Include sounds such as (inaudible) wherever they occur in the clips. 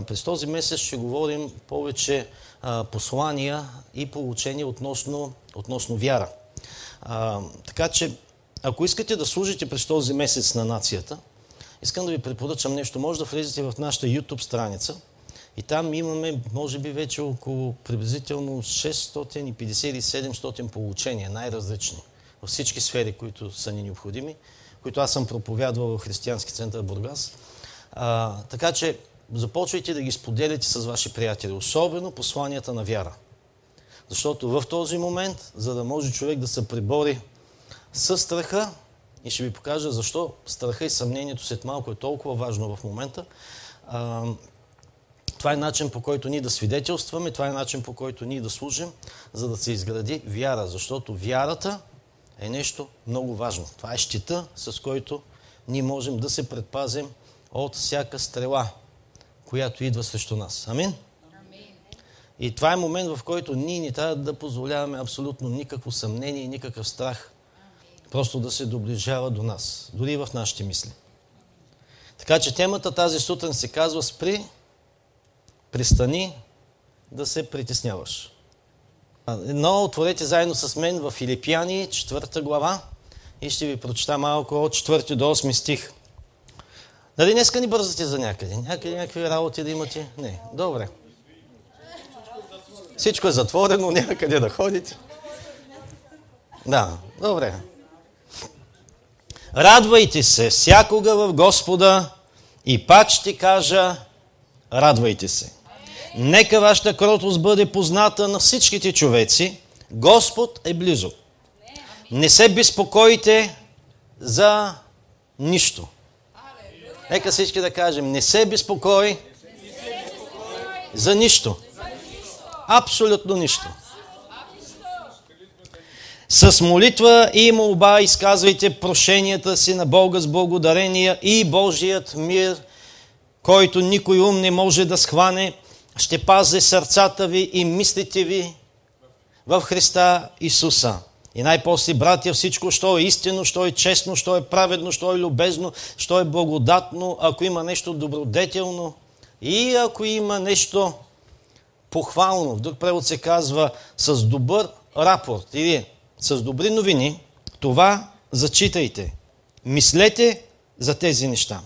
През този месец ще говорим повече а, послания и получения относно, относно вяра. А, така че, ако искате да служите през този месец на нацията, искам да ви препоръчам нещо. Може да влезете в нашата YouTube страница и там имаме, може би, вече около приблизително 650 или 700 получения, най-различни, във всички сфери, които са ни необходими, които аз съм проповядвал в Християнски център Бургас. А, така че започвайте да ги споделяте с ваши приятели, особено посланията на вяра. Защото в този момент, за да може човек да се прибори с страха, и ще ви покажа защо страха и съмнението след малко е толкова важно в момента, а, това е начин по който ние да свидетелстваме, това е начин по който ние да служим, за да се изгради вяра, защото вярата е нещо много важно. Това е щита, с който ние можем да се предпазим от всяка стрела, която идва срещу нас. Амин? И това е момент, в който ние не трябва да позволяваме абсолютно никакво съмнение и никакъв страх. Просто да се доближава до нас, дори в нашите мисли. Така че темата тази сутрин се казва Спри, пристани да се притесняваш. Но отворете заедно с мен в Филипяни, 4 глава и ще ви прочета малко от 4 до 8 стих. Дали днеска ни бързате за някъде? Някъде някакви работи да имате? Не. Добре. Всичко е затворено, няма къде да ходите. Да, добре. Радвайте се всякога в Господа и пак ще кажа, радвайте се. Нека вашата кротост бъде позната на всичките човеци. Господ е близо. Не се безпокойте за нищо. Нека всички да кажем, не се безпокой за нищо. Абсолютно нищо. С молитва и молба изказвайте прошенията си на Бога с благодарения и Божият мир, който никой ум не може да схване, ще пази сърцата ви и мислите ви в Христа Исуса. И най-после, братя, всичко, що е истинно, що е честно, що е праведно, що е любезно, що е благодатно, ако има нещо добродетелно и ако има нещо похвално, в друг превод се казва с добър рапорт или с добри новини, това зачитайте. Мислете за тези неща.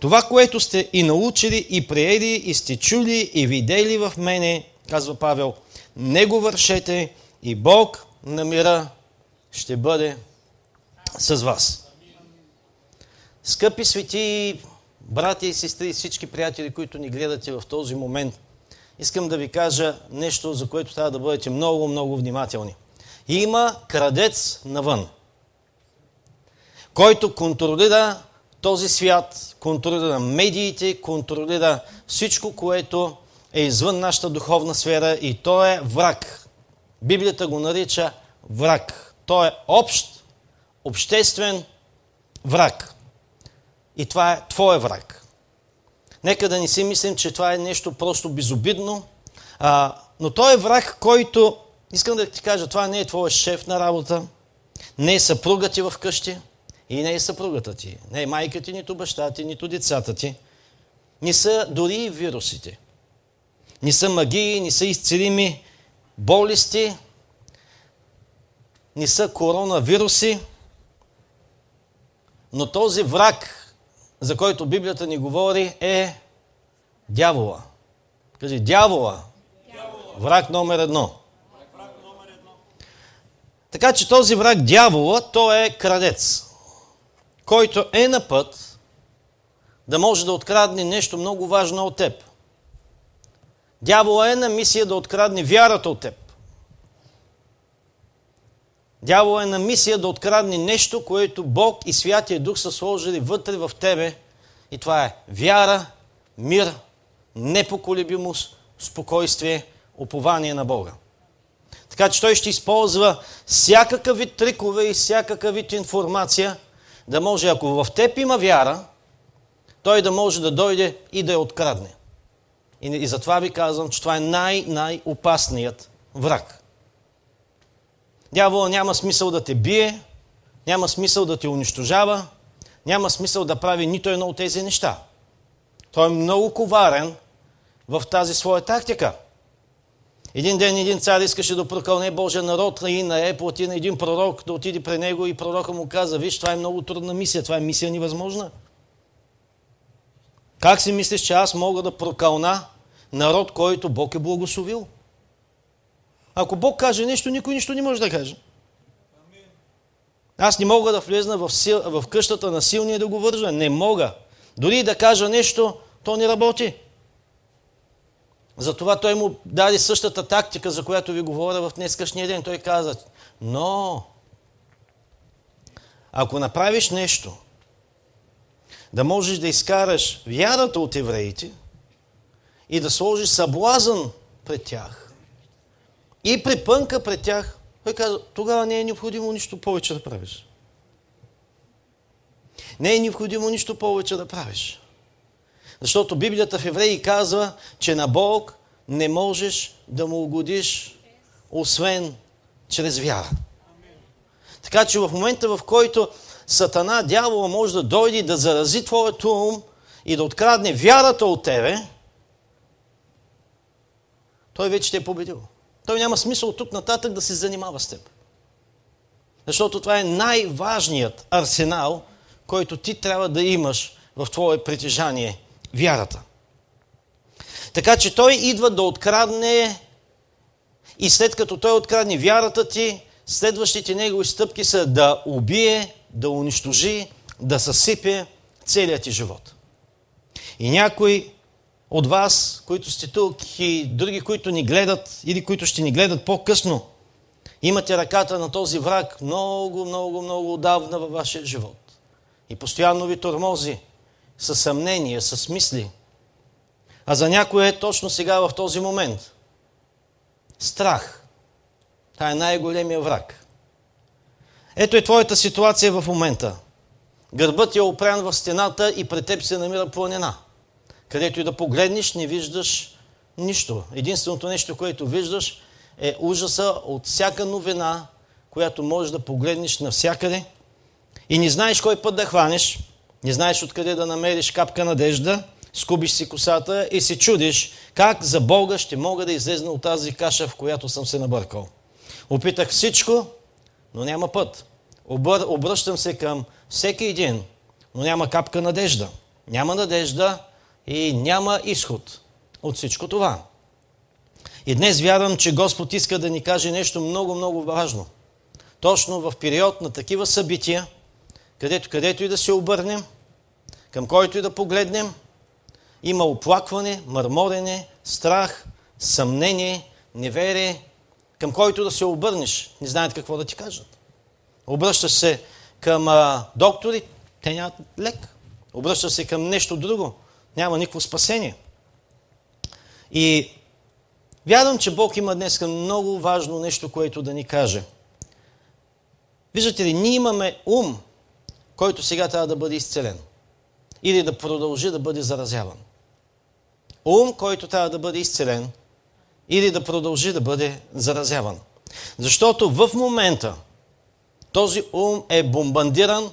Това, което сте и научили, и приели, и сте чули, и видели в мене, казва Павел, не го вършете и Бог на мира ще бъде с вас. Скъпи свети, брати и сестри, всички приятели, които ни гледате в този момент, искам да ви кажа нещо, за което трябва да бъдете много, много внимателни. Има крадец навън, който контролира този свят, контролира медиите, контролира всичко, което е извън нашата духовна сфера и той е враг. Библията го нарича враг. Той е общ, обществен враг. И това е твой враг. Нека да не си мислим, че това е нещо просто безобидно, а, но той е враг, който, искам да ти кажа, това не е твой шеф на работа, не е съпруга ти в къщи, и не е съпругата ти, не е майка ти, нито баща ти, нито децата ти. Не са дори и вирусите. Не са магии, не са изцелими болести, не са коронавируси, но този враг, за който Библията ни говори, е дявола. Кажи, дявола. дявола. Враг номер едно. Така че този враг дявола, той е крадец който е на път да може да открадне нещо много важно от теб. Дявола е на мисия да открадне вярата от теб. Дявола е на мисия да открадне нещо, което Бог и Святия Дух са сложили вътре в тебе. И това е вяра, мир, непоколебимост, спокойствие, упование на Бога. Така че той ще използва всякакъв вид трикове и всякакъв вид информация – да може, ако в теб има вяра, той да може да дойде и да я открадне. И, и затова ви казвам, че това е най-най-опасният враг. Дявола няма смисъл да те бие, няма смисъл да те унищожава, няма смисъл да прави нито едно от тези неща. Той е много коварен в тази своя тактика. Един ден един цар искаше да прокълне Божия народ и на е плати на един пророк да отиде при него и пророка му каза, виж, това е много трудна мисия, това е мисия невъзможна. Как си мислиш, че аз мога да прокълна народ, който Бог е благословил? Ако Бог каже нещо, никой нищо не може да каже. Аз не мога да влезна в, сил, в къщата на силния да го вържа. Не мога. Дори да кажа нещо, то не работи. Затова той му даде същата тактика, за която ви говоря в днескашния ден. Той каза, но ако направиш нещо, да можеш да изкараш вярата от евреите и да сложиш съблазън пред тях и припънка пред тях, той каза, тогава не е необходимо нищо повече да правиш. Не е необходимо нищо повече да правиш. Защото Библията в Евреи казва, че на Бог не можеш да му угодиш, освен чрез вяра. Така че в момента, в който Сатана, дявола може да дойде да зарази твоето ум и да открадне вярата от тебе, той вече те е победил. Той няма смисъл от тук нататък да се занимава с теб. Защото това е най-важният арсенал, който ти трябва да имаш в твое притежание – вярата. Така че той идва да открадне и след като той открадне вярата ти, следващите негови стъпки са да убие, да унищожи, да съсипе целият ти живот. И някой от вас, които сте тук и други, които ни гледат или които ще ни гледат по-късно, имате ръката на този враг много, много, много отдавна във вашия живот. И постоянно ви тормози със съмнения, с мисли. А за някой е точно сега в този момент. Страх. Това е най-големия враг. Ето е твоята ситуация в момента. Гърбът е опрян в стената и пред теб се намира планина. Където и да погледнеш, не виждаш нищо. Единственото нещо, което виждаш, е ужаса от всяка новина, която можеш да погледнеш навсякъде и не знаеш кой път да хванеш, не знаеш откъде да намериш капка надежда, скубиш си косата и се чудиш как за Бога ще мога да излезна от тази каша, в която съм се набъркал. Опитах всичко, но няма път. Обръщам се към всеки един, но няма капка надежда. Няма надежда и няма изход от всичко това. И днес вярвам, че Господ иска да ни каже нещо много, много важно. Точно в период на такива събития, където, където и да се обърнем, към който и да погледнем, има оплакване, мърморене, страх, съмнение, неверие, към който да се обърнеш. Не знаят какво да ти кажат. Обръщаш се към а, доктори, те нямат лек. Обръщаш се към нещо друго. Няма никакво спасение. И вярвам, че Бог има днес много важно нещо, което да ни каже. Виждате ли, ние имаме ум, който сега трябва да бъде изцелен. Или да продължи да бъде заразяван. Ум, който трябва да бъде изцелен, или да продължи да бъде заразяван. Защото в момента този ум е бомбандиран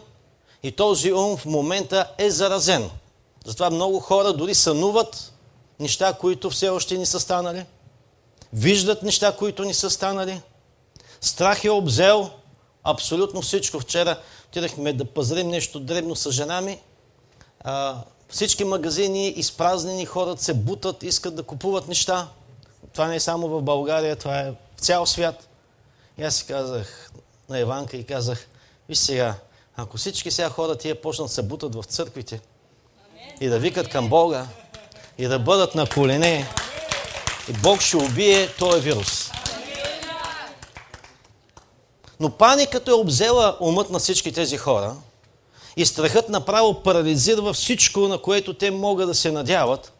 и този ум в момента е заразен. Затова много хора дори сънуват неща, които все още ни са станали. Виждат неща, които ни са станали. Страх е обзел абсолютно всичко. Вчера отидахме да пазарим нещо дребно с жена ми. А, всички магазини изпразнени, хората се бутат, искат да купуват неща. Това не е само в България, това е в цял свят. И аз си казах на Иванка и казах, виж сега, ако всички сега хора тия почнат се бутат в църквите и да викат към Бога и да бъдат на колене, и Бог ще убие този вирус. Но паниката е обзела умът на всички тези хора и страхът направо парализира всичко, на което те могат да се надяват.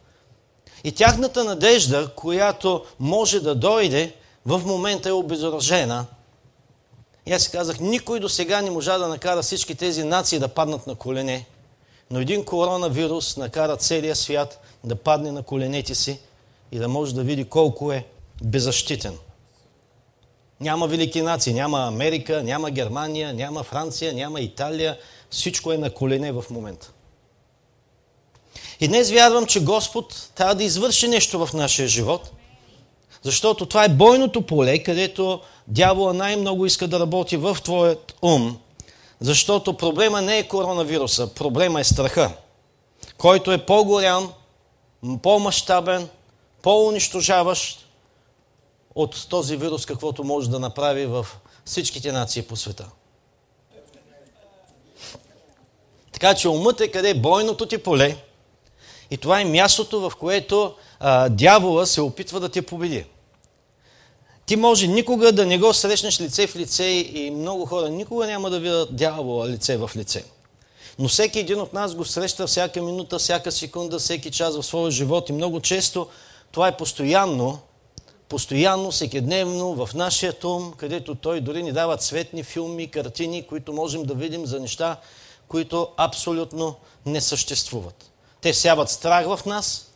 И тяхната надежда, която може да дойде, в момента е обезоръжена. И аз си казах, никой до сега не можа да накара всички тези нации да паднат на колене. Но един коронавирус накара целия свят да падне на коленете си и да може да види колко е беззащитен. Няма велики нации, няма Америка, няма Германия, няма Франция, няма Италия. Всичко е на колене в момента. И днес вярвам, че Господ трябва да извърши нещо в нашия живот, защото това е бойното поле, където дявола най-много иска да работи в твоят ум, защото проблема не е коронавируса, проблема е страха, който е по-голям, по-масштабен, по-унищожаващ от този вирус, каквото може да направи в всичките нации по света. Така че умът е къде е бойното ти поле и това е мястото, в което а, дявола се опитва да те победи. Ти може никога да не го срещнеш лице в лице и много хора никога няма да видят дявола лице в лице. Но всеки един от нас го среща всяка минута, всяка секунда, всеки час в своя живот и много често това е постоянно, постоянно, всекидневно в нашия ум, където той дори ни дава цветни филми, картини, които можем да видим за неща, които абсолютно не съществуват. Те сяват страх в нас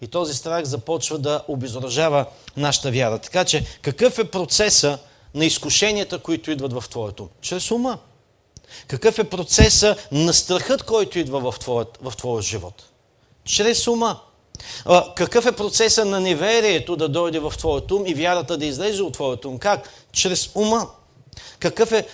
и този страх започва да обезоръжава нашата вяра. Така че, какъв е процеса на изкушенията, които идват в твоето? Чрез ума. Какъв е процеса на страхът, който идва в твоят, в твоят живот? Чрез ума. Какъв е процеса на неверието да дойде в твоят ум и вярата да излезе от твоят ум? Как? Чрез ума. Какъв е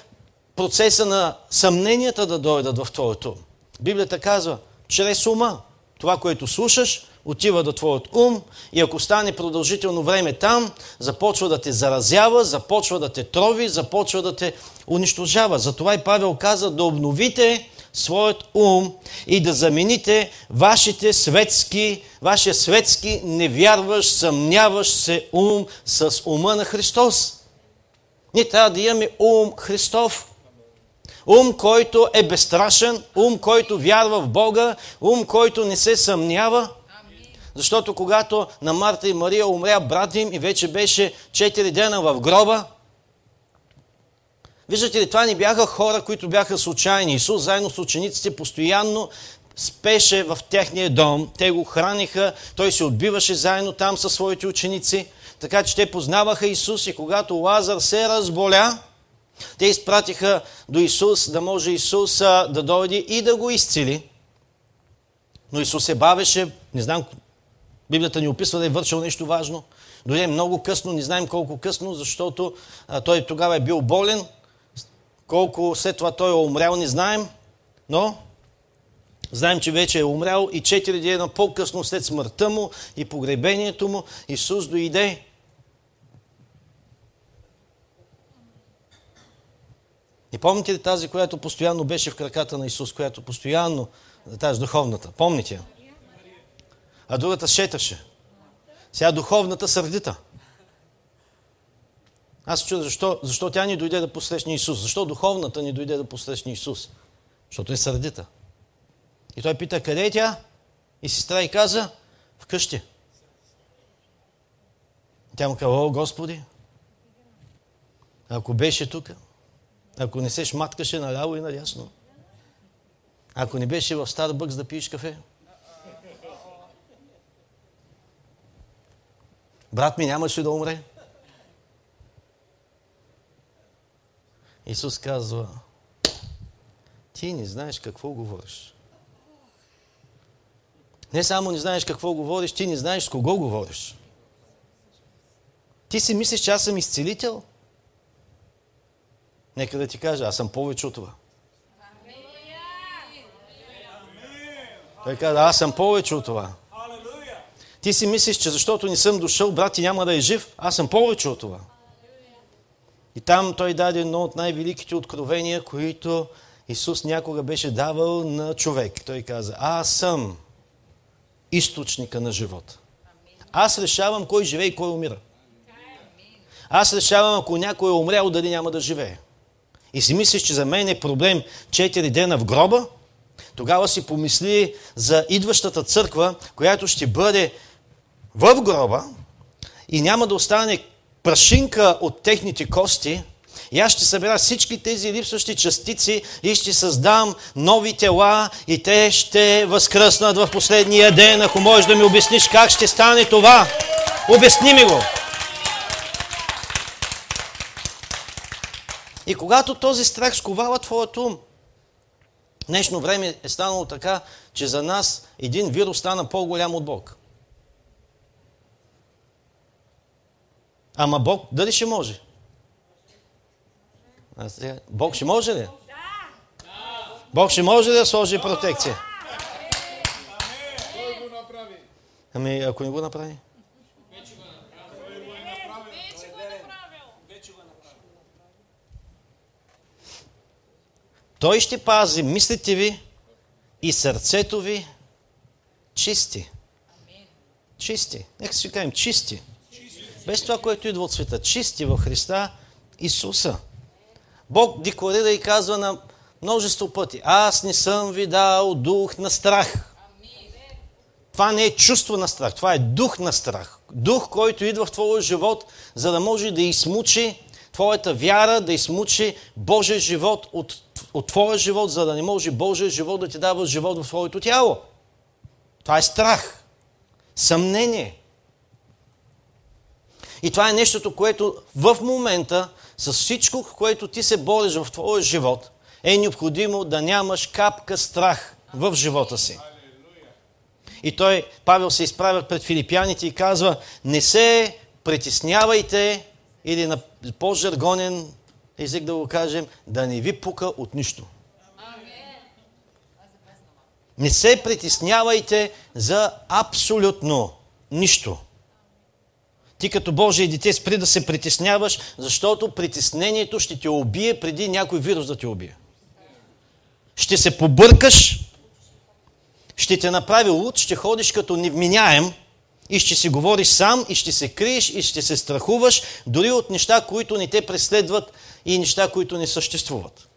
процеса на съмненията да дойдат в твоят ум? Библията казва, чрез ума. Това, което слушаш, отива до твоят ум и ако стане продължително време там, започва да те заразява, започва да те трови, започва да те унищожава. Затова и Павел каза да обновите своят ум и да замените вашите светски, вашия светски невярващ, съмняващ се ум с ума на Христос. Ние трябва да имаме ум Христов. Ум, който е безстрашен, ум, който вярва в Бога, ум, който не се съмнява. Защото когато на Марта и Мария умря брат им и вече беше 4 дена в гроба, Виждате ли, това не бяха хора, които бяха случайни. Исус заедно с учениците постоянно спеше в техния дом. Те го храниха, той се отбиваше заедно там със своите ученици. Така че те познаваха Исус и когато Лазар се разболя, те изпратиха до Исус, да може Исус да дойде и да го изцели. Но Исус се бавеше, не знам, Библията ни описва да е вършил нещо важно. Дойде много късно, не знаем колко късно, защото а, той тогава е бил болен, колко след това той е умрял, не знаем, но знаем, че вече е умрял и четири дена по-късно след смъртта му и погребението му Исус дойде. И помните ли тази, която постоянно беше в краката на Исус, която постоянно, тази духовната, помните я? А другата шеташе. Сега духовната сърдита. Аз се чудя защо, защо тя ни дойде да посрещне Исус. Защо духовната ни дойде да посрещне Исус? Защото е сърдита. И той пита, къде е тя? И сестра и каза, вкъщи. Тя му казва, о, Господи, ако беше тук, ако не се шматкаше наляво и надясно, ако не беше в Старбъкс да пиеш кафе, брат ми нямаше да умре. Исус казва, ти не знаеш какво говориш. Не само не знаеш какво говориш, ти не знаеш с кого говориш. Ти си мислиш, че аз съм изцелител? Нека да ти кажа, аз съм повече от това. Той каза, аз съм повече от това. Ти си мислиш, че защото не съм дошъл, брат ти няма да е жив, аз съм повече от това. И там той даде едно от най-великите откровения, които Исус някога беше давал на човек. Той каза, аз съм източника на живота. Аз решавам кой живее и кой умира. Аз решавам, ако някой е умрял, дали няма да живее. И си мислиш, че за мен е проблем 4 дена в гроба, тогава си помисли за идващата църква, която ще бъде в гроба и няма да остане прашинка от техните кости и аз ще събера всички тези липсващи частици и ще създам нови тела и те ще възкръснат в последния ден. Ако можеш да ми обясниш как ще стане това, обясни ми го. И когато този страх сковава твоят ум, днешно време е станало така, че за нас един вирус стана по-голям от Бог. Ама Бог дали ще може? Бог ще може ли? Бог ще може ли да сложи протекция? Ами, ако не го направи? Той ще пази мислите ви и сърцето ви чисти. Чисти. Нека си кажем чисти. Без това, което идва от света. Чисти в Христа Исуса. Бог декларира и казва на множество пъти. Аз не съм ви дал дух на страх. Това не е чувство на страх, това е дух на страх. Дух, който идва в твоя живот, за да може да измучи твоята вяра, да измучи Божия живот от, от твоя живот, за да не може Божия живот да ти дава живот в твоето тяло. Това е страх, съмнение. И това е нещото, което в момента, с всичко, което ти се бориш в твоя живот, е необходимо да нямаш капка страх в живота си. И той, Павел се изправя пред филипяните и казва, не се притеснявайте, или на по-жаргонен език да го кажем, да не ви пука от нищо. Не се притеснявайте за абсолютно нищо. Ти като Божие дете спри да се притесняваш, защото притеснението ще те убие преди някой вирус да те убие. Ще се побъркаш, ще те направи луд, ще ходиш като невменяем и ще си говориш сам и ще се криеш и ще се страхуваш дори от неща, които не те преследват и неща, които не съществуват.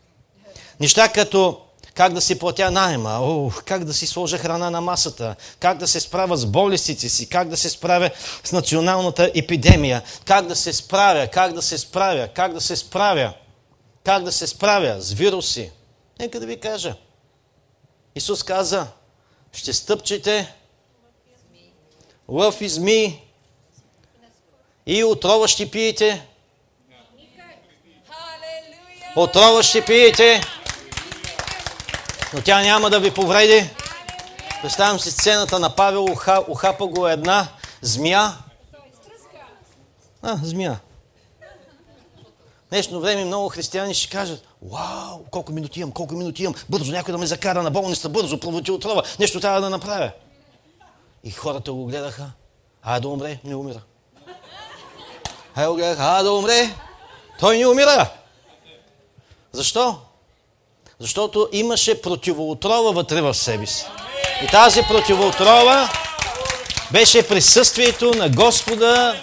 Неща като как да си платя найема, о, как да си сложа храна на масата, как да се справя с болестите си, как да се справя с националната епидемия, как да се справя, как да се справя, как да се справя, как да се справя с вируси. Нека да ви кажа. Исус каза, ще стъпчете лъв и зми и отрова ще пиете. Отрова ще пиете, но тя няма да ви повреди. Представям си сцената на Павел, уха, ухапа го една змия. А, змия. Днешно време много християни ще кажат, вау, колко минути имам, колко минути имам, бързо някой да ме закара на болница, бързо, проводи отрова, нещо трябва да направя. И хората го гледаха. А да умре, не умира. А го гледаха, а да умре, той не умира. Защо? Защото имаше противоотрова вътре в себе си. И тази противоотрова беше присъствието на Господа.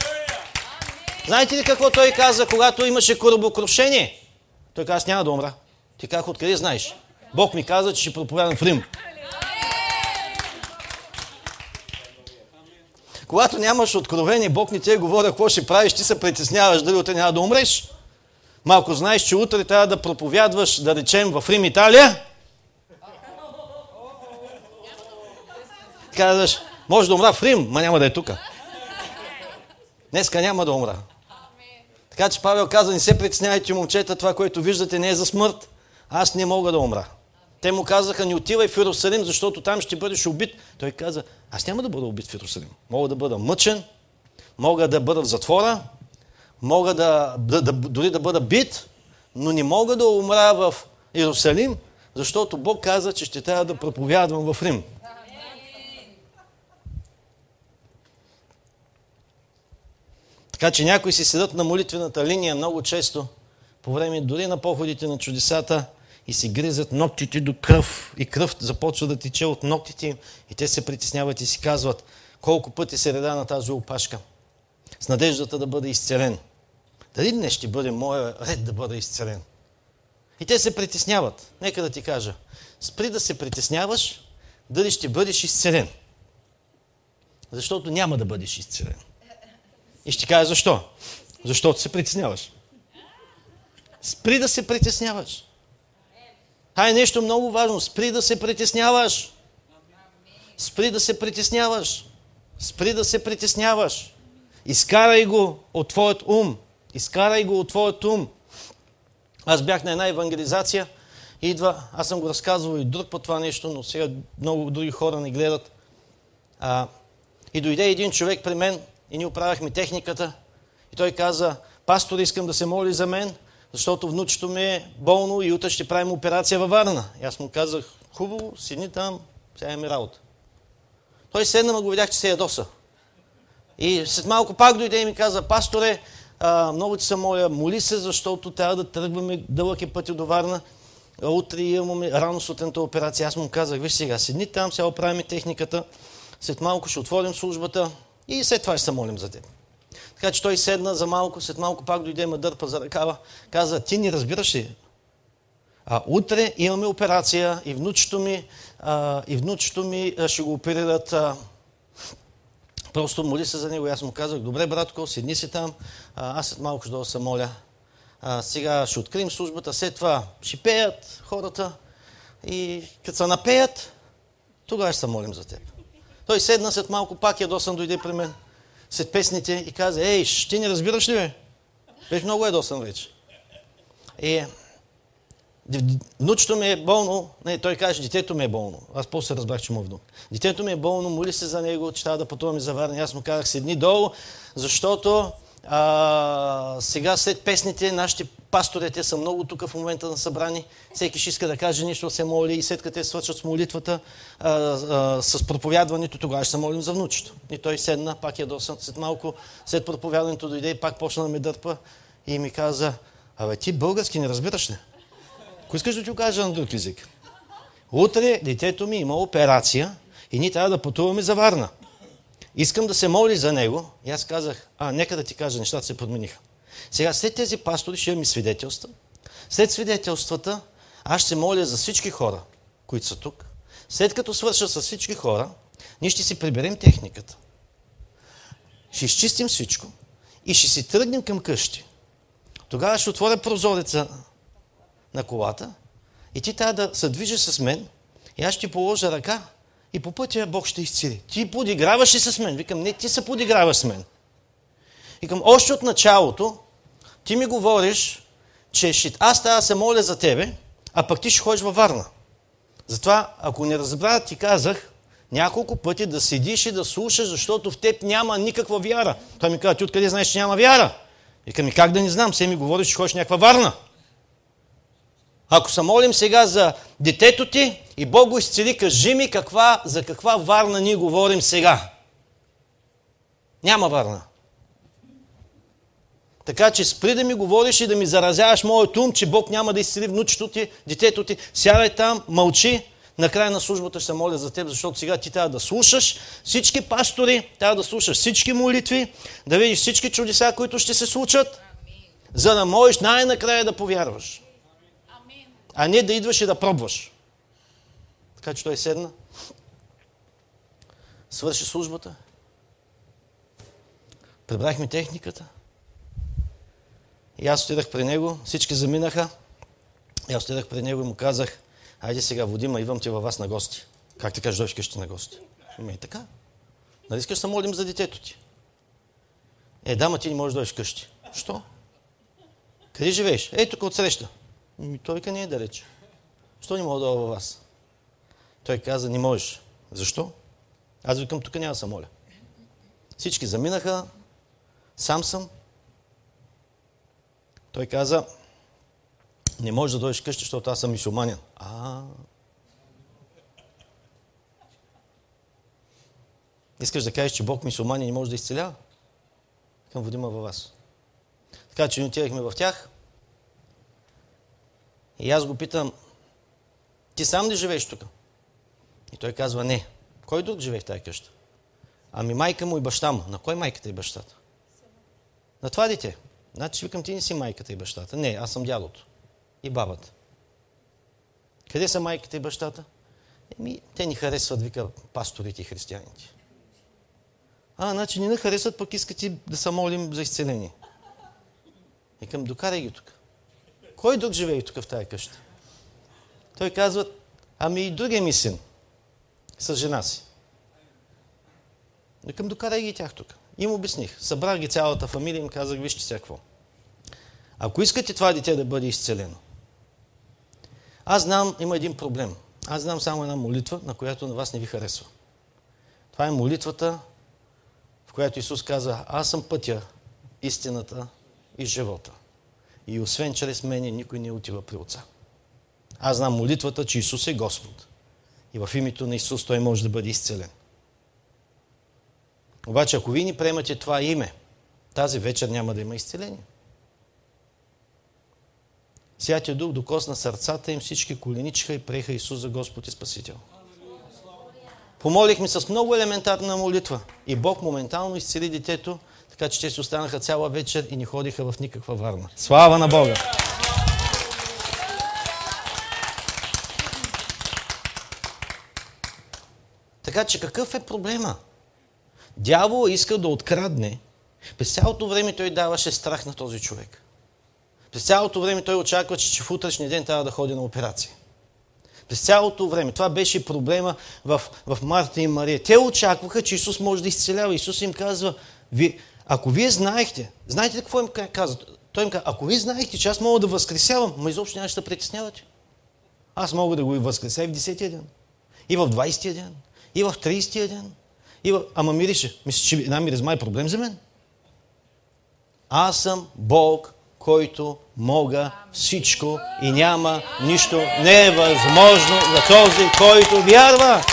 Знаете ли какво той каза, когато имаше корабокрушение? Той каза, аз няма да умра. Ти как откъде знаеш? Бог ми каза, че ще проповядам в Рим. Когато нямаш откровение, Бог не ти е говоря какво ще правиш, ти се притесняваш дали утре няма да умреш. Малко знаеш, че утре трябва да проповядваш, да речем, в Рим, Италия. Казваш, може да умра в Рим, ма няма да е тук. Днеска няма да умра. Така че Павел каза, не се притеснявайте, момчета, това, което виждате, не е за смърт. Аз не мога да умра. Те му казаха, не отивай в Иерусалим, защото там ще бъдеш убит. Той каза, аз няма да бъда убит в Иерусалим. Мога да бъда мъчен, мога да бъда в затвора, мога да, да, да, дори да бъда бит, но не мога да умра в Иерусалим, защото Бог каза, че ще трябва да проповядвам в Рим. Така че някои си седат на молитвената линия много често, по време дори на походите на чудесата, и си гризат ногтите до кръв и кръв започва да тече от ногтите им и те се притесняват и си казват колко пъти се реда на тази опашка с надеждата да бъде изцелен. Дали днес ще бъде моя ред да бъда изцелен? И те се притесняват. Нека да ти кажа. Спри да се притесняваш, дали ще бъдеш изцелен. Защото няма да бъдеш изцелен. И ще кажа защо. Защото се притесняваш. Спри да се притесняваш. Е нещо много важно. Спри да се притесняваш. Спри да се притесняваш. Спри да се притесняваш. Изкарай го от твоят ум. Изкарай го от твоят ум. Аз бях на една евангелизация идва, аз съм го разказвал и друг по това нещо, но сега много други хора не гледат. А, и дойде един човек при мен и ние оправяхме техниката и той каза, пастор, искам да се моли за мен, защото внучето ми е болно и утре ще правим операция във Варна. И аз му казах, хубаво, седни там, сега е ми работа. Той седна, ма го видях, че се ядоса. И след малко пак дойде и ми каза, пасторе, а, много ти се моля, моли се, защото трябва да тръгваме дълъг е пътя до Варна. Утре имаме рано сутринта операция. Аз му казах, виж сега, седни там, сега оправим техниката, след малко ще отворим службата и след това ще се молим за теб. Така че той седна за малко, след малко пак дойде ме дърпа за ръкава. Каза, ти не разбираш ли? А, утре имаме операция и внучето ми, а, и внучето ми а, ще го оперират. А, просто моли се за него. И аз му казах, добре, братко, седни си там. Аз след малко ще да се моля. А, сега ще открием службата, след това ще пеят хората. И като се напеят, тогава ще се молим за теб. Той седна след малко, пак ядосан дойде при мен след песните и каза, ей, ти не разбираш ли, бе? Беше много ядосан вече. И внучето ми е болно, не, той каже, детето ми е болно. Аз после разбрах, че му е внук. Детето ми е болно, моли се за него, че трябва да пътуваме за Варна. Аз му казах, седни долу, защото а, сега след песните нашите пастори, те са много тук в момента на събрани. Всеки ще иска да каже нещо, се моли и след като те свършат с молитвата, а, а, с проповядването, тогава ще се молим за внучето. И той седна, пак е досан. След малко, след проповядването дойде и пак почна да ме дърпа и ми каза, абе ти български не разбираш ли? Ако искаш да ти кажа на друг език. Утре детето ми има операция и ние трябва да пътуваме за Варна. Искам да се моли за него. И аз казах, а, нека да ти кажа, нещата се подмениха. Сега, след тези пастори ще имаме свидетелства. След свидетелствата, аз ще се моля за всички хора, които са тук. След като свърша с всички хора, ние ще си приберем техниката. Ще изчистим всичко и ще си тръгнем към къщи. Тогава ще отворя прозореца на колата и ти трябва да се движиш с мен и аз ще положа ръка и по пътя Бог ще изцели. Ти подиграваш ли с мен? Викам, не, ти се подиграваш с мен. Викам, още от началото ти ми говориш, че ще, аз трябва да се моля за тебе, а пък ти ще ходиш във Варна. Затова, ако не разбра, ти казах няколко пъти да седиш и да слушаш, защото в теб няма никаква вяра. Той ми каза, ти откъде знаеш, че няма вяра? Вика ми, как да не знам, се ми говориш, че ходиш някаква Варна. Ако се молим сега за детето ти и Бог го изцели, кажи ми каква, за каква варна ние говорим сега. Няма варна. Така че спри да ми говориш и да ми заразяваш моят ум, че Бог няма да изцели внучето ти, детето ти. Сядай там, мълчи. Накрая на службата ще се моля за теб, защото сега ти трябва да слушаш всички пастори, трябва да слушаш всички молитви, да видиш всички чудеса, които ще се случат, за да можеш най-накрая да повярваш а не да идваш и да пробваш. Така че той седна, свърши службата, прибрахме техниката и аз отидах при него, всички заминаха, и аз отидах при него и му казах, айде сега, Водима, идвам ти във вас на гости. Как ти кажеш, дойш къщи на гости? Ами е така. Нали искаш да молим за детето ти? Е, дама, ти не можеш да дойдеш къщи. Що? Къде живееш? Ей, тук отсреща. Ми, той не е далеч. Що не мога да във вас? Той каза, не можеш. Защо? Аз викам, тук няма да се моля. Всички заминаха, сам съм. Той каза, не можеш да дойдеш къщи, защото аз съм мисюманин. А, Искаш да кажеш, че Бог мисюманин не може да изцелява? Към водима във вас. Така че ние в тях. И аз го питам, ти сам ли живееш тук? И той казва, не. Кой друг живее в тази къща? Ами майка му и баща му. На кой майката и бащата? На това дете. Значи викам, ти не си майката и бащата. Не, аз съм дядото. И бабата. Къде са майката и бащата? Еми, те ни харесват, вика, пасторите и християните. А, значи не харесват, пък искат и да се молим за изцеление. Викам, докарай ги тук. Кой друг живее тук в тази къща? Той казва, ами и другия ми син. С жена си. Викам, докарай ги тях тук. Им обясних. Събрах ги цялата фамилия и им казах, вижте сега какво. Ако искате това дете да бъде изцелено, Аз знам, има един проблем. Аз знам само една молитва, на която на вас не ви харесва. Това е молитвата, в която Исус казва, аз съм пътя, истината и живота. И освен чрез мене никой не отива при Отца. Аз знам молитвата, че Исус е Господ. И в името на Исус Той може да бъде изцелен. Обаче, ако вие ни приемате това име, тази вечер няма да има изцеление. Святия Дух докосна сърцата им, всички коленичиха и приеха Исус за Господ и Спасител. Помолихме с много елементарна молитва и Бог моментално изцели детето, така че те си останаха цяла вечер и не ходиха в никаква варна. Слава на Бога! Така че какъв е проблема? Дявол иска да открадне. През цялото време той даваше страх на този човек. През цялото време той очаква, че в утрешния ден трябва да ходи на операция. През цялото време. Това беше проблема в, в Марта и Мария. Те очакваха, че Исус може да изцелява. Исус им казва, ви, ако вие знаехте, знаете какво им казва? Той им казва, ако вие знаехте, че аз мога да възкресявам, ма изобщо нямаше да притеснявате. Аз мога да го и възкреся и в 10-я ден, и в 20-я ден, и в 30-я ден. И в... Ама мирише, мисля, че една миризма е проблем за мен. Аз съм Бог, който мога всичко и няма нищо невъзможно за този, който вярва.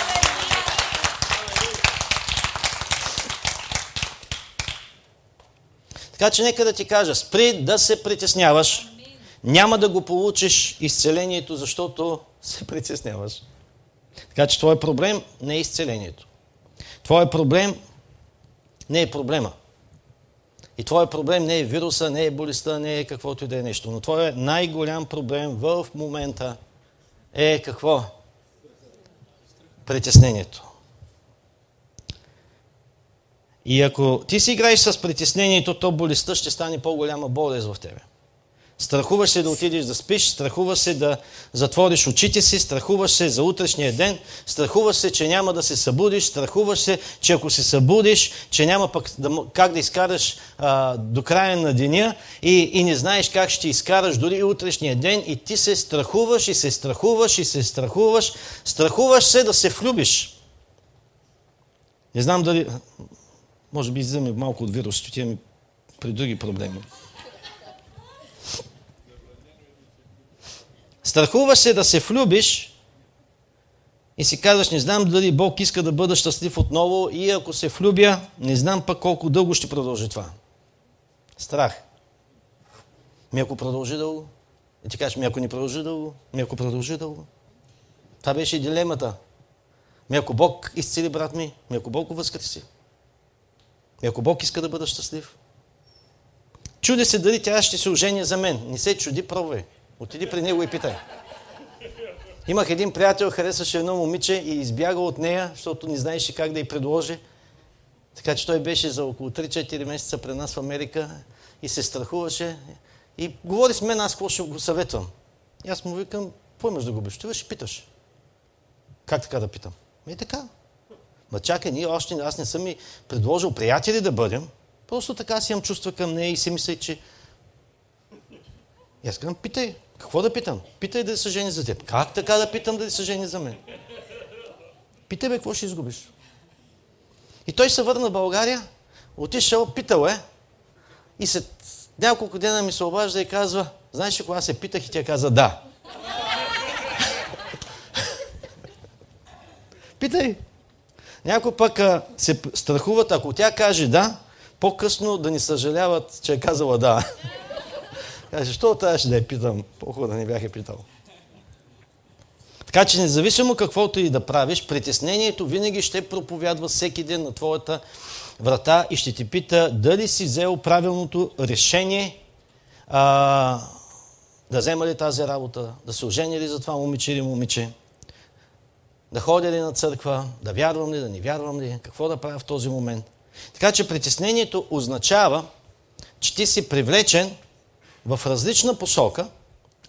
Така че нека да ти кажа, спри да се притесняваш. Няма да го получиш изцелението, защото се (laughs) притесняваш. Така че твой проблем не е изцелението. Твой проблем не е проблема. И твой проблем не е вируса, не е болестта, не е каквото и да е нещо. Но твой най-голям проблем в момента е какво? Притеснението. И ако ти си играеш с притеснението, то болестта ще стане по-голяма болест в тебе. Страхуваш се да отидеш да спиш, страхуваш се да затвориш очите си, страхуваш се за утрешния ден, страхуваш се, че няма да се събудиш, страхуваш се, че ако се събудиш, че няма пък да, как да изкараш а, до края на деня и, и не знаеш как ще изкараш дори утрешния ден и ти се страхуваш и се страхуваш и се страхуваш, страхуваш се да се влюбиш. Не знам дали, може би излизаме малко от вирус, ще отиваме при други проблеми. Страхуваш се да се влюбиш и си казваш, не знам дали Бог иска да бъда щастлив отново и ако се влюбя, не знам пък колко дълго ще продължи това. Страх. Ми ако продължи дълго, и ти кажеш, ми ако не продължи дълго, ми ако продължи дълго. Това беше дилемата. Ми ако Бог изцели брат ми, ми ако Бог го възкреси. Ми ако Бог иска да бъда щастлив. Чуди се дали тя ще се ожени за мен. Не се чуди, пробвай. Отиди при него и питай. Имах един приятел, харесваше едно момиче и избяга от нея, защото не знаеше как да й предложи. Така че той беше за около 3-4 месеца при нас в Америка и се страхуваше. И говори с мен, аз какво ще го съветвам. И аз му викам, какво имаш да губиш? Ти ще питаш. Как така да питам? Е така. Ма чакай, ние още, аз не съм ми предложил приятели да бъдем. Просто така си имам чувства към нея и си мисля, че... И аз казвам, питай, какво да питам? Питай да се жени за теб. Как така да питам да се жени за мен? Питай бе, какво ще изгубиш? И той се върна в България, отишъл, питал е, и след няколко дена ми се обажда и казва, знаеш ли, кога се питах и тя каза да. (laughs) Питай. Някой пък а, се страхуват, ако тя каже да, по-късно да ни съжаляват, че е казала да. (laughs) Каже, защо трябваше да я питам? По-хубаво да не бях я питал. Така че независимо каквото и да правиш, притеснението винаги ще проповядва всеки ден на твоята врата и ще ти пита дали си взел правилното решение а, да взема ли тази работа, да се ожени ли за това момиче или момиче, да ходя ли на църква, да вярвам ли, да не вярвам ли, какво да правя в този момент. Така че притеснението означава, че ти си привлечен в различна посока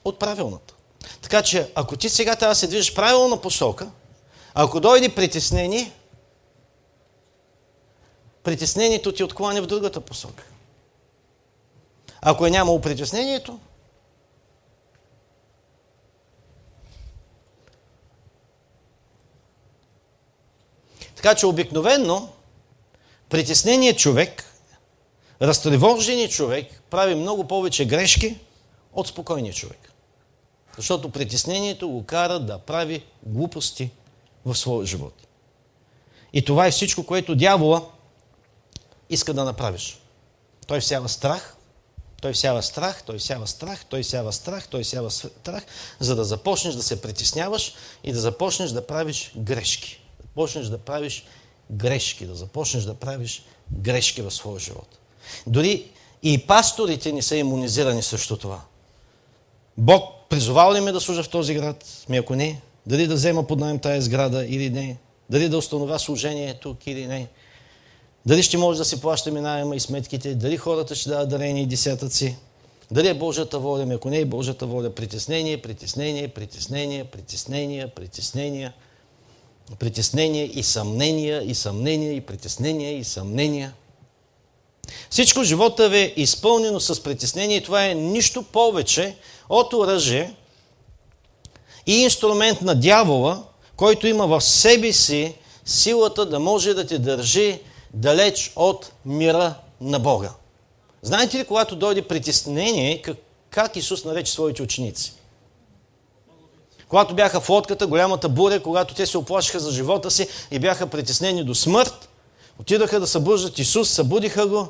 от правилната. Така че, ако ти сега трябва да се движиш правилна посока, ако дойде притеснение, притеснението ти откланя в другата посока. Ако е нямало притеснението, Така че обикновенно притесненият човек, разтревоженият човек прави много повече грешки от спокойния човек. Защото притеснението го кара да прави глупости в своя живот. И това е всичко, което дявола иска да направиш. Той всява страх, той всява страх, той всява страх, той всява страх, той всява страх, за да започнеш да се притесняваш и да започнеш да правиш грешки. Започнеш да правиш грешки, да започнеш да правиш грешки в своя живот. Дори и пасторите не са иммунизирани срещу това. Бог призовал ли ме да служа в този град? Ми ако не, дали да взема под найем тая сграда или не, дали да установя служение тук или не, дали ще може да си плащаме найема и сметките, дали хората ще дадат дарени и десятъци, дали е Божията воля, ами ако не е Божията воля, притеснение, притеснение, притеснение, притеснение, притеснение, притеснение и съмнения, и съмнения, и притеснения, и съмнения. Всичко живота ви е изпълнено с притеснение и това е нищо повече от оръжие и инструмент на дявола, който има в себе си силата да може да те държи далеч от мира на Бога. Знаете ли, когато дойде притеснение, как Исус нарече своите ученици? Когато бяха в лодката, голямата буря, когато те се оплашиха за живота си и бяха притеснени до смърт, отидаха да събуждат Исус, събудиха го.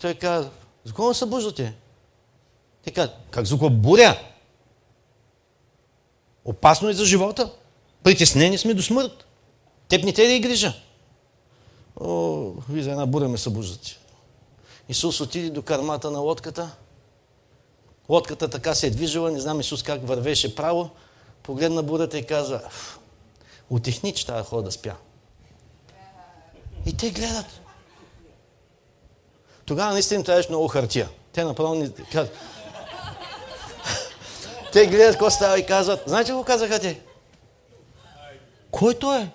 Той каза, за кого събуждате? Те каза, как за кого буря? Опасно е за живота. Притеснени сме до смърт. Теб не те да и грижа. О, ви за една буря ме събуждате. Исус отиде до кармата на лодката. Лодката така се е движила, не знам Исус как вървеше право. Погледна бурята и каза, отихни, че тази хора да спя. И те гледат. Тогава наистина трябваше много хартия. Те направо ни казват. те гледат какво става и казват. Знаете какво казаха те? Кой той е?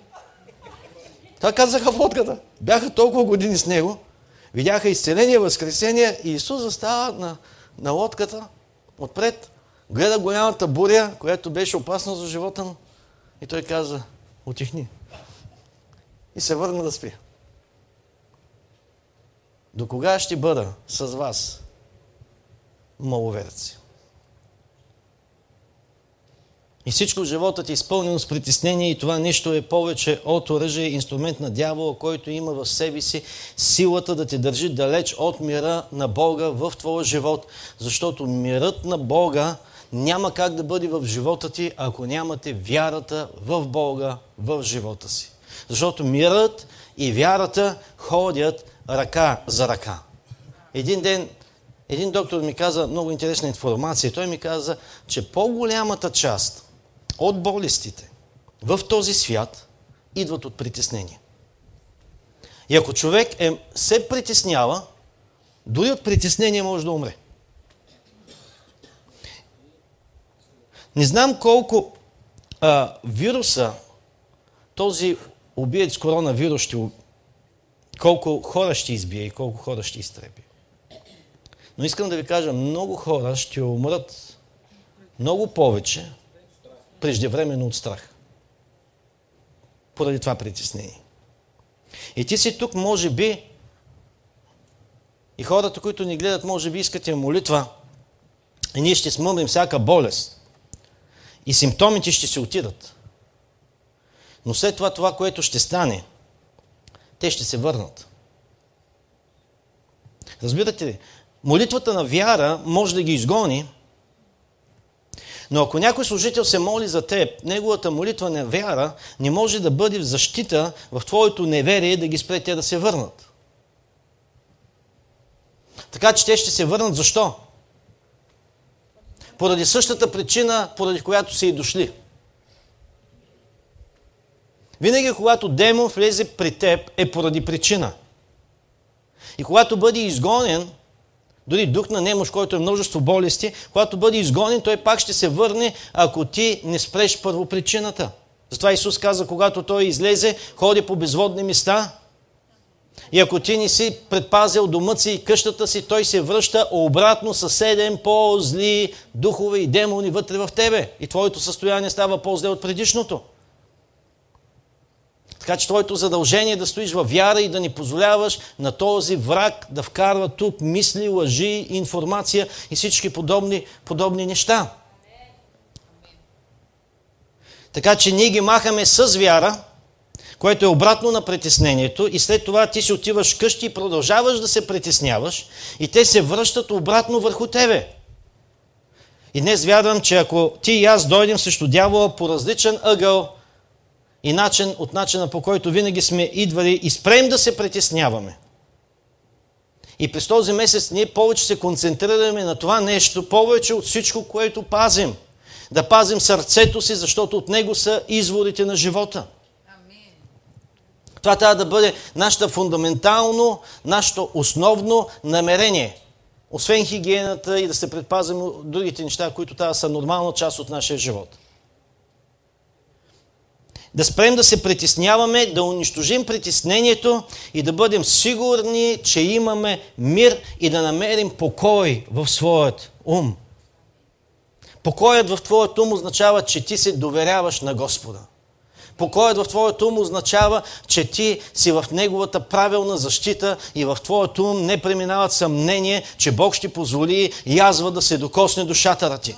Това казаха в лодката. Бяха толкова години с него, видяха изцеление, възкресение и Исус застава на, на лодката отпред, гледа голямата буря, която беше опасна за живота му и той каза, отихни. И се върна да спи. До кога ще бъда с вас, маловерци? И всичко живота ти е изпълнено с притеснение и това нещо е повече от оръжие, инструмент на дявола, който има в себе си силата да те държи далеч от мира на Бога в твоя живот. Защото мирът на Бога няма как да бъде в живота ти, ако нямате вярата в Бога в живота си. Защото мирът и вярата ходят ръка за ръка. Един ден един доктор ми каза много интересна информация. Той ми каза, че по-голямата част от болестите в този свят идват от притеснение. И ако човек е, се притеснява, дори от притеснение може да умре. Не знам колко а, вируса, този убиец коронавирус ще, колко хора ще избие и колко хора ще изтреби. Но искам да ви кажа, много хора ще умрат много повече преждевременно от страх. Поради това притеснение. И ти си тук, може би, и хората, които ни гледат, може би искате молитва, и ние ще смълнем всяка болест. И симптомите ще се отидат. Но след това, това, което ще стане, те ще се върнат. Разбирате ли? Молитвата на вяра може да ги изгони, но ако някой служител се моли за теб, неговата молитва на вяра не може да бъде в защита в твоето неверие да ги спре те да се върнат. Така че те ще се върнат защо? Поради същата причина, поради която са и дошли. Винаги, когато демон влезе при теб, е поради причина. И когато бъде изгонен, дори дух на немощ, който е множество болести, когато бъде изгонен, той пак ще се върне, ако ти не спреш първопричината. Затова Исус каза, когато той излезе, ходи по безводни места, и ако ти не си предпазил домът си и къщата си, той се връща обратно със седем по-зли духове и демони вътре в тебе. И твоето състояние става по-зле от предишното. Така че твоето задължение е да стоиш във вяра и да не позволяваш на този враг да вкарва тук мисли, лъжи, информация и всички подобни, подобни неща. Така че ние ги махаме с вяра, което е обратно на притеснението и след това ти си отиваш къщи и продължаваш да се притесняваш и те се връщат обратно върху тебе. И днес вярвам, че ако ти и аз дойдем срещу дявола по различен ъгъл и начин от начина по който винаги сме идвали и спрем да се притесняваме. И през този месец ние повече се концентрираме на това нещо, повече от всичко, което пазим. Да пазим сърцето си, защото от него са изворите на живота. Това трябва да бъде нашето фундаментално, нашето основно намерение. Освен хигиената и да се предпазим от другите неща, които трябва да са нормална част от нашия живот. Да спрем да се притесняваме, да унищожим притеснението и да бъдем сигурни, че имаме мир и да намерим покой в своят ум. Покоят в твоят ум означава, че ти се доверяваш на Господа. Покоят в твоето ум означава, че ти си в неговата правилна защита и в твоето ум не преминават съмнение, че Бог ще позволи язва да се докосне до шатъра ти.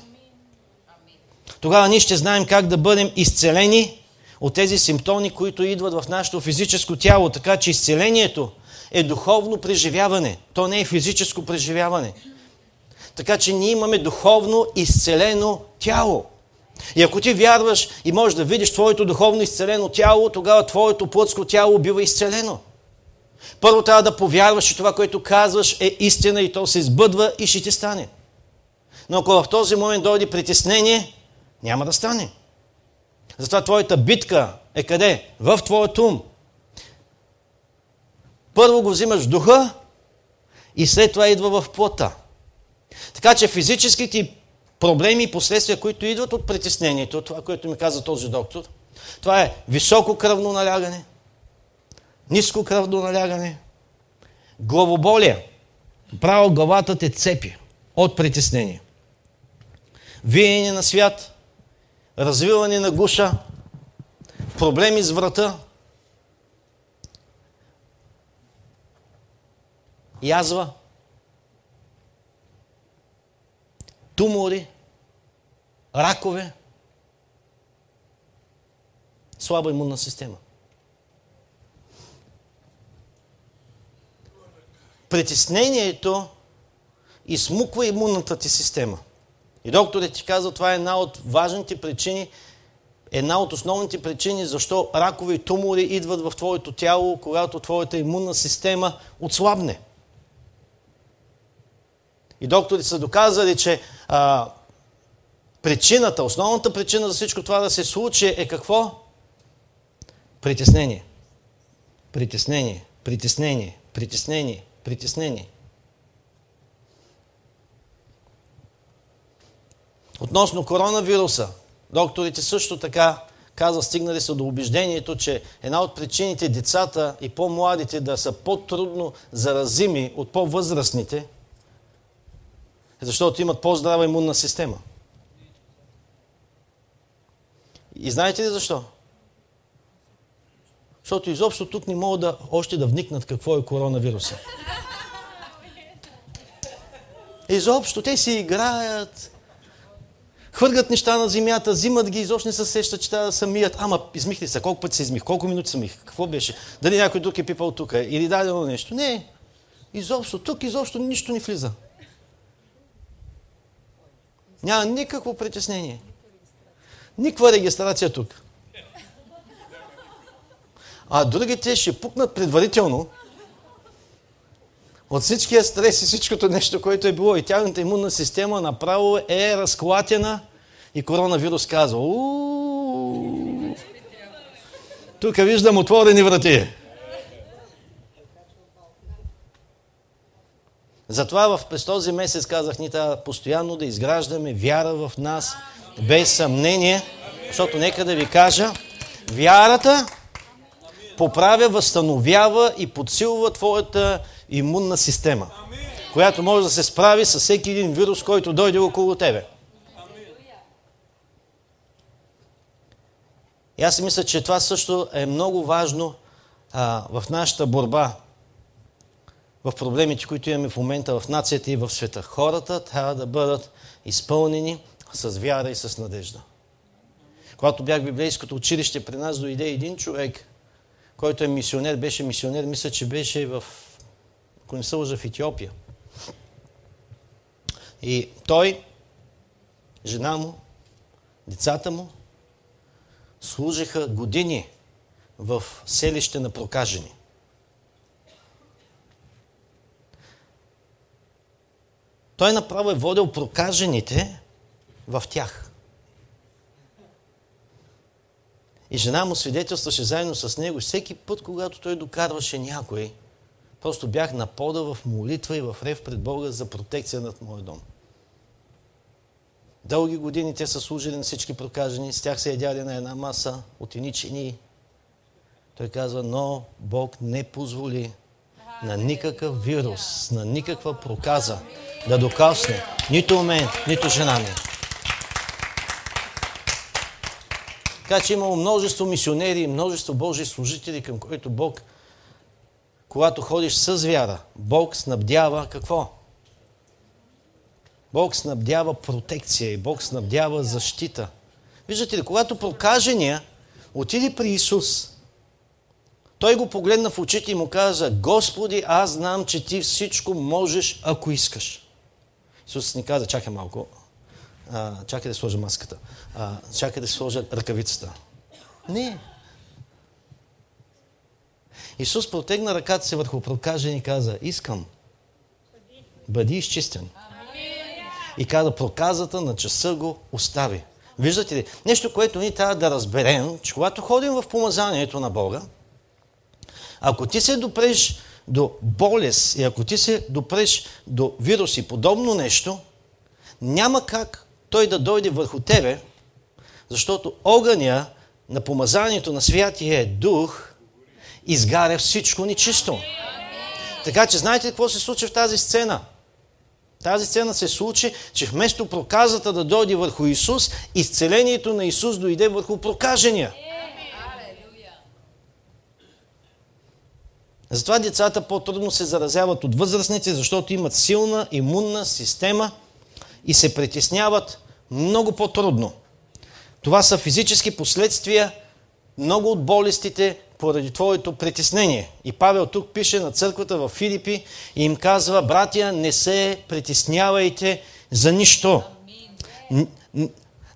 Тогава ние ще знаем как да бъдем изцелени от тези симптоми, които идват в нашето физическо тяло. Така че изцелението е духовно преживяване. То не е физическо преживяване. Така че ние имаме духовно изцелено тяло. И ако ти вярваш и можеш да видиш твоето духовно изцелено тяло, тогава твоето плътско тяло бива изцелено. Първо трябва да повярваш, че това, което казваш е истина и то се сбъдва и ще ти стане. Но ако в този момент дойде притеснение, няма да стане. Затова твоята битка е къде? В твоето ум. Първо го взимаш в духа и след това идва в плота. Така че физическите проблеми и последствия, които идват от притеснението, това, което ми каза този доктор, това е високо кръвно налягане, ниско кръвно налягане, главоболие, право главата те цепи от притеснение, виене на свят, развиване на гуша, проблеми с врата, язва, тумори, ракове, слаба имунна система. Притеснението измуква имунната ти система. И докторът ти каза, това е една от важните причини, една от основните причини, защо ракови тумори идват в твоето тяло, когато твоята имунна система отслабне. И докторите са доказали, че а, причината, основната причина за всичко това да се случи е какво? Притеснение. Притеснение. Притеснение. Притеснение. Притеснение. Относно коронавируса, докторите също така каза, стигнали са до убеждението, че една от причините децата и по-младите да са по-трудно заразими от по-възрастните – защото имат по-здрава имунна система. И знаете ли защо? Защото изобщо тук не могат да, още да вникнат какво е коронавируса. Изобщо те си играят, хвъргат неща на земята, взимат ги, изобщо не се сещат, че трябва да се мият. Ама, измихли се, колко пъти се измих, колко минути се мих, какво беше? Дали някой друг е пипал тук или дадено нещо? Не, изобщо, тук изобщо нищо не влиза. Няма никакво притеснение. Никаква регистрация тук. А другите ще пукнат предварително от всичкия стрес и всичкото нещо, което е било. И тяхната имунна система направо е разклатена и коронавирус казва Тук виждам отворени врати. Затова в, през този месец казах, ни трябва постоянно да изграждаме вяра в нас, без съмнение, защото нека да ви кажа, вярата поправя, възстановява и подсилва твоята имунна система, която може да се справи с всеки един вирус, който дойде около тебе. И аз мисля, че това също е много важно а, в нашата борба, в проблемите, които имаме в момента в нацията и в света. Хората трябва да бъдат изпълнени с вяра и с надежда. Когато бях в библейското училище, при нас дойде един човек, който е мисионер, беше мисионер, мисля, че беше в, ако не се лъжа, в Етиопия. И той, жена му, децата му, служиха години в селище на прокажени. Той направо е водил прокажените в тях. И жена му свидетелстваше заедно с него. Всеки път, когато той докарваше някой, просто бях на пода в молитва и в рев пред Бога за протекция над моя дом. Дълги години те са служили на всички прокажени, с тях се ядяли на една маса от чини. Той казва, но Бог не позволи на никакъв вирус, на никаква проказа да докосне нито мен, нито жена ми. Така че имало множество мисионери множество Божии служители, към които Бог, когато ходиш с вяра, Бог снабдява какво? Бог снабдява протекция и Бог снабдява защита. Виждате ли, когато прокажения отиде при Исус, той го погледна в очите и му каза, Господи, аз знам, че ти всичко можеш, ако искаш. Исус ни каза, чакай малко, а, чакай да сложа маската, а, чакай да сложа ръкавицата. Не. Исус протегна ръката си върху прокажен и каза, искам, бъди изчистен. И каза, проказата на часа го остави. Виждате ли? Нещо, което ние трябва да разберем, че когато ходим в помазанието на Бога, ако ти се допреш до болест и ако ти се допреш до вирус и подобно нещо, няма как той да дойде върху тебе, защото огъня на помазанието на Святия Дух изгаря всичко нечисто. Така че знаете какво се случи в тази сцена? Тази сцена се случи, че вместо проказата да дойде върху Исус, изцелението на Исус дойде върху прокажения. Затова децата по-трудно се заразяват от възрастните, защото имат силна имунна система и се притесняват много по-трудно. Това са физически последствия много от болестите поради твоето притеснение. И Павел тук пише на църквата в Филипи и им казва, братя, не се притеснявайте за нищо.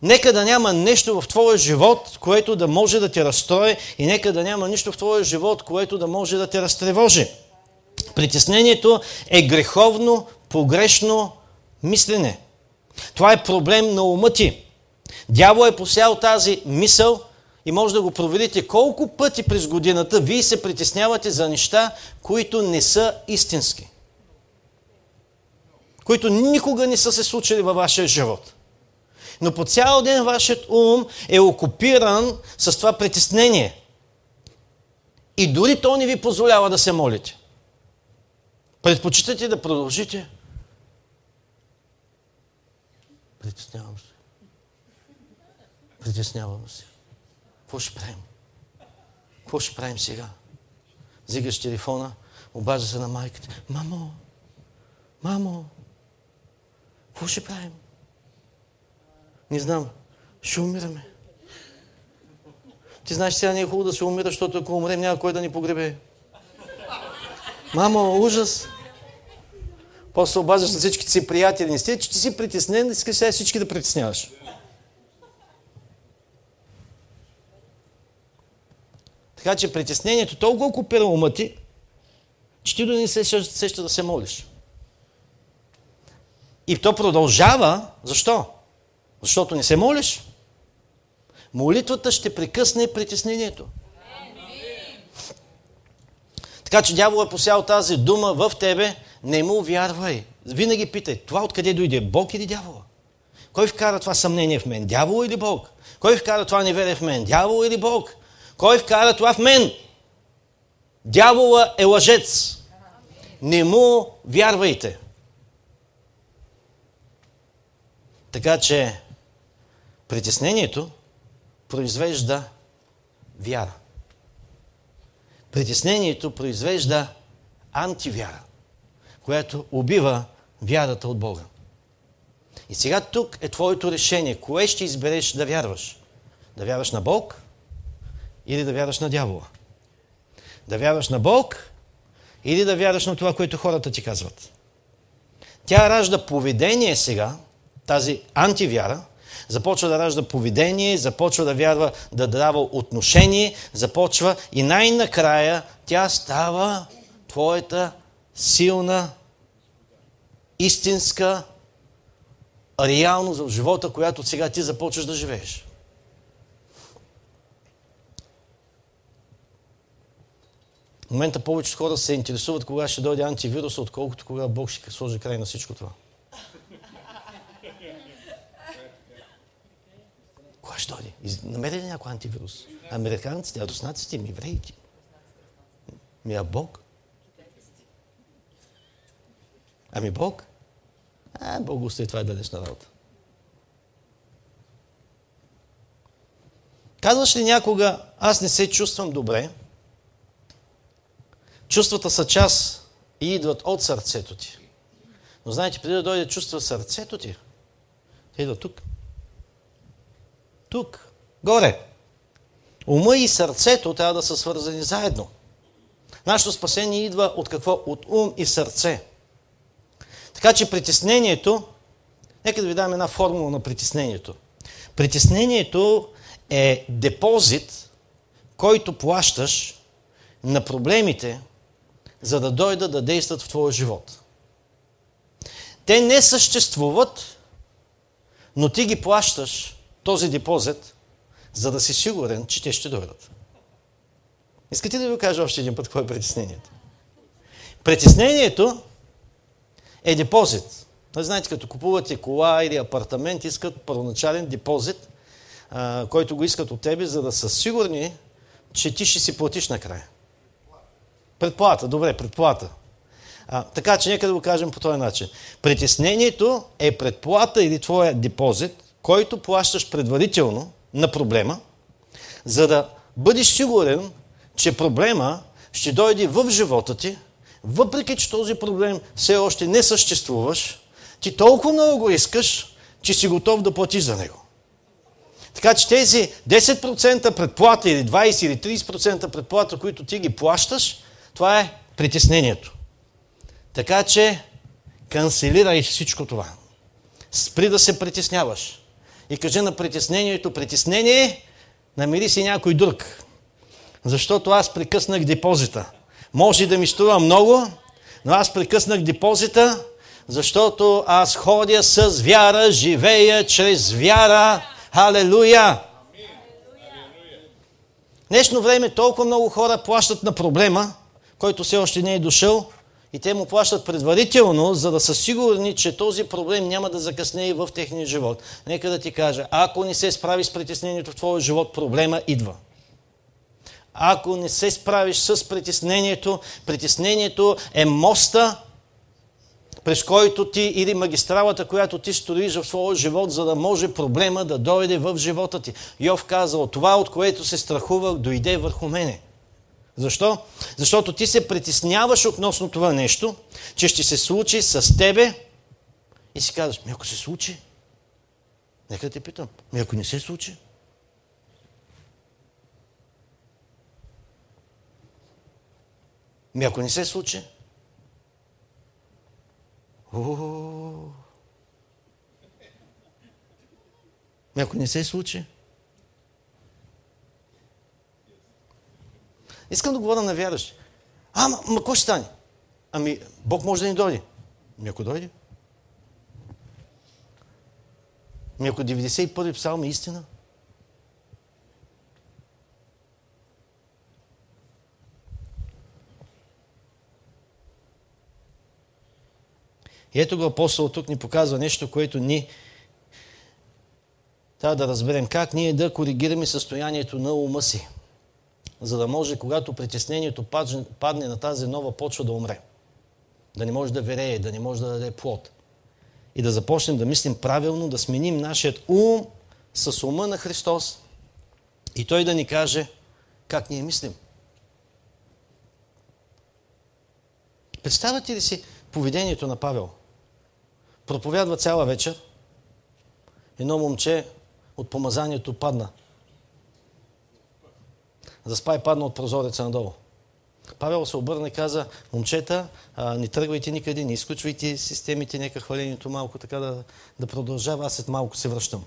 Нека да няма нещо в твоя живот, което да може да те разстрои и нека да няма нищо в твоя живот, което да може да те разтревожи. Притеснението е греховно, погрешно мислене. Това е проблем на ума ти. Дявол е посял тази мисъл и може да го проверите колко пъти през годината вие се притеснявате за неща, които не са истински. Които никога не са се случили във вашия живот но по цял ден вашият ум е окупиран с това притеснение. И дори то не ви позволява да се молите. Предпочитате да продължите. Притеснявам се. Притеснявам се. Какво ще правим? Какво ще правим сега? Зигаш телефона, обажда се на майката. Мамо, мамо, какво ще правим? Не знам. Ще умираме. Ти знаеш, сега не е хубаво да се умира, защото ако умрем, няма кой да ни погребе. Мамо, ужас. После обаждаш на всичките си приятели. Не сте, че ти си притеснен, искаш сега всички да притесняваш. Така че притеснението толкова окупира ума ти, че ти да не се сеща да се молиш. И то продължава. Защо? Защото не се молиш. Молитвата ще прекъсне притеснението. Така че дявол е посял тази дума в тебе, не му вярвай. Винаги питай, това откъде дойде, Бог или дявола? Кой вкара това съмнение в мен, дявол или Бог? Кой вкара това неверие в мен, дявол или Бог? Кой вкара това в мен? Дявола е лъжец. Не му вярвайте. Така че Притеснението произвежда вяра. Притеснението произвежда антивяра, която убива вярата от Бога. И сега тук е твоето решение. Кое ще избереш да вярваш? Да вярваш на Бог или да вярваш на дявола? Да вярваш на Бог или да вярваш на това, което хората ти казват? Тя ражда поведение сега, тази антивяра, започва да ражда поведение, започва да вярва, да дава отношение, започва и най-накрая тя става твоята силна, истинска реалност в живота, която сега ти започваш да живееш. В момента повечето хора се интересуват кога ще дойде антивируса, отколкото кога Бог ще сложи край на всичко това. Ще дойде? Намери ли някой антивирус? Американците, руснаците, ми евреите. Ми а Бог? Ами Бог? А, Бог остави това е далечна работа. Казваш ли някога, аз не се чувствам добре, Чувствата са част и идват от сърцето ти. Но знаете, преди да дойде чувства сърцето ти, те идват тук. Тук. Горе. Ума и сърцето трябва да са свързани заедно. Нашето спасение идва от какво? От ум и сърце. Така че притеснението, нека да ви дам една формула на притеснението. Притеснението е депозит, който плащаш на проблемите, за да дойдат да действат в твоя живот. Те не съществуват, но ти ги плащаш този депозит, за да си сигурен, че те ще дойдат. Искате да ви кажа още един път какво е притеснението? Притеснението е депозит. Знаете, като купувате кола или апартамент, искат първоначален депозит, който го искат от тебе, за да са сигурни, че ти ще си платиш накрая. Предплата, добре, предплата. А, така че нека да го кажем по този начин. Притеснението е предплата или твоя депозит, който плащаш предварително на проблема, за да бъдеш сигурен, че проблема ще дойде в живота ти, въпреки че този проблем все още не съществуваш, ти толкова много го искаш, че си готов да платиш за него. Така че тези 10% предплата или 20 или 30% предплата, които ти ги плащаш, това е притеснението. Така че канцелирай всичко това. Спри да се притесняваш. И кажи на притеснението, притеснение, намери си някой друг. Защото аз прекъснах депозита. Може да ми струва много, но аз прекъснах депозита, защото аз ходя с вяра, живея чрез вяра. Халелуя! Днешно време толкова много хора плащат на проблема, който все още не е дошъл и те му плащат предварително, за да са сигурни, че този проблем няма да закъсне и в техния живот. Нека да ти кажа, ако не се справиш с притеснението в твоя живот, проблема идва. Ако не се справиш с притеснението, притеснението е моста, през който ти или магистралата, която ти строиш в своя живот, за да може проблема да дойде в живота ти. Йов казал, това от което се страхувах, дойде върху мене. Защо? Защото ти се притесняваш относно това нещо, че ще се случи с тебе. И си казваш, ми ако се случи, нека да те питам, ми ако не се случи, Ми ако не се случи, Ми ако не се случи, Искам да говоря на вярващи. А, ма, какво ще стане? Ами, Бог може да ни дойде. Ами ако дойде. Ами ако 91 псалм е истина. И ето го апостол тук ни показва нещо, което ни трябва да разберем как ние да коригираме състоянието на ума си за да може, когато притеснението падне на тази нова почва да умре. Да не може да верее, да не може да даде плод. И да започнем да мислим правилно, да сменим нашият ум с ума на Христос и Той да ни каже как ние мислим. Представяте ли си поведението на Павел? Проповядва цяла вечер. Едно момче от помазанието падна. Заспа и падна от прозореца надолу. Павел се обърна и каза, момчета, а, не тръгвайте никъде, не изключвайте системите, нека хвалението малко така да, да продължава, аз след малко се връщам.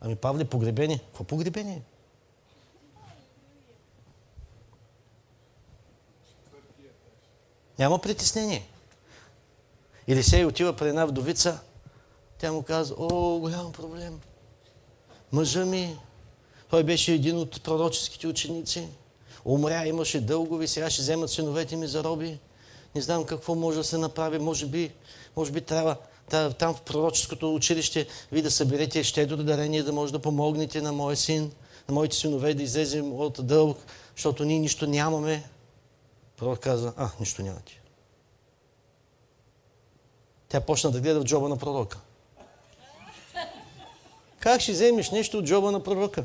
Ами Павле, погребение? Какво погребение? Няма притеснение. Или се отива при една вдовица, тя му казва, о, голям проблем. Мъжа ми, той беше един от пророческите ученици, умря, имаше дългови, сега ще вземат синовете ми за роби. Не знам какво може да се направи, може би, може би трябва там в пророческото училище ви да съберете щедро дарение, да може да помогнете на моя син, на моите синове да излезем от дълг, защото ние нищо нямаме. Пророк каза, а, нищо нямате. Тя почна да гледа в джоба на пророка. Как ще вземеш нещо от джоба на пророка?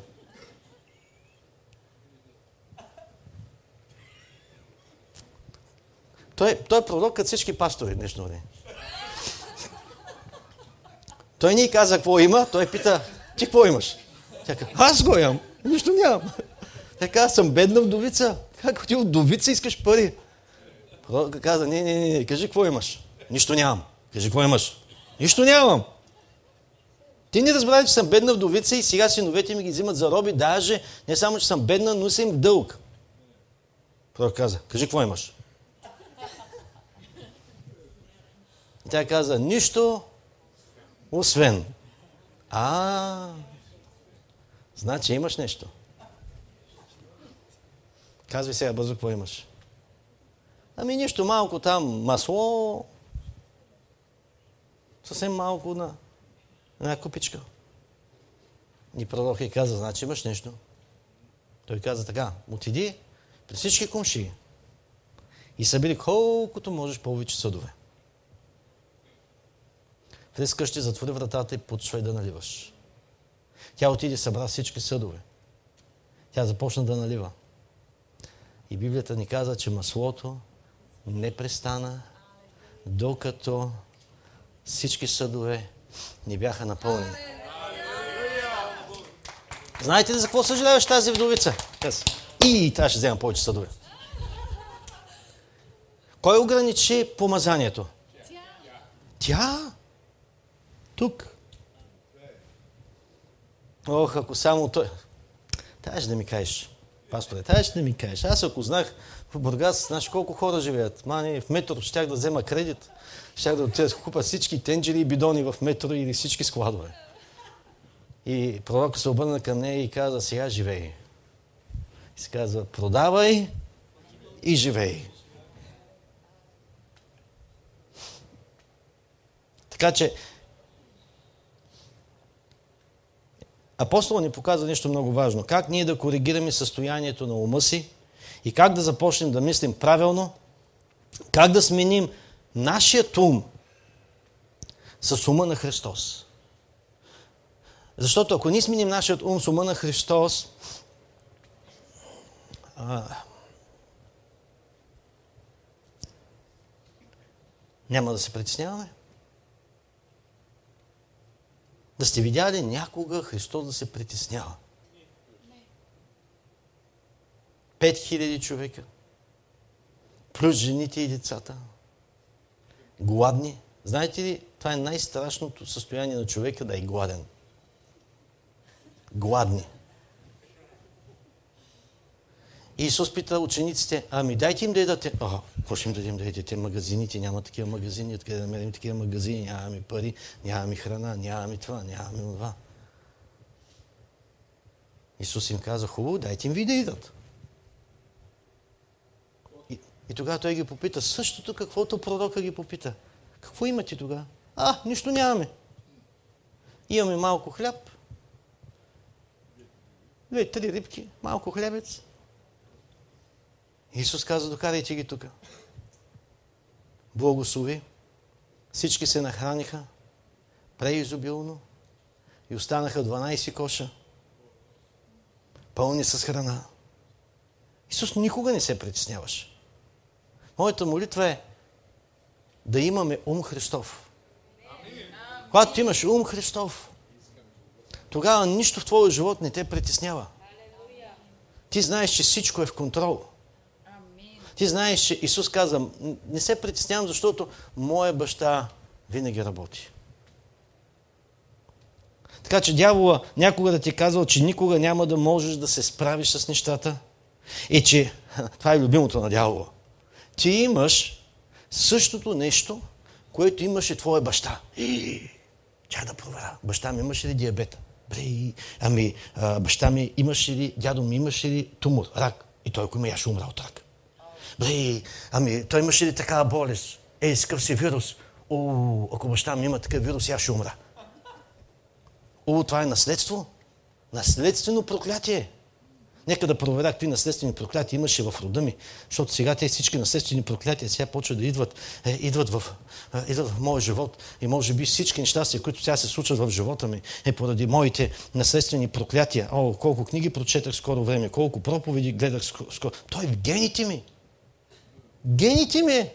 Той, той е пророк като всички пастори днешно време. Той ни каза какво има, той пита, ти какво имаш? Тя каза, аз го имам, нищо нямам. Тя каза, съм бедна вдовица. Как ти вдовица искаш пари? Пророк каза, не, не, не, кажи какво имаш. Нищо нямам. Кажи какво имаш. Нищо нямам. Ти не разбрали, че съм бедна вдовица и сега синовете ми ги взимат за роби, даже не само, че съм бедна, но съм в дълг. Пророк каза, кажи какво имаш. Тя каза, нищо, освен. А, значи имаш нещо. Казвай сега бързо какво имаш. Ами нищо малко там, масло, съвсем малко на една купичка. И пророк и каза, значи имаш нещо. Той каза така, отиди при всички комши и събери колкото можеш повече съдове. Влез къщи, затвори вратата и почвай да наливаш. Тя отиде, събра всички съдове. Тя започна да налива. И Библията ни каза, че маслото не престана, докато всички съдове ни бяха напълнени. Знаете ли за какво съжаляваш тази вдовица? И трябва ще взема повече съдове. Кой ограничи помазанието? Тя. Тя? Тук. Ох, ако само той... Трябваше да ми кажеш. Пасторе, трябваше да ми кажеш. Аз ако знах в Бургас, знаеш колко хора живеят. Мани, в метро щях да взема кредит. Щях да отида да купа всички тенджери и бидони в метро или всички складове. И пророк се обърна към нея и каза, сега живей. И се казва, продавай и живей. Така че апостола ни показва нещо много важно. Как ние да коригираме състоянието на ума си и как да започнем да мислим правилно, как да сменим нашият ум с ума на Христос. Защото ако ние сменим нашият ум с ума на Христос, а, няма да се притесняваме. Да сте видяли някога Христос да се притеснява. Пет хиляди човека. Плюс жените и децата. Гладни. Знаете ли, това е най-страшното състояние на човека да е гладен. Гладни. Исус пита учениците, ами дайте им да едате. А, какво ще им дадем да едете? Магазините, няма такива магазини, откъде да намерим такива магазини, нямаме пари, нямаме храна, нямаме това, нямаме това. Исус им каза, хубаво, дайте им ви да идат. И, и тогава той ги попита, същото каквото пророка ги попита. Какво имате тогава? А, нищо нямаме. Имаме малко хляб, две-три рибки, малко хлебец, Исус каза, докарайте ги тук. Благослови. Всички се нахраниха преизобилно и останаха 12 коша, пълни с храна. Исус никога не се притесняваше. Моята молитва е да имаме ум Христов. Когато имаш ум Христов, тогава нищо в твоя живот не те притеснява. Ти знаеш, че всичко е в контрол. Ти знаеш, че Исус каза, не се притеснявам, защото моя баща винаги работи. Така че дявола някога да ти е казал, че никога няма да можеш да се справиш с нещата. И че, това е любимото на дявола, ти имаш същото нещо, което имаше твоя баща. И, чай да проверя. Баща ми имаше ли диабета? Бре, ами, а, баща ми имаше ли, дядо ми имаше ли тумор, рак? И той, ако има, я ще умра от рак. Бре, ами, той имаше ли такава болест? Ей, скъв си вирус. О, ако баща ми има такъв вирус, я ще умра. О, това е наследство. Наследствено проклятие. Нека да проверя какви наследствени проклятия имаше в рода ми, защото сега те всички наследствени проклятия сега почват да идват, е, идват, в, е, идват в моя живот. И може би всички нещастия, които сега се случват в живота ми, е поради моите наследствени проклятия. О, колко книги прочетах скоро време, колко проповеди гледах скоро. Той е в гените ми. Гените ми.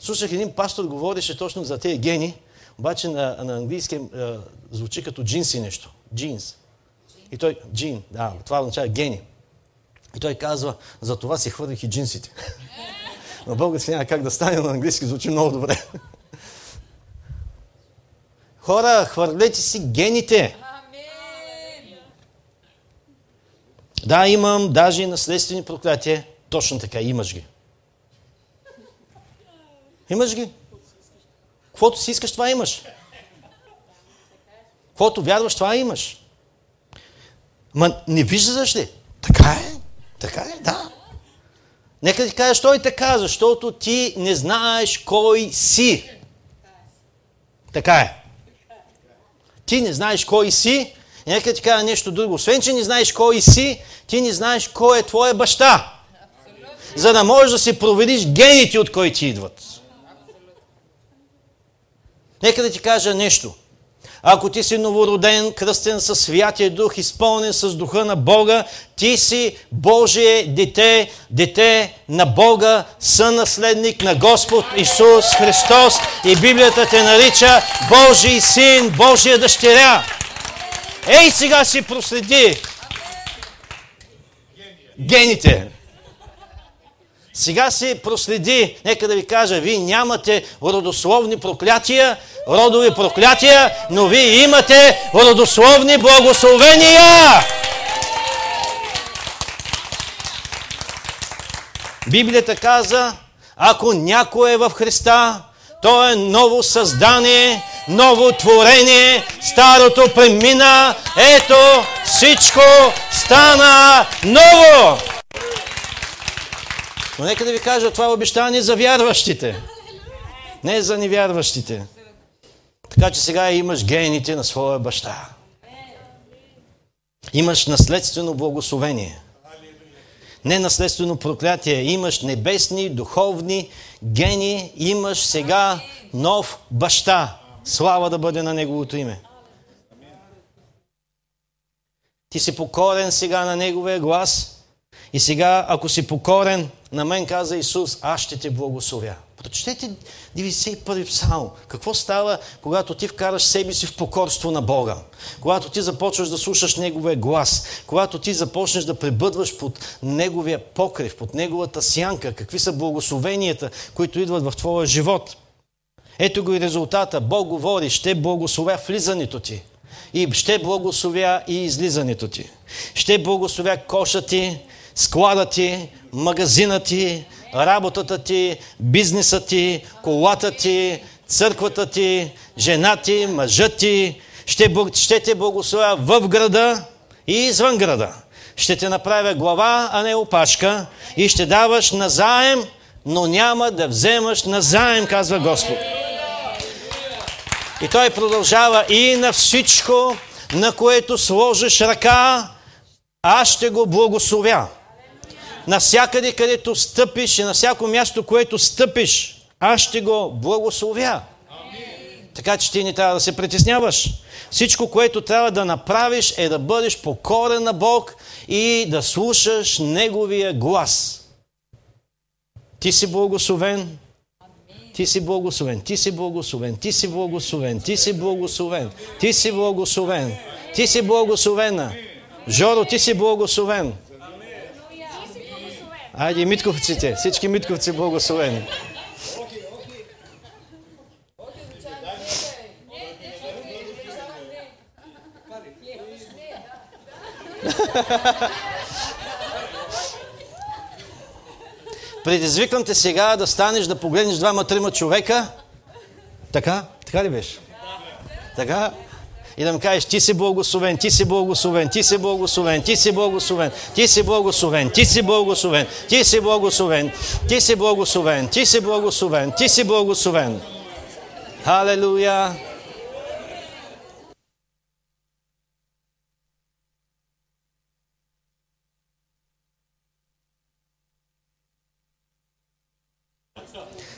Слушах един пастор, говореше точно за тези гени, обаче на, на английски е, звучи като джинси нещо. Джинс. И той, джин, да, това означава гени. И той казва, за това си хвърлих и джинсите. (laughs) На български няма как да стане, на английски звучи много добре. Хора, хвърлете си гените. Да, имам даже и наследствени проклятия. Точно така, имаш ги. Имаш ги. Каквото си искаш, това имаш. Каквото вярваш, това имаш. Ма не виждаш ли? Така е. Така е, да. Нека ти кажа, що е така, защото ти не знаеш кой си. Така е. Ти не знаеш кой си. Нека ти кажа нещо друго. Освен, че не знаеш кой си, ти не знаеш кой е твоя баща. За да можеш да си провериш гените, от кой ти идват. Нека да ти кажа нещо. Ако ти си новороден, кръстен със Святия Дух, изпълнен с Духа на Бога, ти си Божие дете, дете на Бога, сънаследник на Господ Исус Христос и Библията те нарича Божий син, Божия дъщеря. Ей, сега си проследи гените. Сега си проследи, нека да ви кажа, вие нямате родословни проклятия, родови проклятия, но вие имате родословни благословения. Библията каза, ако някой е в Христа, то е ново създание, ново творение, старото премина, ето всичко стана ново. Но нека да ви кажа, това е обещание за вярващите. Не за невярващите. Така че сега имаш гените на своя баща. Имаш наследствено благословение. Не наследствено проклятие. Имаш небесни, духовни гени. Имаш сега нов баща. Слава да бъде на Неговото име. Ти си покорен сега на Неговия глас. И сега, ако си покорен, на мен каза Исус, аз ще те благословя. Прочетете 91 псалм. Какво става, когато ти вкараш себе си в покорство на Бога? Когато ти започваш да слушаш Неговия глас? Когато ти започнеш да пребъдваш под Неговия покрив, под Неговата сянка? Какви са благословенията, които идват в твоя живот? Ето го и резултата. Бог говори, ще благословя влизането ти. И ще благословя и излизането ти. Ще благословя коша ти, склада ти, магазина ти, работата ти, бизнеса ти, колата ти, църквата ти, жена ти, мъжът ти. Ще, ще те благословя в града и извън града. Ще те направя глава, а не опашка и ще даваш назаем, но няма да вземаш назаем, казва Господ. И той продължава и на всичко, на което сложиш ръка, аз ще го благословя навсякъде, където стъпиш и на всяко място, което стъпиш, аз ще го благословя. Така че ти не трябва да се притесняваш. Всичко, което трябва да направиш е да бъдеш покорен на Бог и да слушаш Неговия глас. Ти си благословен, ти си благословен, ти си благословен, ти си благословен, ти си благословен, ти си благословен, ти си благословена. Жоро, ти си благословен. Айде, митковците, всички митковци благословени. Предизвиквам те сега да станеш, да погледнеш двама-трима човека. Така? Така ли беше? Така? И да му кажеш, ти си благословен, ти си благословен, ти си благословен, ти си благословен, ти си благословен, ти си благословен, ти си благословен, ти си благословен, ти си благословен, ти си благословен. Халелуя!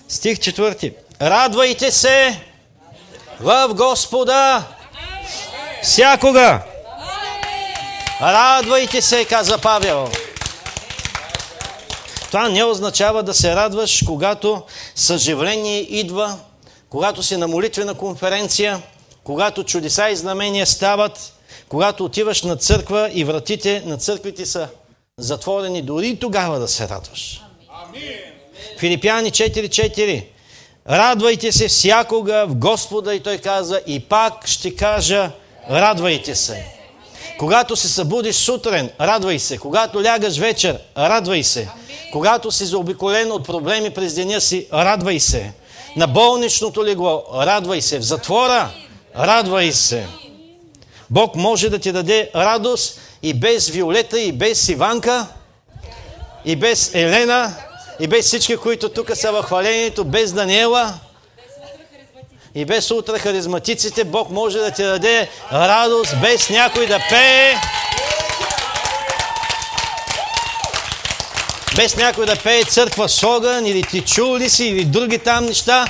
Стих четвърти. Радвайте се в Господа всякога. Радвайте се, каза Павел. Това не означава да се радваш, когато съживление идва, когато си на молитвена конференция, когато чудеса и знамения стават, когато отиваш на църква и вратите на църквите са затворени, дори тогава да се радваш. Филипяни 4.4 Радвайте се всякога в Господа и той каза и пак ще кажа радвайте се. Когато се събудиш сутрин, радвай се. Когато лягаш вечер, радвай се. Когато си заобиколен от проблеми през деня си, радвай се. На болничното легло, радвай се. В затвора, радвай се. Бог може да ти даде радост и без Виолета, и без Иванка, и без Елена, и без всички, които тук са в хвалението, без Даниела и без утре харизматиците, Бог може да ти даде радост, без някой да пее. Без някой да пее църква с огън, или ти чули си, или други там неща.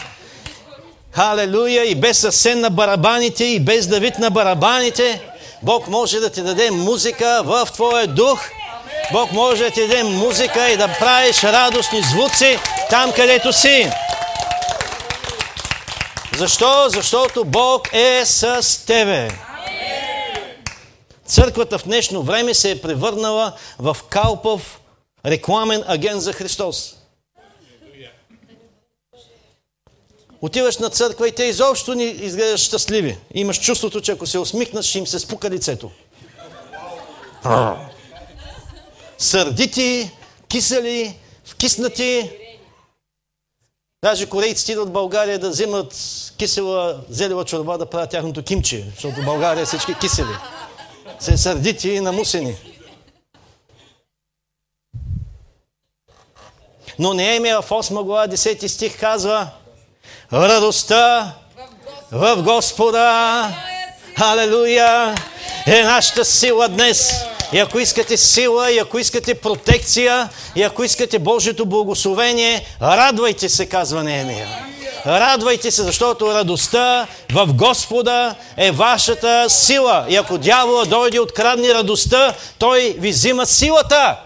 Халелуя! И без съсен на барабаните, и без Давид на барабаните. Бог може да ти даде музика в твоя дух – Бог може да ти даде музика и да правиш радостни звуци там, където си. Защо? Защото Бог е с тебе. Църквата в днешно време се е превърнала в калпов рекламен агент за Христос. Отиваш на църква и те изобщо не изглеждаш щастливи. Имаш чувството, че ако се усмихнаш, ще им се спука лицето сърдити, кисели, вкиснати. Даже корейците идват в България да взимат кисела зелева чорба да правят тяхното кимче, защото в България всички кисели. Се сърдити и намусени. Но Неемия в 8 глава 10 стих казва Радостта в Господа, Халелуя, е нашата сила днес. И ако искате сила, и ако искате протекция, и ако искате Божието благословение, радвайте се, казва Неемия. Радвайте се, защото радостта в Господа е вашата сила. И ако дявола дойде открадни радостта, той ви взима силата.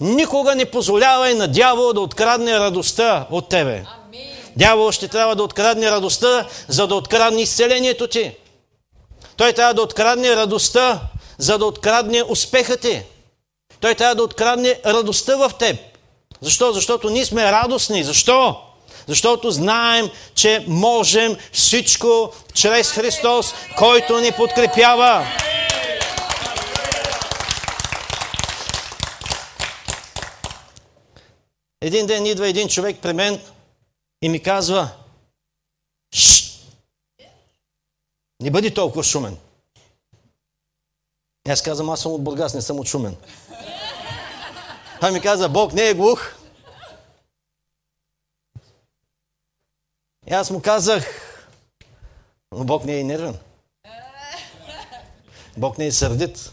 Никога не позволявай на дявола да открадне радостта от тебе. Дявол ще трябва да открадне радостта, за да открадне изцелението ти. Той трябва да открадне радостта, за да открадне успеха ти. Той трябва да открадне радостта в теб. Защо? Защото ние сме радостни. Защо? Защото знаем, че можем всичко чрез Христос, който ни подкрепява. Един ден идва един човек при мен и ми казва, не бъди толкова шумен. И аз казвам, аз съм от Бургас, не съм от Шумен. Той ми каза, Бог не е глух. И аз му казах, но Бог не е нервен. Бог не е сърдит.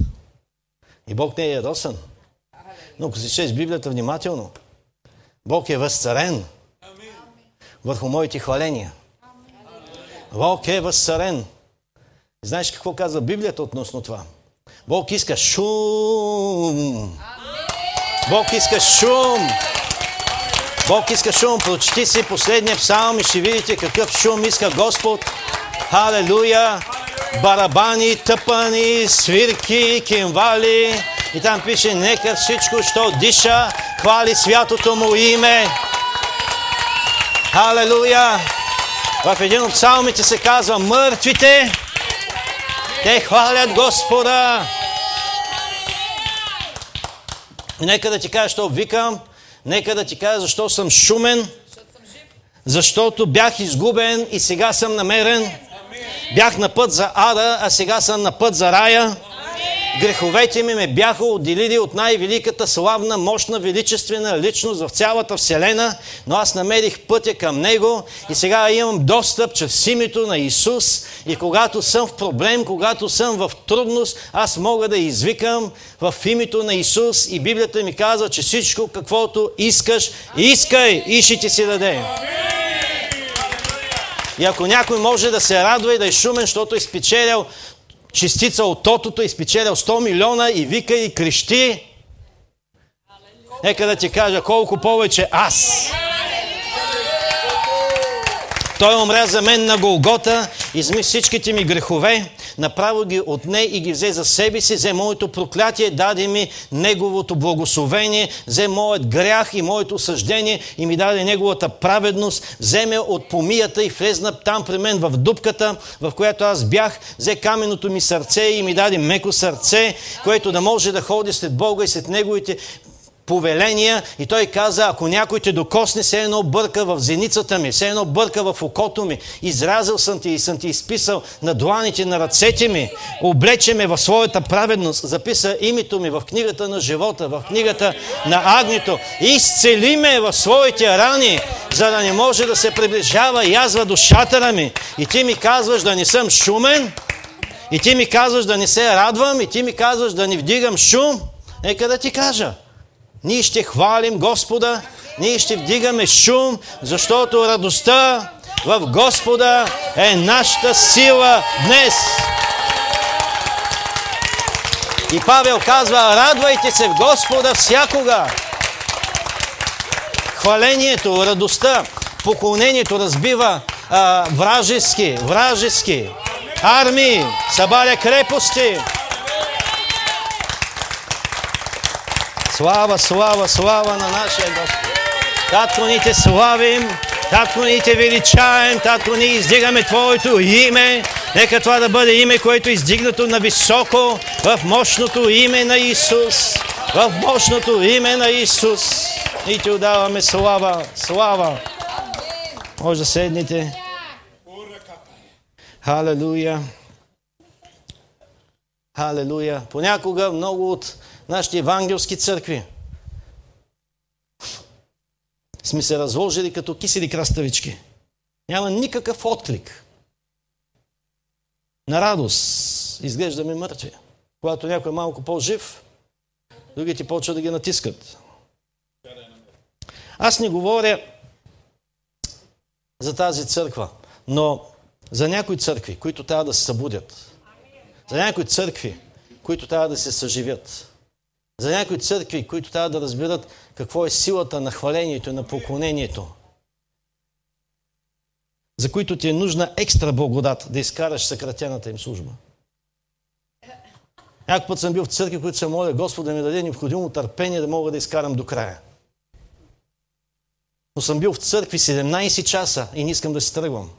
И Бог не е ядосен. Но ако си чеш Библията внимателно, Бог е възцарен върху моите хваления. Бог е възцарен. Знаеш какво казва Библията относно това? Бог иска шум. Бог иска шум. Бог иска шум. Прочети си последния псалм и ще видите какъв шум иска Господ. Халелуя! Барабани, тъпани, свирки, кимвали. И там пише, нека всичко, що диша, хвали святото му име. Халелуя! В един от псалмите се казва, мъртвите, те хвалят Господа. Нека да ти кажа, що викам, нека да ти кажа, защо съм шумен, защото бях изгубен и сега съм намерен. Бях на път за ада, а сега съм на път за рая. Греховете ми ме бяха отделили от най-великата, славна, мощна, величествена личност в цялата Вселена, но аз намерих пътя към Него и сега имам достъп чрез името на Исус и когато съм в проблем, когато съм в трудност, аз мога да извикам в името на Исус и Библията ми казва, че всичко каквото искаш, искай и ще ти си даде. И ако някой може да се радва и да е шумен, защото е спечелил частица от тотото, е спечелил 100 милиона и вика и крещи, нека да ти кажа колко повече аз. Той умря за мен на Голгота, изми всичките ми грехове, направо ги отне и ги взе за себе си, взе моето проклятие, даде ми Неговото благословение, взе моят грях и моето съждение и ми даде Неговата праведност, вземе от помията и влезна там при мен в дупката, в която аз бях, взе каменото ми сърце и ми даде меко сърце, което да може да ходи след Бога и след Неговите повеления и той каза, ако някой те докосне, се едно бърка в зеницата ми, се едно бърка в окото ми, изразил съм ти и съм ти изписал на дланите, на ръцете ми, облече ме в своята праведност, записа името ми в книгата на живота, в книгата на агнето, изцели ме в своите рани, за да не може да се приближава язва до шатъра ми. И ти ми казваш да не съм шумен, и ти ми казваш да не се радвам, и ти ми казваш да не вдигам шум. Нека да ти кажа. Ние ще хвалим Господа, ние ще вдигаме шум, защото радостта в Господа е нашата сила днес. И Павел казва, радвайте се в Господа всякога. Хвалението, радостта, поклонението разбива а, вражески, вражески армии, събаря крепости. Слава, слава, слава на нашия Господ. Татко, ни те славим, Татко, ни те величаем, Татко, ни издигаме Твоето име. Нека това да бъде име, което е издигнато на високо в мощното име на Исус. В мощното име на Исус. И ти отдаваме слава, слава. Може да седнете. Халелуя. Халелуя. Понякога много от нашите евангелски църкви. Сме се разложили като кисели краставички. Няма никакъв отклик. На радост изглеждаме мъртви. Когато някой е малко по-жив, другите почват да ги натискат. Аз не говоря за тази църква, но за някои църкви, които трябва да се събудят. За някои църкви, които трябва да се съживят. За някои църкви, които трябва да разберат какво е силата на хвалението на поклонението. За които ти е нужна екстра благодат да изкараш съкратената им служба. Някой път съм бил в църкви, които се моля Господ да ми даде необходимо търпение да мога да изкарам до края. Но съм бил в църкви 17 часа и не искам да си тръгвам.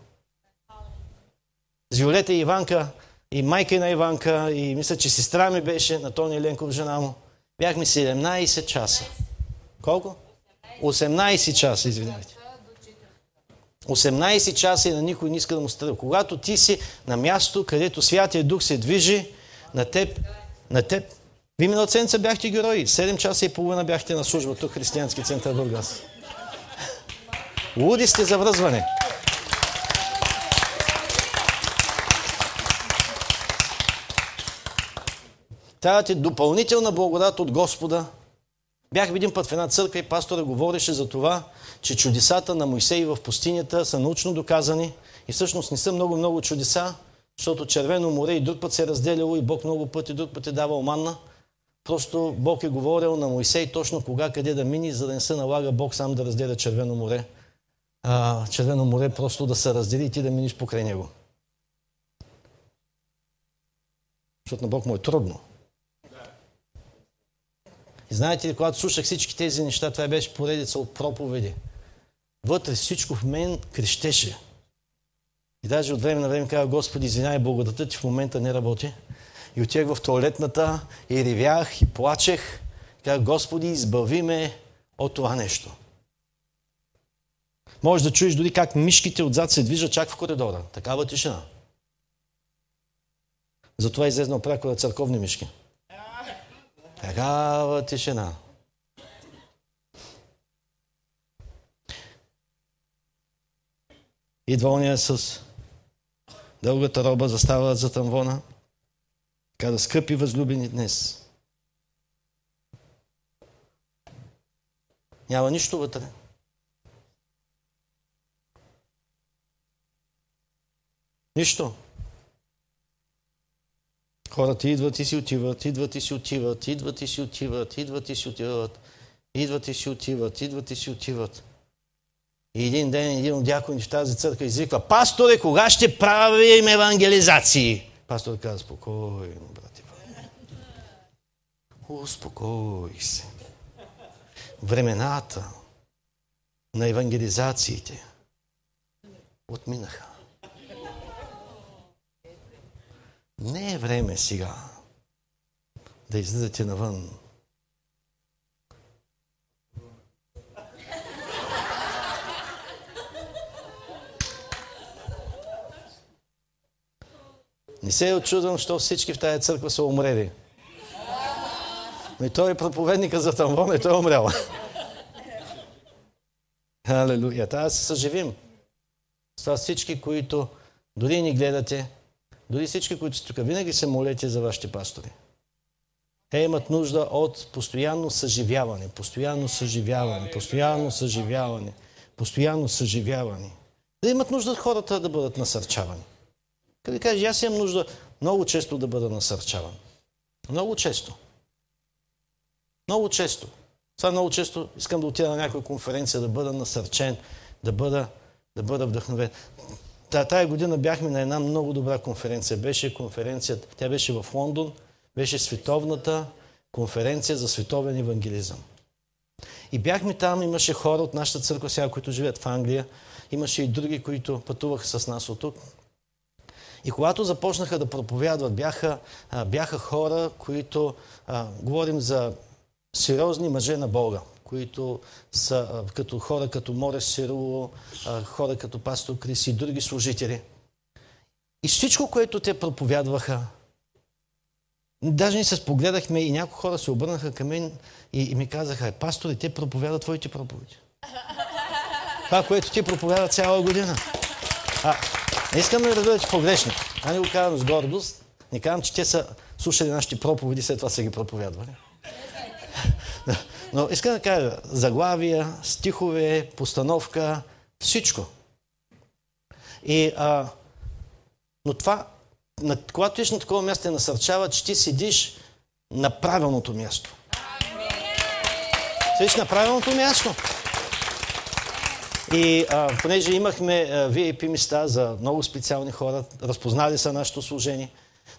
С Виолета и Иванка, и майка на Иванка, и мисля, че сестра ми беше, на Тони Ленков, жена му. Бяхме 17 часа. Колко? 18 часа, извинявайте. 18 часа и на никой не иска да му стръгва. Когато ти си на място, където Святия Дух се движи, на теб, на теб. Вие миналата седмица бяхте герои. 7 часа и половина бяхте на служба тук, Християнски център Бургас. Луди сте за връзване. Трябва ти допълнителна благодат от Господа. Бях един път в една църква и пастора говореше за това, че чудесата на Моисей в пустинята са научно доказани и всъщност не са много-много чудеса, защото Червено море и друг път се е разделяло и Бог много пъти, друг път е давал манна. Просто Бог е говорил на Моисей точно кога, къде да мини, за да не се налага Бог сам да разделя Червено море. А, червено море просто да се раздели и ти да миниш покрай него. Защото на Бог му е трудно. И знаете ли, когато слушах всички тези неща, това беше поредица от проповеди. Вътре всичко в мен крещеше. И даже от време на време казах, Господи, извинявай, благодата ти в момента не работи. И отивах в туалетната и ревях и плачех. Казах, Господи, избави ме от това нещо. Може да чуеш дори как мишките отзад се движат чак в коридора. Такава тишина. Затова излезнал пряко на църковни мишки. Такава тишина. Идва ония с дългата роба, застава за тамвона. Каза, скъпи възлюбени днес. Няма нищо вътре. Нищо. Хората идват и си отиват, идват и си отиват, идват и си отиват, идват и си отиват, идват и си отиват, идват и си отиват. И един ден един от дякони в тази църква извиква, пасторе, кога ще правим евангелизации? Пастор каза, спокойно, брати. Успокой се. Времената на евангелизациите отминаха. Не е време сега да излизате навън. Не се е очудвам, що всички в тази църква са умрели. Но и той е проповедника за тамвон и той е умрял. Алелуя. Трябва да се съживим. С това всички, които дори ни гледате, дори всички, които сте тук, винаги се молете за вашите пастори. Те имат нужда от постоянно съживяване, постоянно съживяване, постоянно съживяване, постоянно съживяване. Да имат нужда от хората да бъдат насърчавани. Къде кажеш, аз имам нужда много често да бъда насърчаван. Много често. Много често. Това много често искам да отида на някоя конференция, да бъда насърчен, да бъда, да бъда вдъхновен. Та, тая година бяхме на една много добра конференция. Беше конференцията, тя беше в Лондон, беше световната конференция за световен евангелизъм. И бяхме там, имаше хора от нашата църква сега, които живеят в Англия. Имаше и други, които пътуваха с нас от тук. И когато започнаха да проповядват, бяха, бяха хора, които, а, говорим за сериозни мъже на Бога, които са като хора като Море Сируло, хора като пастор Крис и други служители. И всичко, което те проповядваха, даже ни се спогледахме и някои хора се обърнаха към мен и, и ми казаха, пастори, те проповядат твоите проповеди. Това, което ти проповяда цяла година. А, не искам да бъдете погрешни. А не го казвам с гордост. Не казвам, че те са слушали нашите проповеди, след това са ги проповядвали. Но искам да кажа, заглавия, стихове, постановка, всичко. И, а, но това, на, когато ти на такова място, те насърчава, че ти седиш на правилното място. Седиш на правилното място. И а, понеже имахме а, VIP места за много специални хора, разпознали са нашето служение.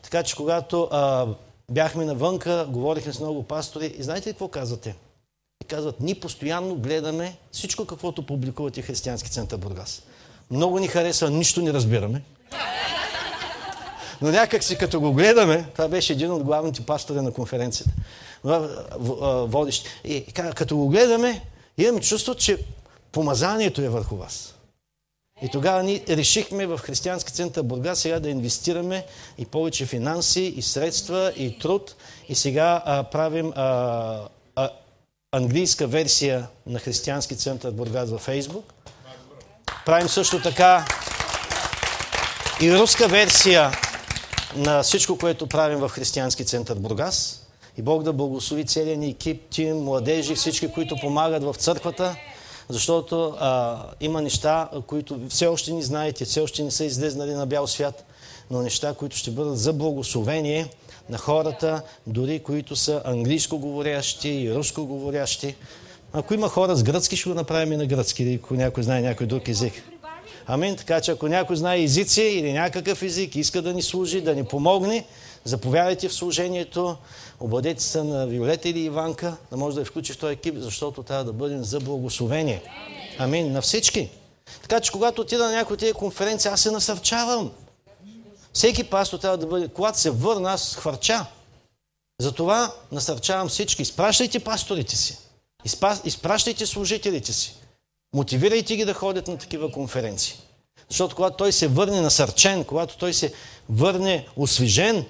Така че когато а, бяхме навънка, говорихме с много пастори и знаете ли какво казвате? И казват, ние постоянно гледаме всичко, каквото публикуват и Християнски център Бургас. Много ни харесва, нищо не разбираме. Но някак си като го гледаме, това беше един от главните пастори на конференцията, водещ. И като го гледаме, имам чувство, че помазанието е върху вас. И тогава ние решихме в Християнски център Бургас сега да инвестираме и повече финанси, и средства, и труд. И сега а, правим а, а, английска версия на Християнски център Бургас във Фейсбук. Правим също така и руска версия на всичко, което правим в Християнски център Бургас. И Бог да благослови целият ни екип, тим, младежи, всички, които помагат в църквата защото а, има неща, които все още не знаете, все още не са излезнали на бял свят, но неща, които ще бъдат за благословение на хората, дори които са английско говорящи и руско говорящи. Ако има хора с гръцки, ще го направим и на гръцки, ако някой знае някой друг език. Амин. Така че ако някой знае езици или някакъв език, иска да ни служи, да ни помогне, заповядайте в служението, обладете се на Виолета или Иванка, да може да я включи в този екип, защото трябва да бъдем за благословение. Амин. На всички. Така че когато отида на някои от тези конференции, аз се насърчавам. Всеки пастор трябва да бъде, когато се върна, аз хвърча. Затова насърчавам всички. Изпращайте пасторите си. Изпращайте служителите си. Мотивирайте ги да ходят на такива конференции. Защото когато той се върне насърчен, когато той се върне освежен,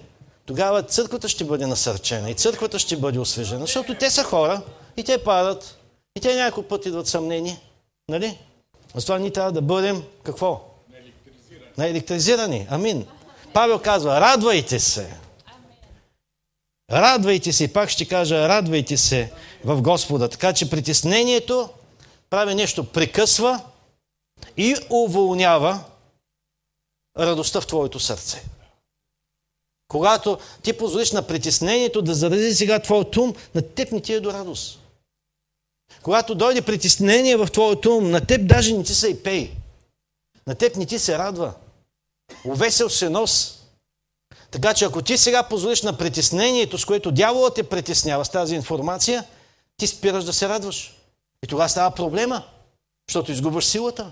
тогава църквата ще бъде насърчена и църквата ще бъде освежена. Защото те са хора и те падат и те някой път идват съмнение. Нали? Затова ние трябва да бъдем какво? Наелектризирани. Наелектризирани. Амин. Павел казва, радвайте се. Радвайте се, и пак ще кажа, радвайте се в Господа. Така че притеснението прави нещо, прекъсва и уволнява радостта в твоето сърце. Когато ти позволиш на притеснението да зарази сега твоето ум, на теб не ти е до радост. Когато дойде притеснение в твоето ум, на теб даже не ти се и пей. На теб не ти се радва. Увесел се нос. Така че ако ти сега позволиш на притеснението, с което дяволът те притеснява с тази информация, ти спираш да се радваш. И тогава става проблема, защото изгубваш силата.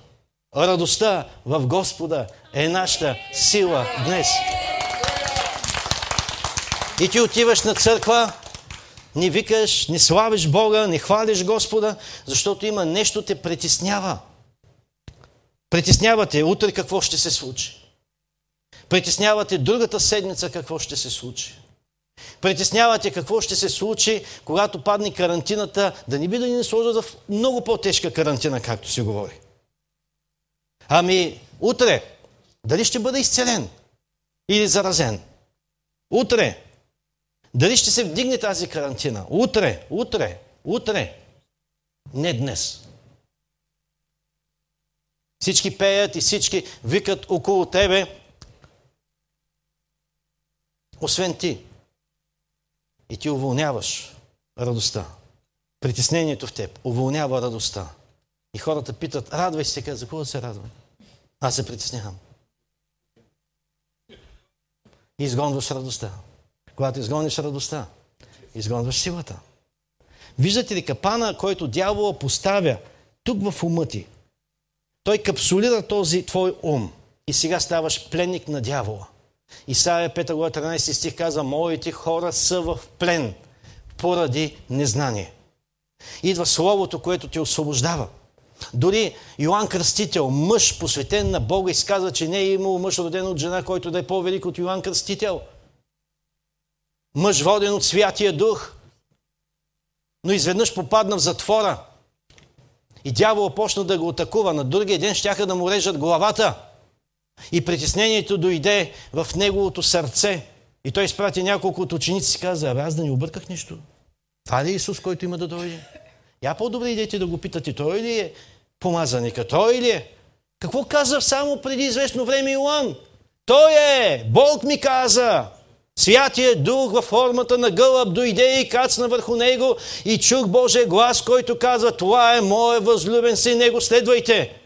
Радостта в Господа е нашата сила днес. И ти отиваш на църква, не викаш, не славиш Бога, не хвалиш Господа, защото има нещо те притеснява. Притеснявате утре какво ще се случи. Притеснявате другата седмица какво ще се случи. Притеснявате какво ще се случи, когато падне карантината, да не би да ни сложат в много по-тежка карантина, както се говори. Ами, утре, дали ще бъде изцелен или заразен? Утре, дали ще се вдигне тази карантина? Утре, утре, утре. Не днес. Всички пеят и всички викат около тебе, освен ти. И ти уволняваш радостта. Притеснението в теб уволнява радостта. И хората питат, радвай се, за да се радвам? Аз се притеснявам. И изгонваш радостта. Когато изгониш радостта, изгонваш силата. Виждате ли капана, който дявола поставя тук в ума ти? Той капсулира този твой ум. И сега ставаш пленник на дявола. Исаия 5 глава 13 стих казва, моите хора са в плен поради незнание. Идва Словото, което те освобождава. Дори Йоанн Кръстител, мъж посветен на Бога, изказва, че не е имал мъж роден от жена, който да е по-велик от Йоанн Кръстител. Мъж воден от Святия Дух. Но изведнъж попадна в затвора. И дявол почна да го атакува. На другия ден щяха да му режат главата. И притеснението дойде в неговото сърце. И той изпрати няколко от ученици и каза, аз да не обърках нищо. Това ли е Исус, който има да дойде? Я по-добре идете да го питате, той ли е помазаника, той ли е? Какво каза само преди известно време Иоанн? Той е! Бог ми каза! Святия Дух във формата на гълъб дойде и кацна върху него и чух Божия глас, който казва, това е моят възлюбен син, него следвайте.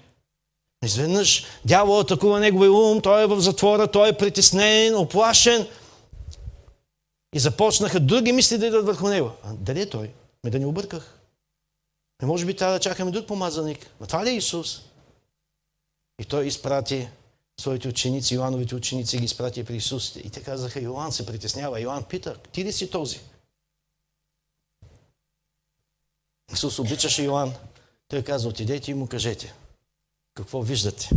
Изведнъж дявол атакува неговия ум, той е в затвора, той е притеснен, оплашен. И започнаха други мисли да идват върху него. А дали е той? Ме да не обърках. Не може би трябва да чакаме друг помазаник. Но това ли е Исус? И той изпрати своите ученици, Йоановите ученици ги изпрати при Исус. И те казаха, Йоан се притеснява. Йоан пита, ти ли си този? Исус обичаше Йоан. Той каза, отидете и му кажете. Какво виждате?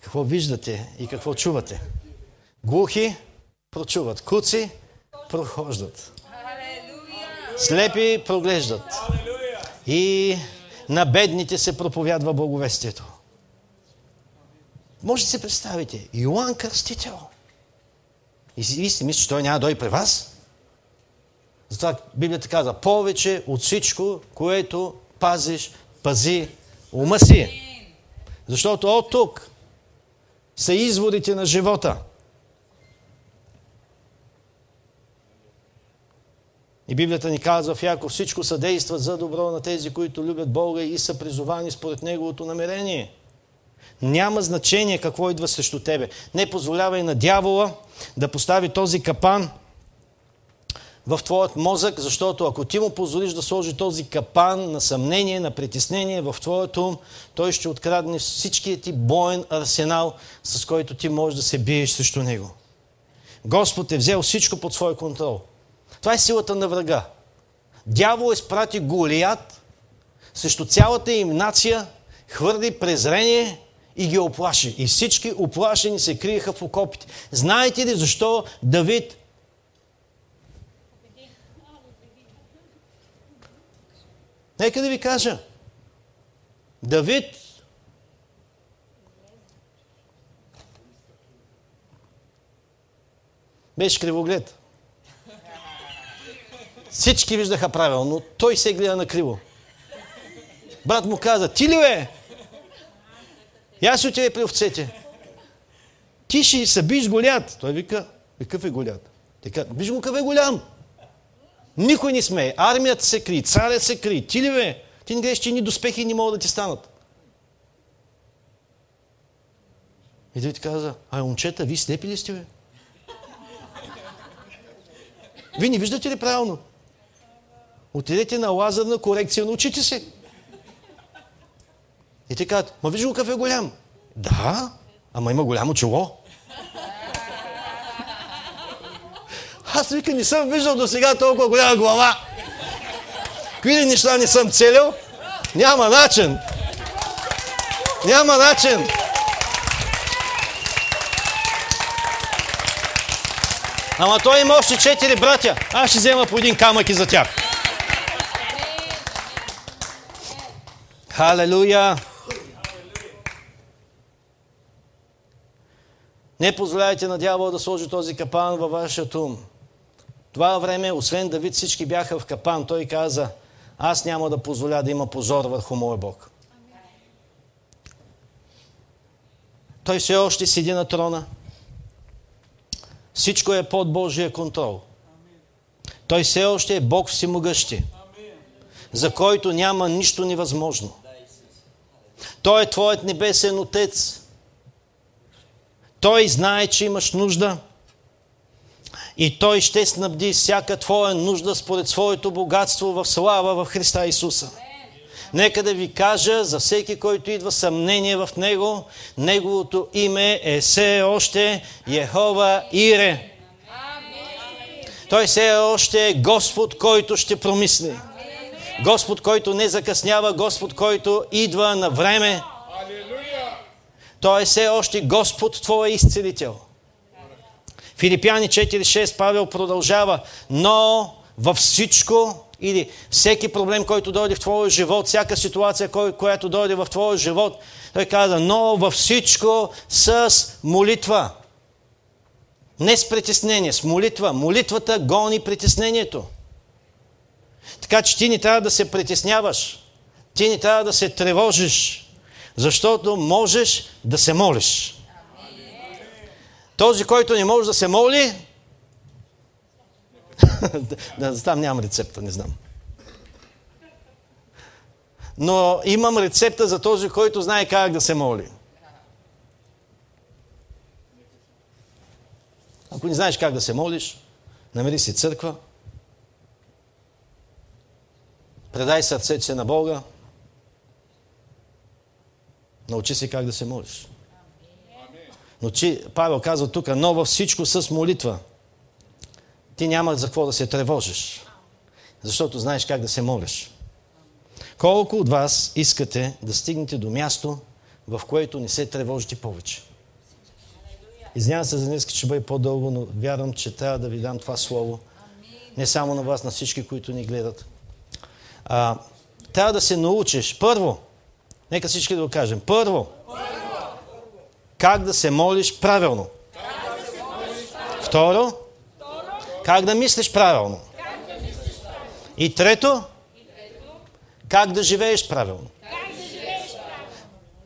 Какво виждате и какво чувате? Глухи прочуват, куци прохождат. Слепи проглеждат. И на бедните се проповядва благовестието. Може да се представите, Йоанн Кръстител. И си, си мислите, че той няма да дойде при вас? Затова Библията казва, повече от всичко, което пазиш, пази ума си. Защото от тук са изворите на живота. И Библията ни казва в Яков, всичко съдейства за добро на тези, които любят Бога и са призовани според Неговото намерение. Няма значение какво идва срещу тебе. Не позволявай на дявола да постави този капан в твоят мозък, защото ако ти му позволиш да сложи този капан на съмнение, на притеснение в твоят ум, той ще открадне всичкият ти боен арсенал, с който ти можеш да се биеш срещу него. Господ е взел всичко под свой контрол. Това е силата на врага. Дявол изпрати Голият срещу цялата им нация, хвърли презрение и ги оплаши. И всички оплашени се криеха в окопите. Знаете ли защо Давид Нека да ви кажа. Давид беше кривоглед. Всички виждаха правилно, той се гледа на криво. Брат му каза, ти ли е? Я си отиде при овцете. Ти ще се биш голят. Той вика, какъв е голят? Така, виж го какъв е голям. Никой не смее. Армията се кри, царят се кри. Ти ли бе? Ти не гледаш, че ни доспехи не могат да ти станат. И той ти каза, ай, момчета, вие слепи ли сте, бе? Вие не виждате ли правилно? Отидете на лазерна корекция, научите се. И те казват, ма виж го какъв е голям. Да, ама има голямо чело. Аз вика не съм виждал до сега толкова голяма глава. Какви неща не съм целил? Няма начин. Няма начин. Ама той има още четири братя. Аз ще взема по един камък и за тях. Халелуя! Не позволяйте на дявола да сложи този капан във вашия ум. Това време, освен Давид, всички бяха в капан. Той каза, аз няма да позволя да има позор върху моя Бог. Той все още седи на трона. Всичко е под Божия контрол. Той все още е Бог всемогъщи, за който няма нищо невъзможно. Той е Твоят небесен Отец. Той знае, че имаш нужда и Той ще снабди всяка Твоя нужда според своето богатство в слава в Христа Исуса. Нека да ви кажа за всеки, който идва съмнение в Него, Неговото име е все още Йехова Ире. Той все още е Господ, който ще промисли. Господ, който не закъснява, Господ, който идва на време. Той е все още Господ, Твоя изцелител. Филипяни 4.6 Павел продължава, но във всичко или всеки проблем, който дойде в твоя живот, всяка ситуация, която дойде в твоя живот, той каза, но във всичко с молитва. Не с притеснение, с молитва. Молитвата гони притеснението. Така че ти не трябва да се притесняваш. Ти не трябва да се тревожиш, защото можеш да се молиш. Този, който не може да се моли, (laughs) да, там нямам рецепта, не знам. Но имам рецепта за този, който знае как да се моли. Ако не знаеш как да се молиш, намери си църква, предай сърцето си на Бога, научи си как да се молиш. Но че, Павел казва тук, но във всичко с молитва. Ти няма за какво да се тревожиш, защото знаеш как да се молиш. Колко от вас искате да стигнете до място, в което не се тревожите повече? Извинявам се за днес, че ще бъде по-дълго, но вярвам, че трябва да ви дам това слово. Не само на вас, на всички, които ни гледат. А, трябва да се научиш. Първо, нека всички да го кажем. Първо, как да се молиш правилно. Второ, как да мислиш правилно. И трето, Как да живееш правилно.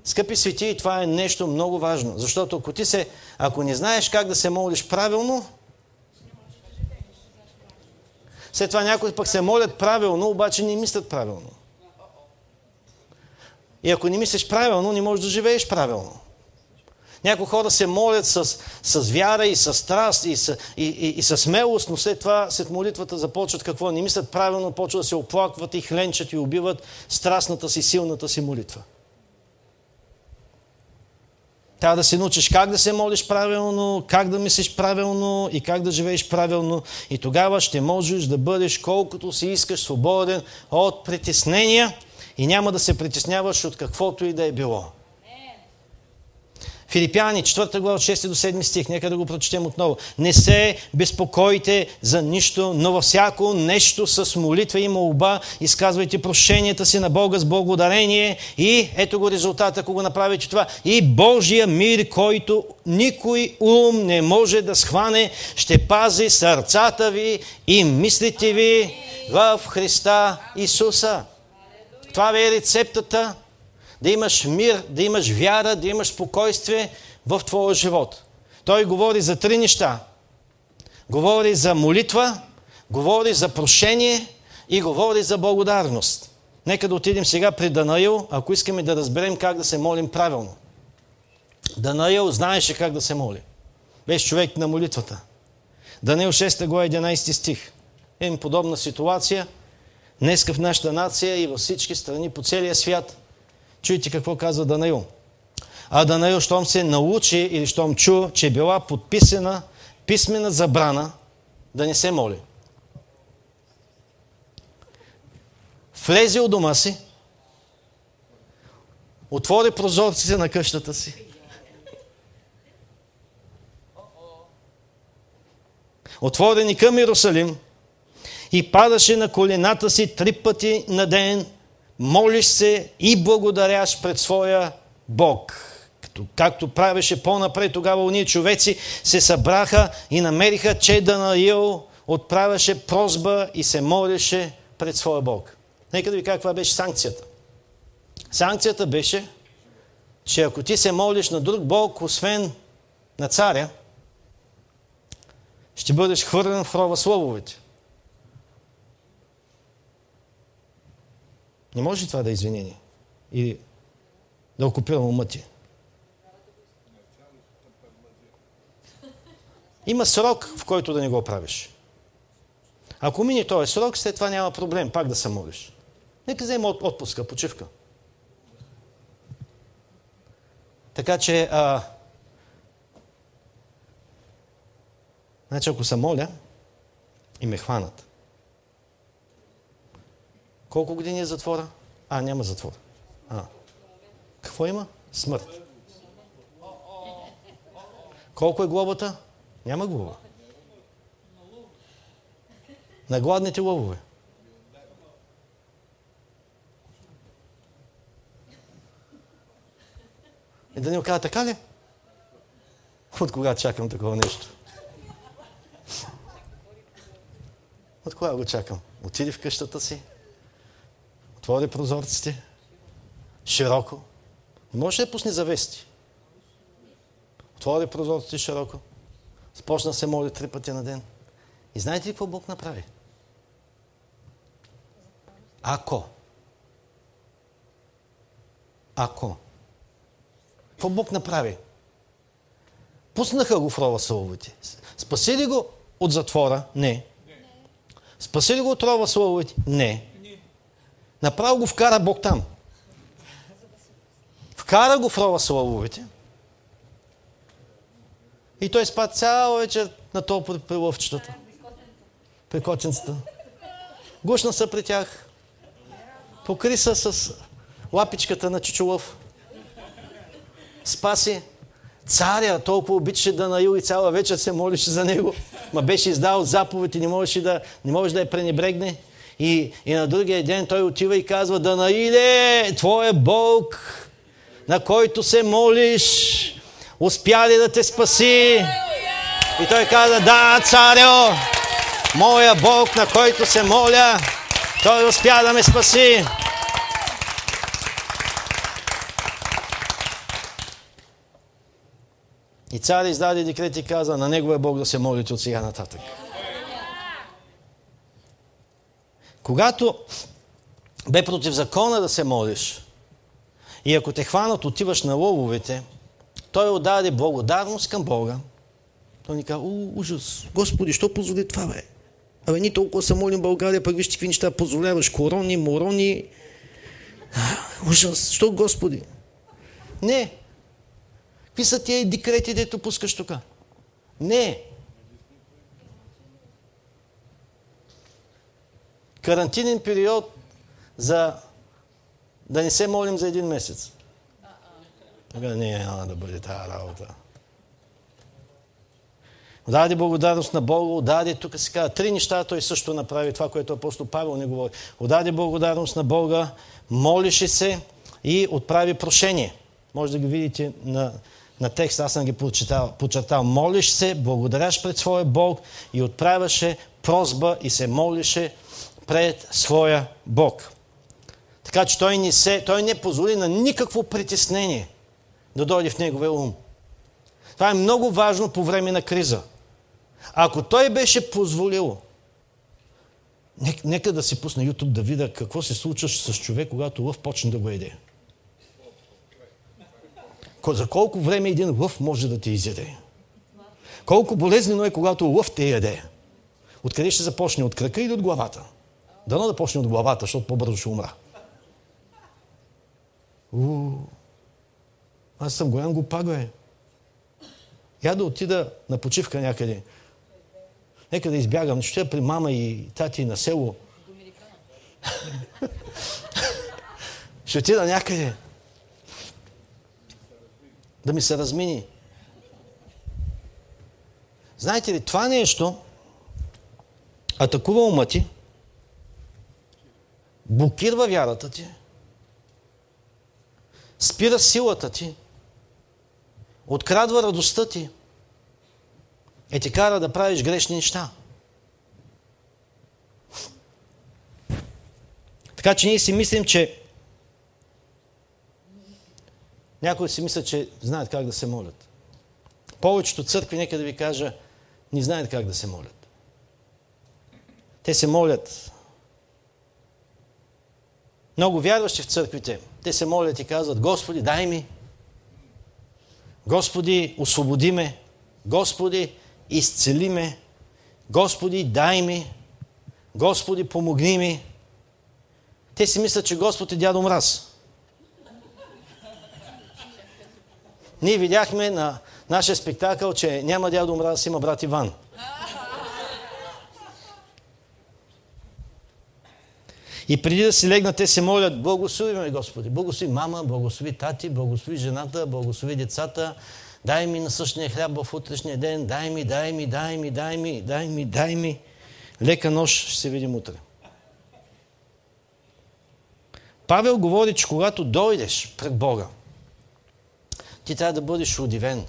Скъпи свети, това е нещо много важно, защото ако ти се, ако не знаеш как да се молиш правилно, след това някои пък се молят правилно, обаче не мислят правилно. И ако не мислиш правилно, не можеш да живееш правилно. Някои хора се молят с, с вяра и с страст и с, и, и, и с смелост, но след това, след молитвата започват какво? Не мислят правилно, почват да се оплакват и хленчат и убиват страстната си, силната си молитва. Трябва да се научиш как да се молиш правилно, как да мислиш правилно и как да живееш правилно. И тогава ще можеш да бъдеш колкото си искаш свободен от притеснения и няма да се притесняваш от каквото и да е било. Филипяни, 4 глава, 6 до 7 стих, нека да го прочетем отново. Не се безпокойте за нищо, но във всяко нещо с молитва и молба изказвайте прошенията си на Бога с благодарение и ето го резултата, ако го направите това. И Божия мир, който никой ум не може да схване, ще пази сърцата ви и мислите ви в Христа Исуса. Това ви е рецептата да имаш мир, да имаш вяра, да имаш спокойствие в твоя живот. Той говори за три неща. Говори за молитва, говори за прошение и говори за благодарност. Нека да отидем сега при Данаил, ако искаме да разберем как да се молим правилно. Данаил знаеше как да се моли. Беше човек на молитвата. Данаил 6 глава 11 стих. Има подобна ситуация днеска в нашата нация и във всички страни по целия свят – Чуйте какво казва Данаил. А Данаил, щом се научи или щом чу, че е била подписана писмена забрана да не се моли. Влезе от дома си, отвори прозорците на къщата си, отворени към Иерусалим и падаше на колената си три пъти на ден молиш се и благодаряш пред своя Бог. Като, както правеше по-напред, тогава уния човеци се събраха и намериха, че Данаил отправяше прозба и се молеше пред своя Бог. Нека да ви каква беше санкцията. Санкцията беше, че ако ти се молиш на друг Бог, освен на царя, ще бъдеш хвърлен в рова слововете. Не може това да е извинение. И да окупирам ума ти. Има срок, в който да не го правиш. Ако мине този срок, след това няма проблем пак да се молиш. Нека взема отпуска, почивка. Така че, а, значи ако се моля и ме хванат, колко години е затвора? А, няма затвор. А. Какво има? Смърт. Колко е глобата? Няма глоба. На гладните лъвове. И да ни окажа така ли? От кога чакам такова нещо? От кога го чакам? Отиди в къщата си, отвори прозорците широко. Може да пусне завести. Отвори прозорците широко. Започна да се моли три пъти на ден. И знаете ли какво Бог направи? Ако. Ако. Какво Бог направи? Пуснаха го в рова слововете. Спаси ли го от затвора? Не. Спаси ли го от рова слововете? Не. Направо го вкара Бог там. Вкара го в рова славовете. И той спа цяла вечер на топо при лъвчетата. При котенцата. Гушна се при тях. Покри се с лапичката на чичулъв. Спаси. Царя толкова обичаше да наил и цяла вечер се молише за него. Ма беше издал заповед и не можеше да, не може да я пренебрегне. И, и на другия ден той отива и казва, Данаиле, твой е Бог, на който се молиш, успя ли да те спаси? И той каза, да, царю, моя Бог, на който се моля, той успя да ме спаси. И царя издаде декрет и каза, на неговия е Бог да се молите от сега нататък. Когато бе против закона да се молиш, и ако те хванат, отиваш на лововете, той отдаде благодарност към Бога. Той ни каза, ужас, Господи, що позволи това, бе? Абе, ни толкова се молим България, пък вижте какви неща позволяваш, корони, морони. (sighs) Ужас, що Господи? Не. Какви са тия декрети, дето пускаш тук? Не. Карантинен период за да не се молим за един месец. Тогава не, няма да бъде тази работа. Даде благодарност на Бога, даде, тук се казва, три неща той също направи, това, което апостол Павел не говори. Отдаде благодарност на Бога, молише се и отправи прошение. Може да ги видите на, на текст, аз съм ги почитал, почертал. Молиш се, благодаряш пред своя Бог и отправяше прозба и се молише пред своя Бог. Така че той не, се, той не позволи на никакво притеснение да дойде в неговия ум. Това е много важно по време на криза. Ако той беше позволил, нека, да си пусна YouTube да видя какво се случва с човек, когато лъв почне да го еде. За колко време един лъв може да те изяде? Колко болезнено е, когато лъв те яде? Откъде ще започне? От крака или от главата? Дано да почне от главата, защото по-бързо ще умра. У, аз съм голям глупак, бе. Я да отида на почивка някъде. Нека да избягам. Ще при мама и тати на село. (laughs) Ще отида някъде. Да ми се размини. Знаете ли, това нещо атакува ума ти, блокирва вярата ти, спира силата ти, открадва радостта ти, е ти кара да правиш грешни неща. Така че ние си мислим, че някои си мислят, че знаят как да се молят. Повечето църкви, нека да ви кажа, не знаят как да се молят. Те се молят. Много вярващи в църквите, те се молят и казват, Господи, дай ми. Господи, освободи ме. Господи, изцели ме. Господи, дай ми. Господи, помогни ми. Те си мислят, че Господ е дядо мраз. Ние видяхме на нашия спектакъл, че няма дядо мраз, има брат Иван. И преди да си легнат, те се молят, благослови ме, Господи, благослови мама, благослови тати, благослови жената, благослови децата, дай ми насъщния хляб в утрешния ден, дай ми, дай ми, дай ми, дай ми, дай ми, дай ми. Лека нощ, ще се видим утре. Павел говори, че когато дойдеш пред Бога, ти трябва да бъдеш удивен,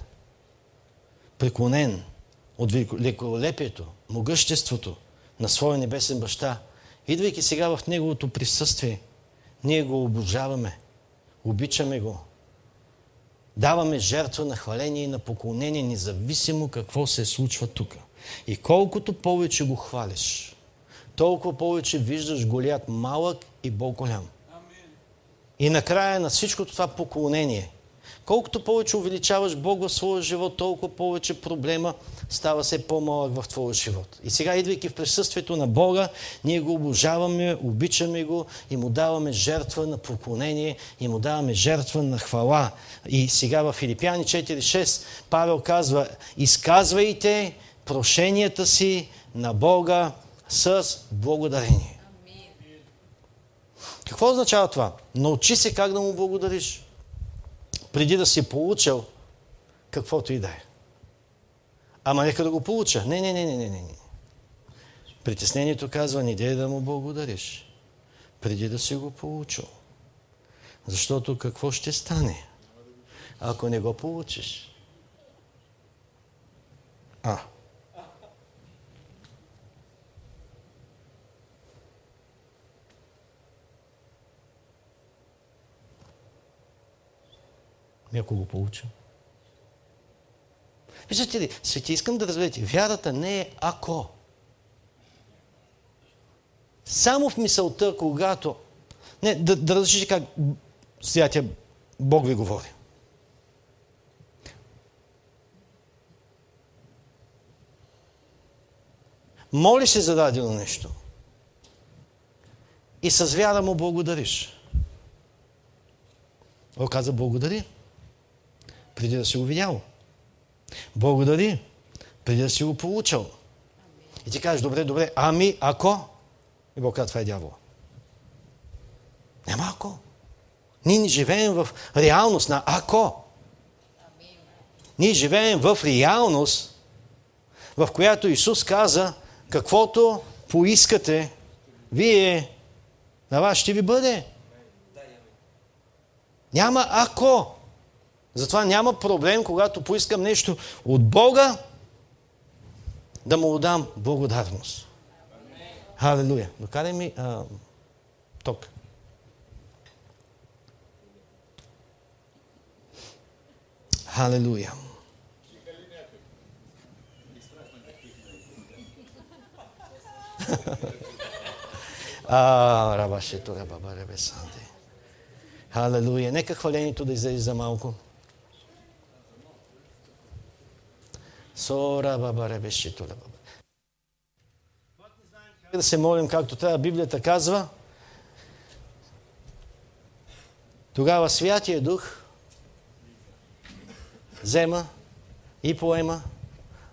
преклонен от великолепието, могъществото на своя небесен баща. Идвайки сега в Неговото присъствие, ние го обожаваме, обичаме го, даваме жертва на хваление и на поклонение, независимо какво се случва тук. И колкото повече го хвалиш, толкова повече виждаш Голият малък и Бог голям. И накрая на всичко това поклонение, колкото повече увеличаваш Бог в своя живот, толкова повече проблема става все по-малък в твоя живот. И сега, идвайки в присъствието на Бога, ние го обожаваме, обичаме го и му даваме жертва на поклонение и му даваме жертва на хвала. И сега в Филипяни 4.6 Павел казва, изказвайте прошенията си на Бога с благодарение. Какво означава това? Научи се как да му благодариш. Преди да си получил каквото и да е. Ама нека да го получа. Не, не, не, не, не, не. Притеснението казва, не дей да му благодариш. Преди да си го получил. Защото какво ще стане, ако не го получиш? А. Ако го получа. Виждате ли, свети, искам да разберете, вярата не е ако. Само в мисълта, когато... Не, да, да разрешите как святия Бог ви говори. Молиш се за дадено нещо. И с вяра му благодариш. Бог каза благодари. Преди да си го. Благодари. Преди да си го получил. И ти кажеш, добре, добре, ами ако? И Бог казва, това е дявола. Няма ако. Ние не живеем в реалност на ако. Ние живеем в реалност, в която Исус каза, каквото поискате, вие, на вас ще ви бъде. Няма ако. Затова няма проблем, когато поискам нещо от Бога, да му отдам благодарност. Халелуя. Докадай ми а, ток. Халелуя. (laughs) А, рабашето, рабаба, ребесанте. Халелуя. Нека хвалението да излезе за малко. Сора, баба, ребешето, рабаба. Как да се молим както трябва, Библията казва, тогава Святия Дух взема и поема,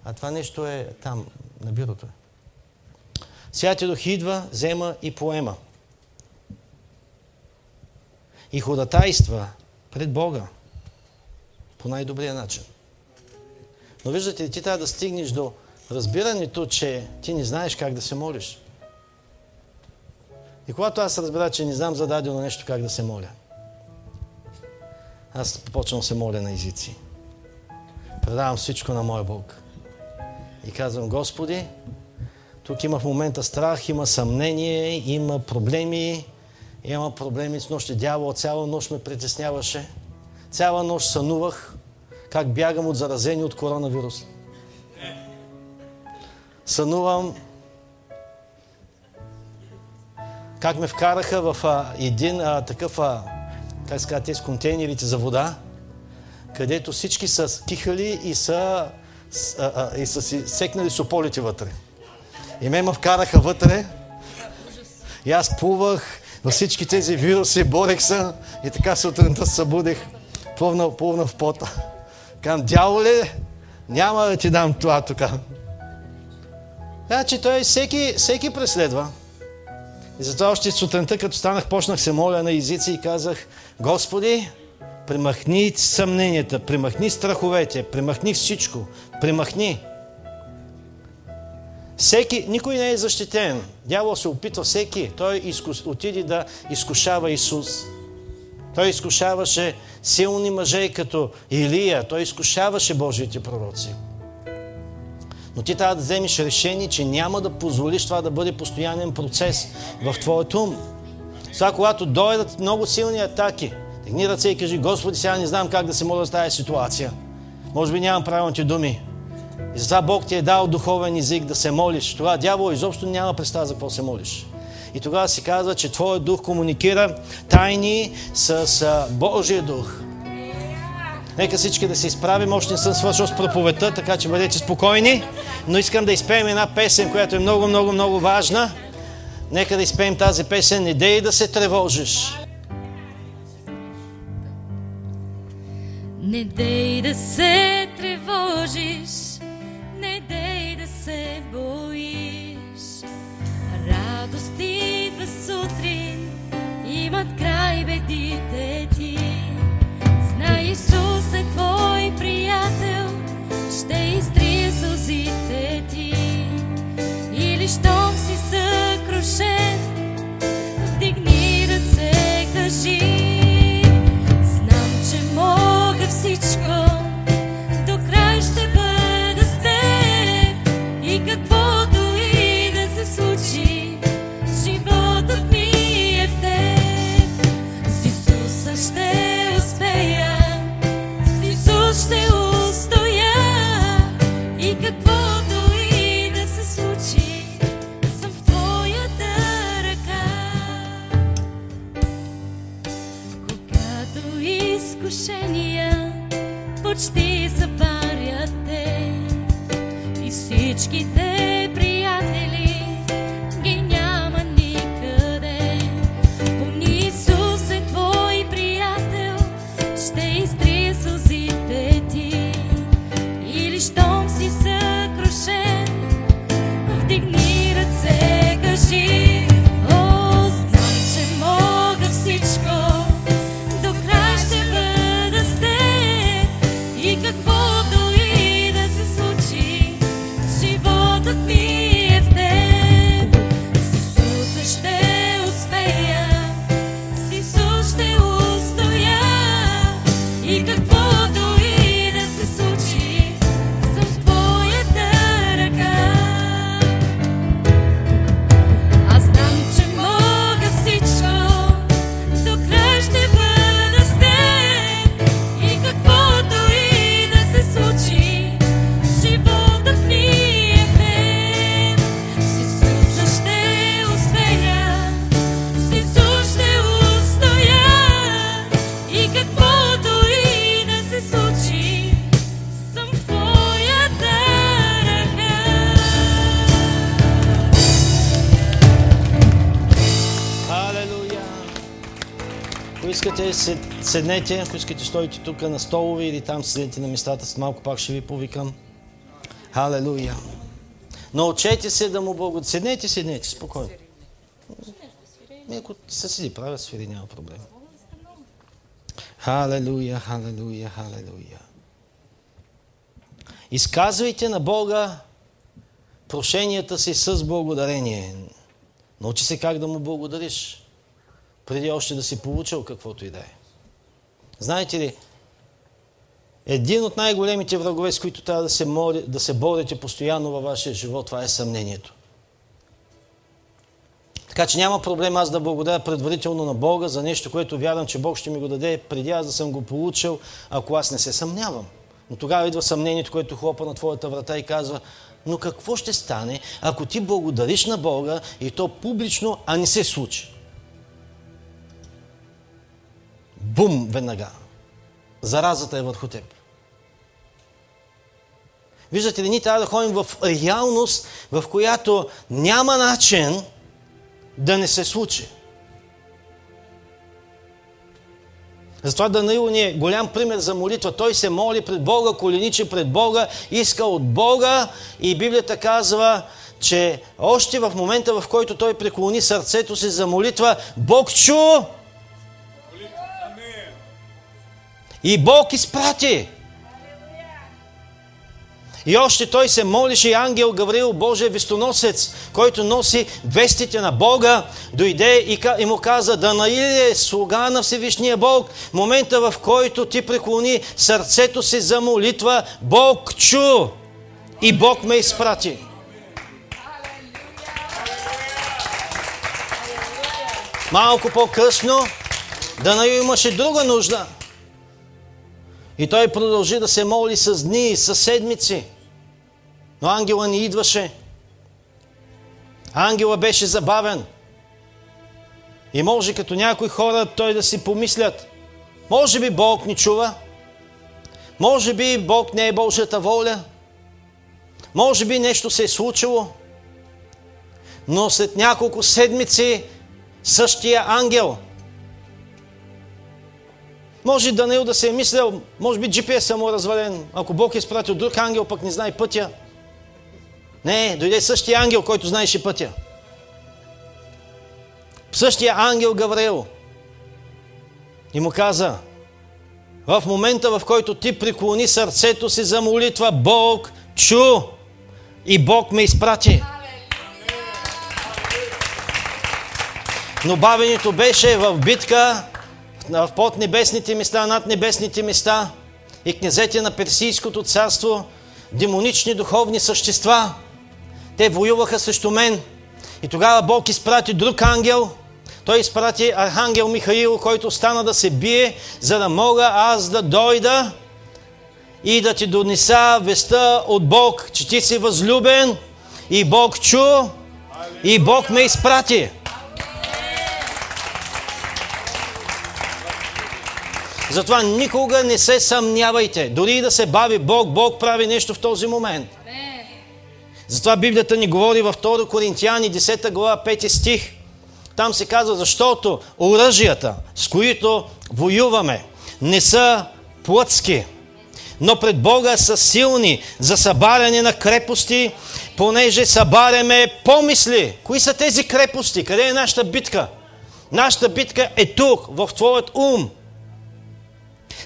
а това нещо е там, на бюрото. Святия Дух идва, взема и поема. И ходатайства пред Бога по най-добрия начин. Но виждате ти трябва да стигнеш до разбирането, че ти не знаеш как да се молиш. И когато аз разбира, че не знам за дадено нещо как да се моля, аз почвам се моля на езици. Предавам всичко на моя Бог. И казвам, Господи, тук има в момента страх, има съмнение, има проблеми, има проблеми с нощи. Дявол цяла нощ ме притесняваше. Цяла нощ сънувах как бягам от заразени от коронавирус. Сънувам как ме вкараха в а, един а, такъв, а, как се тези контейнерите за вода, където всички са кихали и са, а, а, и са си секнали сополите вътре. И ме ме вкараха вътре. И аз плувах във всички тези вируси, борех се и така сутринта се събудих, плувна, плувна в пота. Кам, дяволе, няма да ти дам това тук. Значи той всеки, всеки преследва. И затова още сутринта, като станах, почнах се моля на езици и казах, Господи, примахни съмненията, примахни страховете, примахни всичко, примахни. Всеки, никой не е защитен. Дявол се опитва всеки. Той изкус, отиде да изкушава Исус. Той изкушаваше силни мъже като Илия. Той изкушаваше Божиите пророци. Но ти трябва да вземеш решение, че няма да позволиш това да бъде постоянен процес в твоето ум. Сега, когато дойдат много силни атаки, тегни ръце и кажи, Господи, сега не знам как да се моля с тази ситуация. Може би нямам правилните думи. И затова Бог ти е дал духовен език да се молиш. Това дявол изобщо няма представа за какво се молиш. И тогава си казва, че Твоят дух комуникира тайни с Божия дух. Нека всички да се изправим. Още не съм свършил с проповедта, така че бъдете спокойни. Но искам да изпеем една песен, която е много, много, много важна. Нека да изпеем тази песен. Не дей да се тревожиш. Не дей да се тревожиш, сутрин, имат край бедите ти. Знай Исус е твой приятел, ще изтрие сълзите ти. Или щом си съкрушен, вдигни ръце, кажи. Почти събарят те и всичките искате, сед- седнете, ако искате, стойте тук на столове или там седете на местата, с малко пак ще ви повикам. Халелуя! Научете се да му благодарите. Седнете, седнете, спокойно. Ми, Ако се седи, правя свири, няма проблем. Халелуя, халелуя, халелуя. Изказвайте на Бога прошенията си с благодарение. Научи се как да му благодариш, преди още да си получил каквото и да е. Знаете ли, един от най-големите врагове, с които трябва да се, моли, да се борите постоянно във вашия живот, това е съмнението. Така че няма проблем аз да благодаря предварително на Бога за нещо, което вярвам, че Бог ще ми го даде преди аз да съм го получил, ако аз не се съмнявам. Но тогава идва съмнението, което хлопа на твоята врата и казва, но какво ще стане, ако ти благодариш на Бога и то публично, а не се случи? Бум, веднага. Заразата е върху теб. Виждате ли, ние трябва да ходим в реалност, в която няма начин да не се случи. Затова Данаил ни е голям пример за молитва. Той се моли пред Бога, коленичи пред Бога, иска от Бога и Библията казва, че още в момента, в който той преклони сърцето си за молитва, Бог чу и Бог изпрати. И още той се молише и ангел Гавриил, Божия вестоносец, който носи вестите на Бога, дойде и, му каза, да наиде слуга на Всевишния Бог, момента в който ти преклони сърцето си за молитва, Бог чу и Бог ме изпрати. Малко по-късно Данаил имаше друга нужда. И той продължи да се моли с дни, с седмици. Но ангела не идваше. Ангела беше забавен. И може като някои хора той да си помислят, може би Бог ни чува, може би Бог не е Божията воля, може би нещо се е случило, но след няколко седмици същия ангел може Данаил да се е мислял, може би GPS му е развален, ако Бог е изпратил друг ангел, пък не знае пътя. Не, дойде същия ангел, който знаеше пътя. Същия ангел Гавриел. И му каза, в момента, в който ти преклони сърцето си за молитва, Бог чу и Бог ме изпрати. Но бавенето беше в битка в под небесните места, над небесните места и князете на Персийското царство, демонични духовни същества. Те воюваха срещу мен. И тогава Бог изпрати друг ангел. Той изпрати архангел Михаил, който стана да се бие, за да мога аз да дойда и да ти донеса веста от Бог, че ти си възлюбен и Бог чу и Бог ме изпрати. Затова никога не се съмнявайте. Дори и да се бави Бог, Бог прави нещо в този момент. Затова Библията ни говори във 2 Коринтияни 10 глава 5 стих. Там се казва, защото оръжията, с които воюваме, не са плътски, но пред Бога са силни за събаряне на крепости, понеже събаряме помисли. Кои са тези крепости? Къде е нашата битка? Нашата битка е тук, в твоят ум.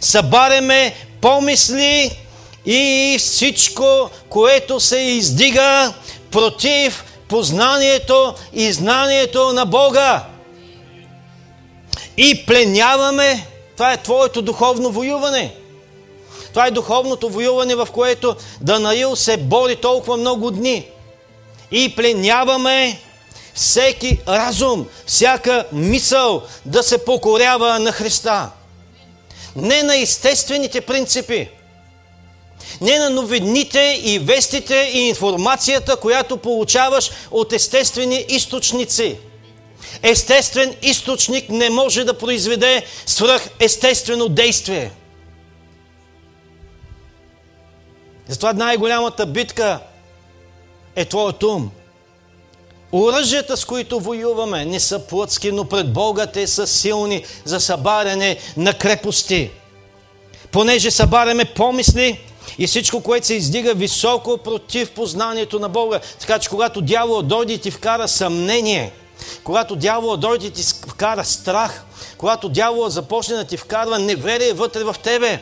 Събаряме помисли и всичко, което се издига против познанието и знанието на Бога. И пленяваме, това е твоето духовно воюване. Това е духовното воюване, в което Данаил се бори толкова много дни. И пленяваме всеки разум, всяка мисъл да се покорява на Христа. Не на естествените принципи, не на новините и вестите и информацията, която получаваш от естествени източници. Естествен източник не може да произведе свръх естествено действие. Затова най-голямата битка е твоят ум. Оръжията, с които воюваме, не са плътски, но пред Бога те са силни за събаряне на крепости. Понеже събаряме помисли и всичко, което се издига високо против познанието на Бога. Така че когато дявол дойде и ти вкара съмнение, когато дявол дойде и ти вкара страх, когато дявол започне да ти вкарва неверие вътре в тебе,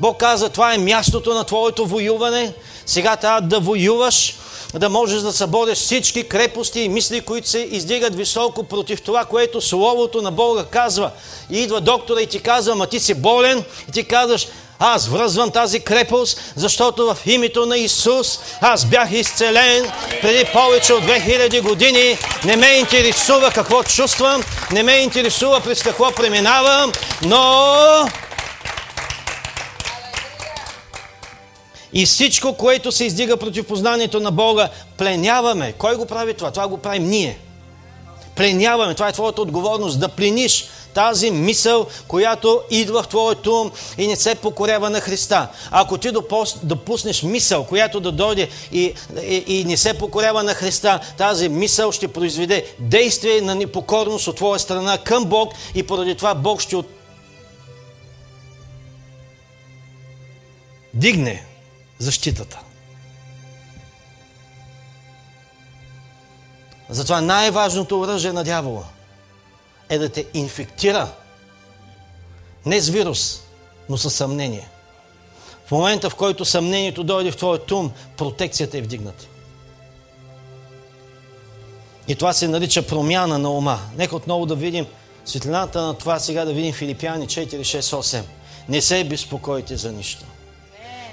Бог каза, това е мястото на твоето воюване. Сега трябва да воюваш, да можеш да събориш всички крепости и мисли, които се издигат високо против това, което Словото на Бога казва. И идва доктора и ти казва, ма ти си болен, и ти казваш, аз връзвам тази крепост, защото в името на Исус аз бях изцелен преди повече от 2000 години. Не ме интересува какво чувствам, не ме интересува през какво преминавам, но И всичко, което се издига против познанието на Бога, пленяваме. Кой го прави това? Това го правим ние. Пленяваме. Това е твоята отговорност. Да плениш тази мисъл, която идва в твоето ум и не се покорява на Христа. Ако ти допуснеш мисъл, която да дойде и, и, и не се покорява на Христа, тази мисъл ще произведе действие на непокорност от твоя страна към Бог и поради това Бог ще от... дигне защитата. Затова най-важното оръжие на дявола е да те инфектира не с вирус, но с съмнение. В момента, в който съмнението дойде в твоя ум, протекцията е вдигната. И това се нарича промяна на ума. Нека отново да видим светлината на това, сега да видим Филипяни 4, 6, 8. Не се безпокойте за нищо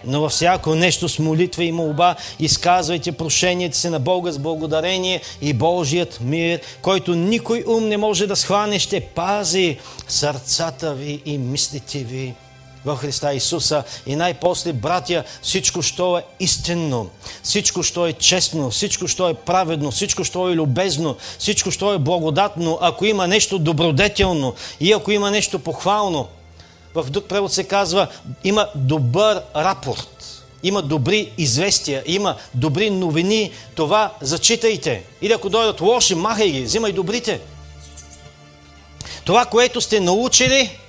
но във всяко нещо с молитва и молба изказвайте прошението си на Бога с благодарение и Божият мир, който никой ум не може да схване, ще пази сърцата ви и мислите ви в Христа Исуса. И най-после, братя, всичко, що е истинно, всичко, що е честно, всичко, що е праведно, всичко, що е любезно, всичко, що е благодатно, ако има нещо добродетелно и ако има нещо похвално, в друг превод се казва, има добър рапорт, има добри известия, има добри новини, това зачитайте. Или ако дойдат лоши, махай ги, взимай добрите. Това, което сте научили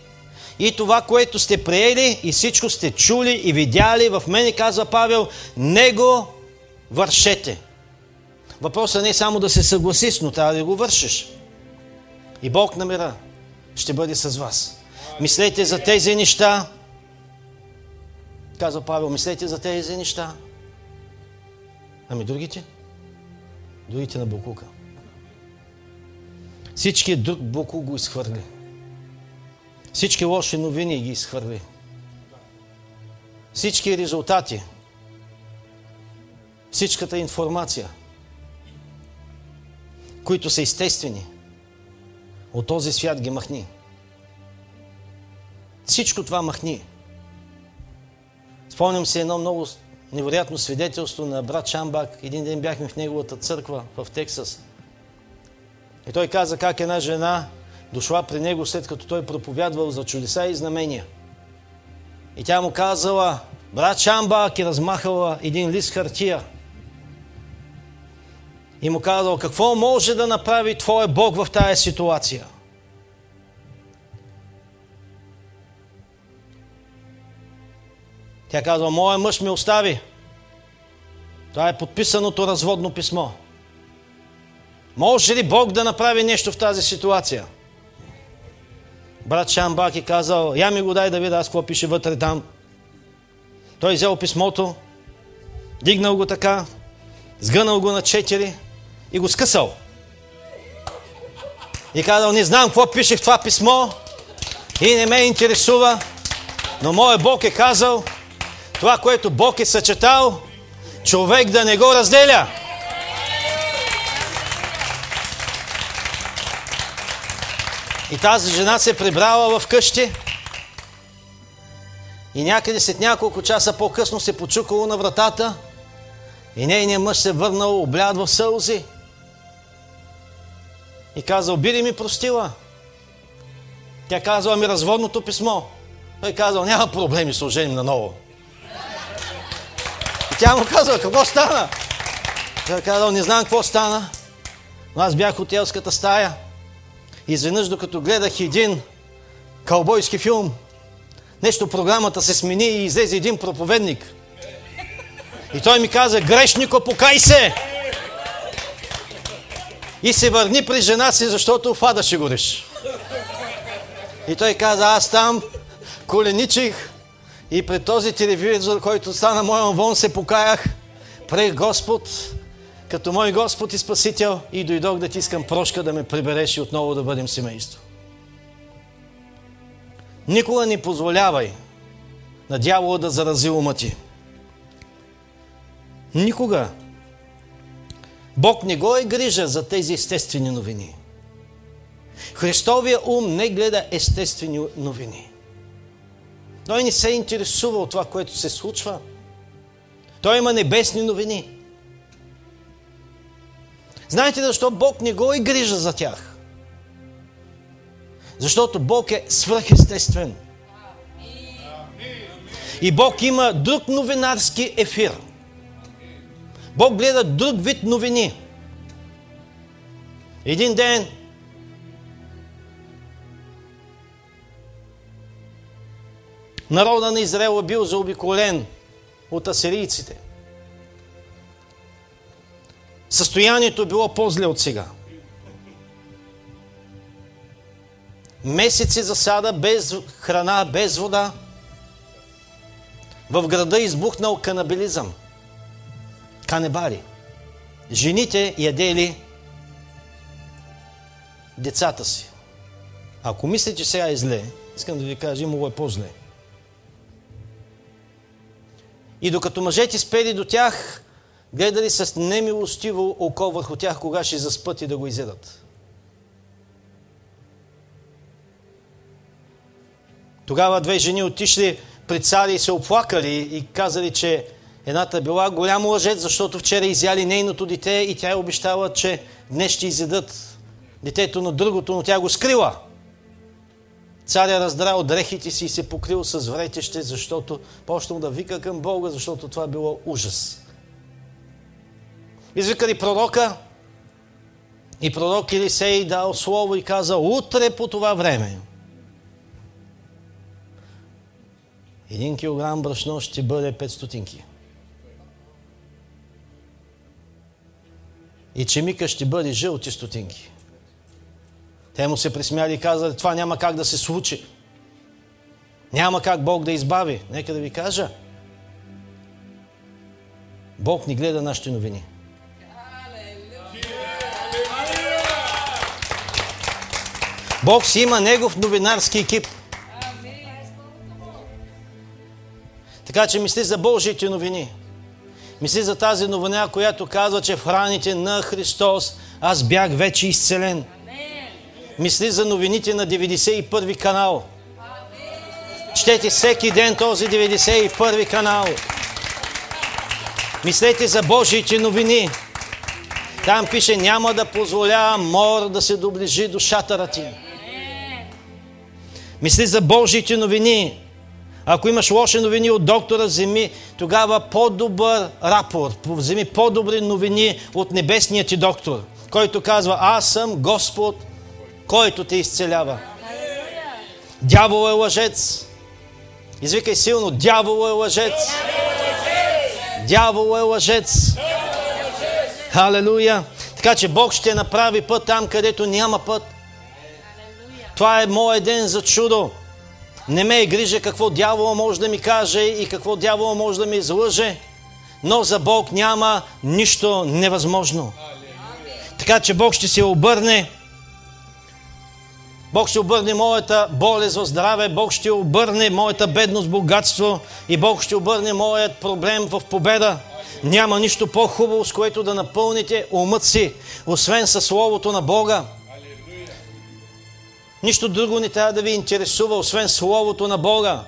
и това, което сте приели и всичко сте чули и видяли в мене, казва Павел, него вършете. Въпросът не е само да се съгласиш, но трябва да го вършиш. И Бог на мира ще бъде с вас. Мислете за тези неща. Казва Павел, мислете за тези неща. Ами другите? Другите на Букука. Всички друг Букук го изхвърли. Всички лоши новини ги изхвърли. Всички резултати. Всичката информация, които са естествени, от този свят ги махни. Всичко това махни. Спомням се едно много невероятно свидетелство на брат Шамбак. Един ден бяхме в неговата църква в Тексас. И той каза как една жена дошла при него след като той проповядвал за чудеса и знамения. И тя му казала, брат Шамбак и размахала един лист хартия. И му казала, какво може да направи Твоя Бог в тази ситуация? Тя казва, моя мъж ме остави. Това е подписаното разводно писмо. Може ли Бог да направи нещо в тази ситуация? Брат Шамбак е казал, я ми го дай да видя аз какво пише вътре там. Той взел писмото, дигнал го така, сгънал го на четири и го скъсал. И казал, не знам какво пише в това писмо и не ме интересува, но моят Бог е казал, това, което Бог е съчетал, човек да не го разделя. И тази жена се прибрала в къщи и някъде след няколко часа по-късно се почукало на вратата и нейният мъж се върнал обляд в сълзи и казал, би ли ми простила? Тя казала ми разводното писмо. Той казал, няма проблеми, се оженим наново. Тя му казала, какво стана? Той казал, не знам какво стана, но аз бях в хотелската стая. Изведнъж, докато гледах един кълбойски филм, нещо програмата се смени и излезе един проповедник. И той ми каза, грешнико, покай се! И се върни при жена си, защото в ада ще гориш. И той каза, аз там коленичих и пред този телевизор, който стана моя вон, се покаях пред Господ, като мой Господ и Спасител и дойдох да ти искам прошка да ме прибереш и отново да бъдем семейство. Никога не позволявай на дявола да зарази ума ти. Никога. Бог не го е грижа за тези естествени новини. Христовия ум не гледа естествени новини. Той не се интересува от това, което се случва. Той има небесни новини. Знаете защо Бог не го и грижа за тях? Защото Бог е свръхестествен. И Бог има друг новинарски ефир. Бог гледа друг вид новини. Един ден народа на Израел е бил заобиколен от асирийците. Състоянието е било по-зле от сега. Месеци засада без храна, без вода. В града избухнал канабилизъм. Канебали. Жените ядели децата си. Ако мислите, че сега е зле, искам да ви кажа, имало е по-зле. И докато мъжете спели до тях, гледали с немилостиво око върху тях, кога ще заспът и да го изедат. Тогава две жени отишли при цари и се оплакали и казали, че едната била голям лъжец, защото вчера изяли нейното дете и тя е обещала, че днес ще изедат детето на другото, но тя го скрила. Царя раздрал дрехите си и се покрил с вретеще, защото почнал да вика към Бога, защото това било ужас. Извикали пророка и пророк Елисей дал слово и каза, утре по това време един килограм брашно ще бъде 5 стотинки. И чемика ще бъде жълти стотинки. Те му се присмяли и казали, това няма как да се случи. Няма как Бог да избави. Нека да ви кажа. Бог ни гледа нашите новини. Бог си има негов новинарски екип. Така че мисли за Божиите новини. Мисли за тази новина, която казва, че в храните на Христос аз бях вече изцелен. Мисли за новините на 91 канал. Четете всеки ден този 91 канал. Мислете за Божиите новини. Там пише, няма да позволя мор да се доближи до шатъра ти. Мисли за Божиите новини. Ако имаш лоши новини от доктора, вземи тогава по-добър рапорт, вземи по-добри новини от небесния ти доктор, който казва, аз съм Господ, който те изцелява. Дявол е лъжец. Извикай силно, дявол е лъжец. Дявол е лъжец. Халелуя. Така че Бог ще направи път там, където няма път. Това е моят ден за чудо. Не ме е грижа какво дявола може да ми каже и какво дявола може да ми излъже, но за Бог няма нищо невъзможно. Така че Бог ще се обърне. Бог ще обърне моята болест в здраве, Бог ще обърне моята бедност в богатство и Бог ще обърне моят проблем в победа. Няма нищо по-хубаво, с което да напълните умът си, освен със Словото на Бога. Нищо друго не трябва да ви интересува, освен Словото на Бога.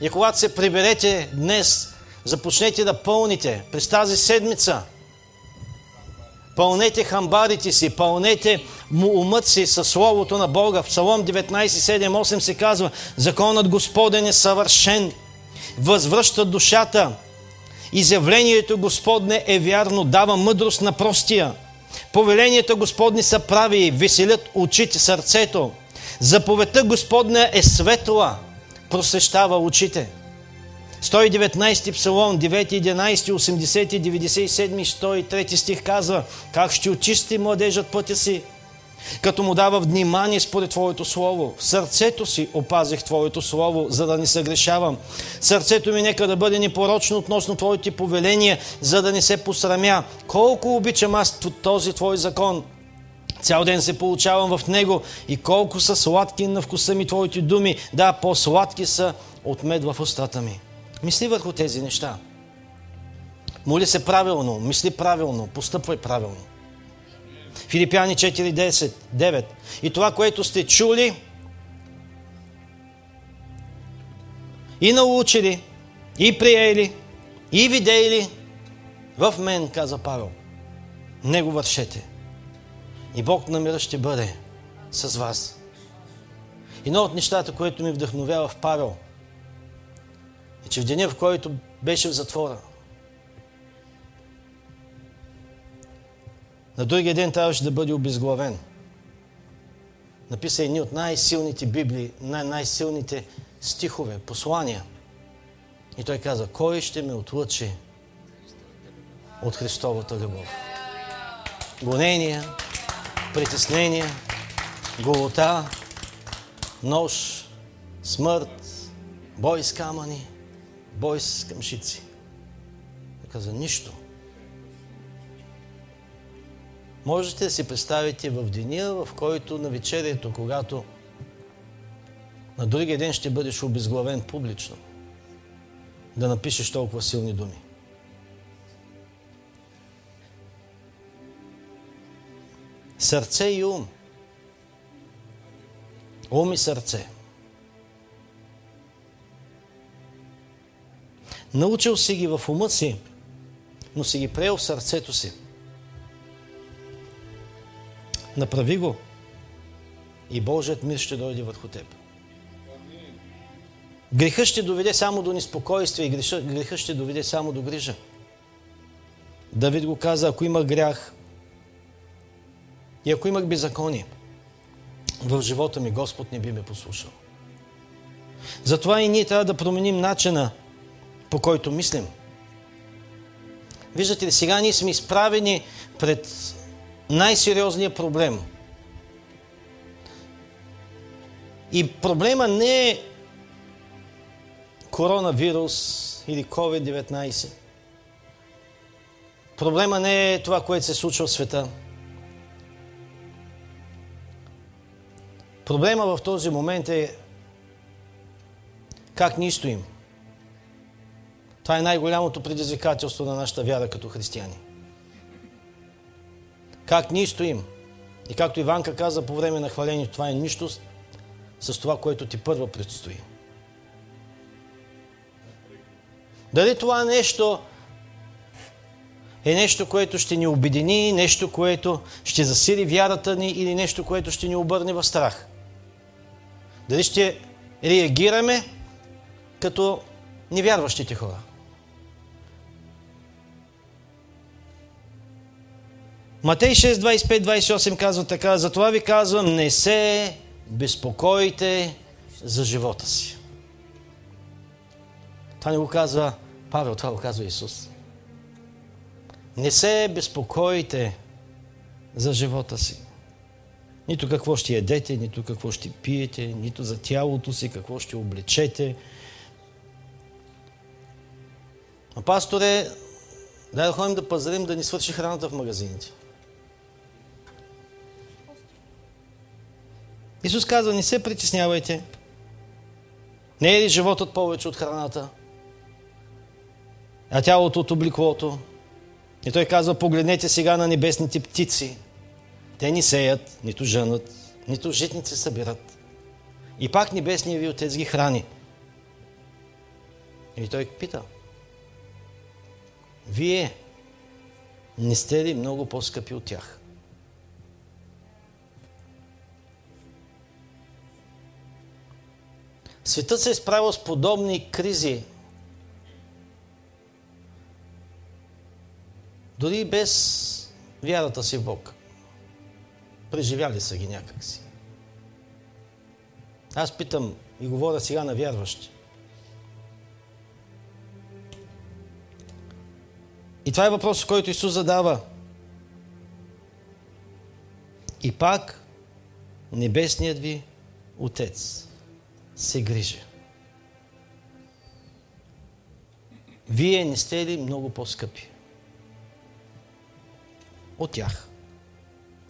И когато се приберете днес, започнете да пълните през тази седмица. Пълнете хамбарите си, пълнете умът си със Словото на Бога. В Псалом 19.7.8 се казва Законът Господен е съвършен, възвръща душата. Изявлението Господне е вярно, дава мъдрост на простия. Повеленията Господни са прави, веселят очите, сърцето. Заповедта Господня е светла, просвещава очите. 119 псалом, 9, 11, 80, 97, 103 стих казва как ще очисти младежът пътя си, като му дава внимание според Твоето Слово. В сърцето си опазих Твоето Слово, за да не съгрешавам. Сърцето ми нека да бъде непорочно относно Твоите повеления, за да не се посрамя. Колко обичам аз този Твой закон! Цял ден се получавам в него и колко са сладки на вкуса ми Твоите думи. Да, по-сладки са от мед в устата ми. Мисли върху тези неща. Моли се правилно, мисли правилно, постъпвай правилно. Филипяни 4.10, 9. И това, което сте чули и научили, и приели, и видели в мен, каза Павел. Него вършете. И Бог на мира ще бъде с вас. Едно от нещата, което ми вдъхновява в Павел, е, че в деня, в който беше в затвора, на другия ден трябваше да бъде обезглавен. Написа едни от най-силните Библии, най- най-силните стихове, послания. И той каза, кой ще ме отлъчи от Христовата любов? Гонения, притеснения, голота, нож, смърт, бой с камъни, бой с къмшици. Той каза, нищо. Можете да си представите в деня, в който на вечерието, когато на другия ден ще бъдеш обезглавен публично, да напишеш толкова силни думи. Сърце и ум. Ум и сърце. Научил си ги в ума си, но си ги приел в сърцето си. Направи го и Божият мир ще дойде върху теб. Греха ще доведе само до неспокойствие и греха ще доведе само до грижа. Давид го каза, ако има грях и ако имах беззаконие в живота ми, Господ не би ме послушал. Затова и ние трябва да променим начина, по който мислим. Виждате ли, сега ние сме изправени пред най-сериозния проблем. И проблема не е коронавирус или COVID-19. Проблема не е това, което се случва в света. Проблема в този момент е как ние стоим. Това е най-голямото предизвикателство на нашата вяра като християни. Как ние стоим. И както Иванка каза по време на хвалението, това е нищо с това, което ти първа предстои. Дали това нещо е нещо, което ще ни обедини, нещо, което ще засили вярата ни или нещо, което ще ни обърне в страх. Дали ще реагираме като невярващите хора. Матей 6, 25, 28 казва така, затова ви казвам, не се безпокойте за живота си. Това не го казва Павел, това го казва Исус. Не се безпокойте за живота си. Нито какво ще ядете, нито какво ще пиете, нито за тялото си, какво ще облечете. А пасторе, дай да ходим да пазарим да ни свърши храната в магазините. Исус казва, не се притеснявайте. Не е ли животът повече от храната? А тялото от облеклото? И той казва, погледнете сега на небесните птици. Те ни сеят, нито женат, нито житници събират. И пак небесният ви отец ги храни. И той пита, вие не сте ли много по-скъпи от тях? Светът се е справил с подобни кризи. Дори без вярата си в Бог. Преживяли са ги някакси. Аз питам и говоря сега на вярващи. И това е въпрос, който Исус задава. И пак небесният ви Отец се грижи. Вие не сте ли много по-скъпи от тях?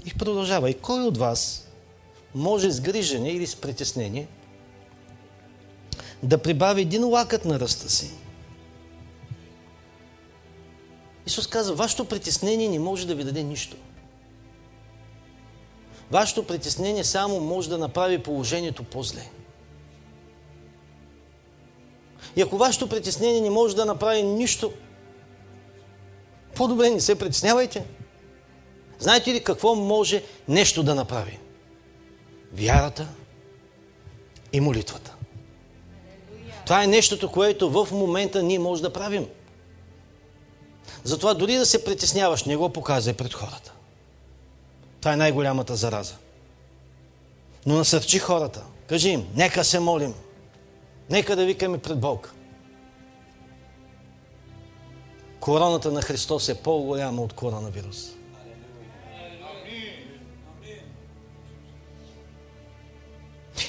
И продължава. И кой от вас може с грижене или с притеснение да прибави един лакът на ръста си? Исус казва, вашето притеснение не може да ви даде нищо. Вашето притеснение само може да направи положението по-зле. И ако вашето притеснение не може да направи нищо, по-добре не се притеснявайте. Знаете ли какво може нещо да направи? Вярата и молитвата. Това е нещото, което в момента ние може да правим. Затова дори да се притесняваш, не го показвай пред хората. Това е най-голямата зараза. Но насърчи хората. Кажи им, нека се молим. Нека да викаме пред Бог. Короната на Христос е по-голяма от коронавирус.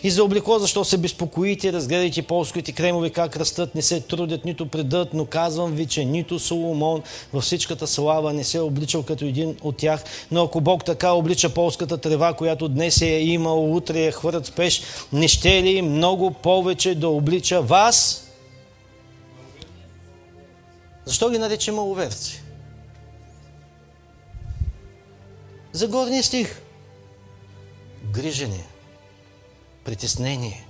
И за облекло, защо се безпокоите, разгледайте полските кремове как растат, не се трудят, нито предат, но казвам ви, че нито Соломон във всичката слава не се е обличал като един от тях. Но ако Бог така облича полската трева, която днес е имал, утре е хвърт спеш, не ще ли много повече да облича вас? Защо ги нарече маловерци? За горния стих. Грижение притеснение.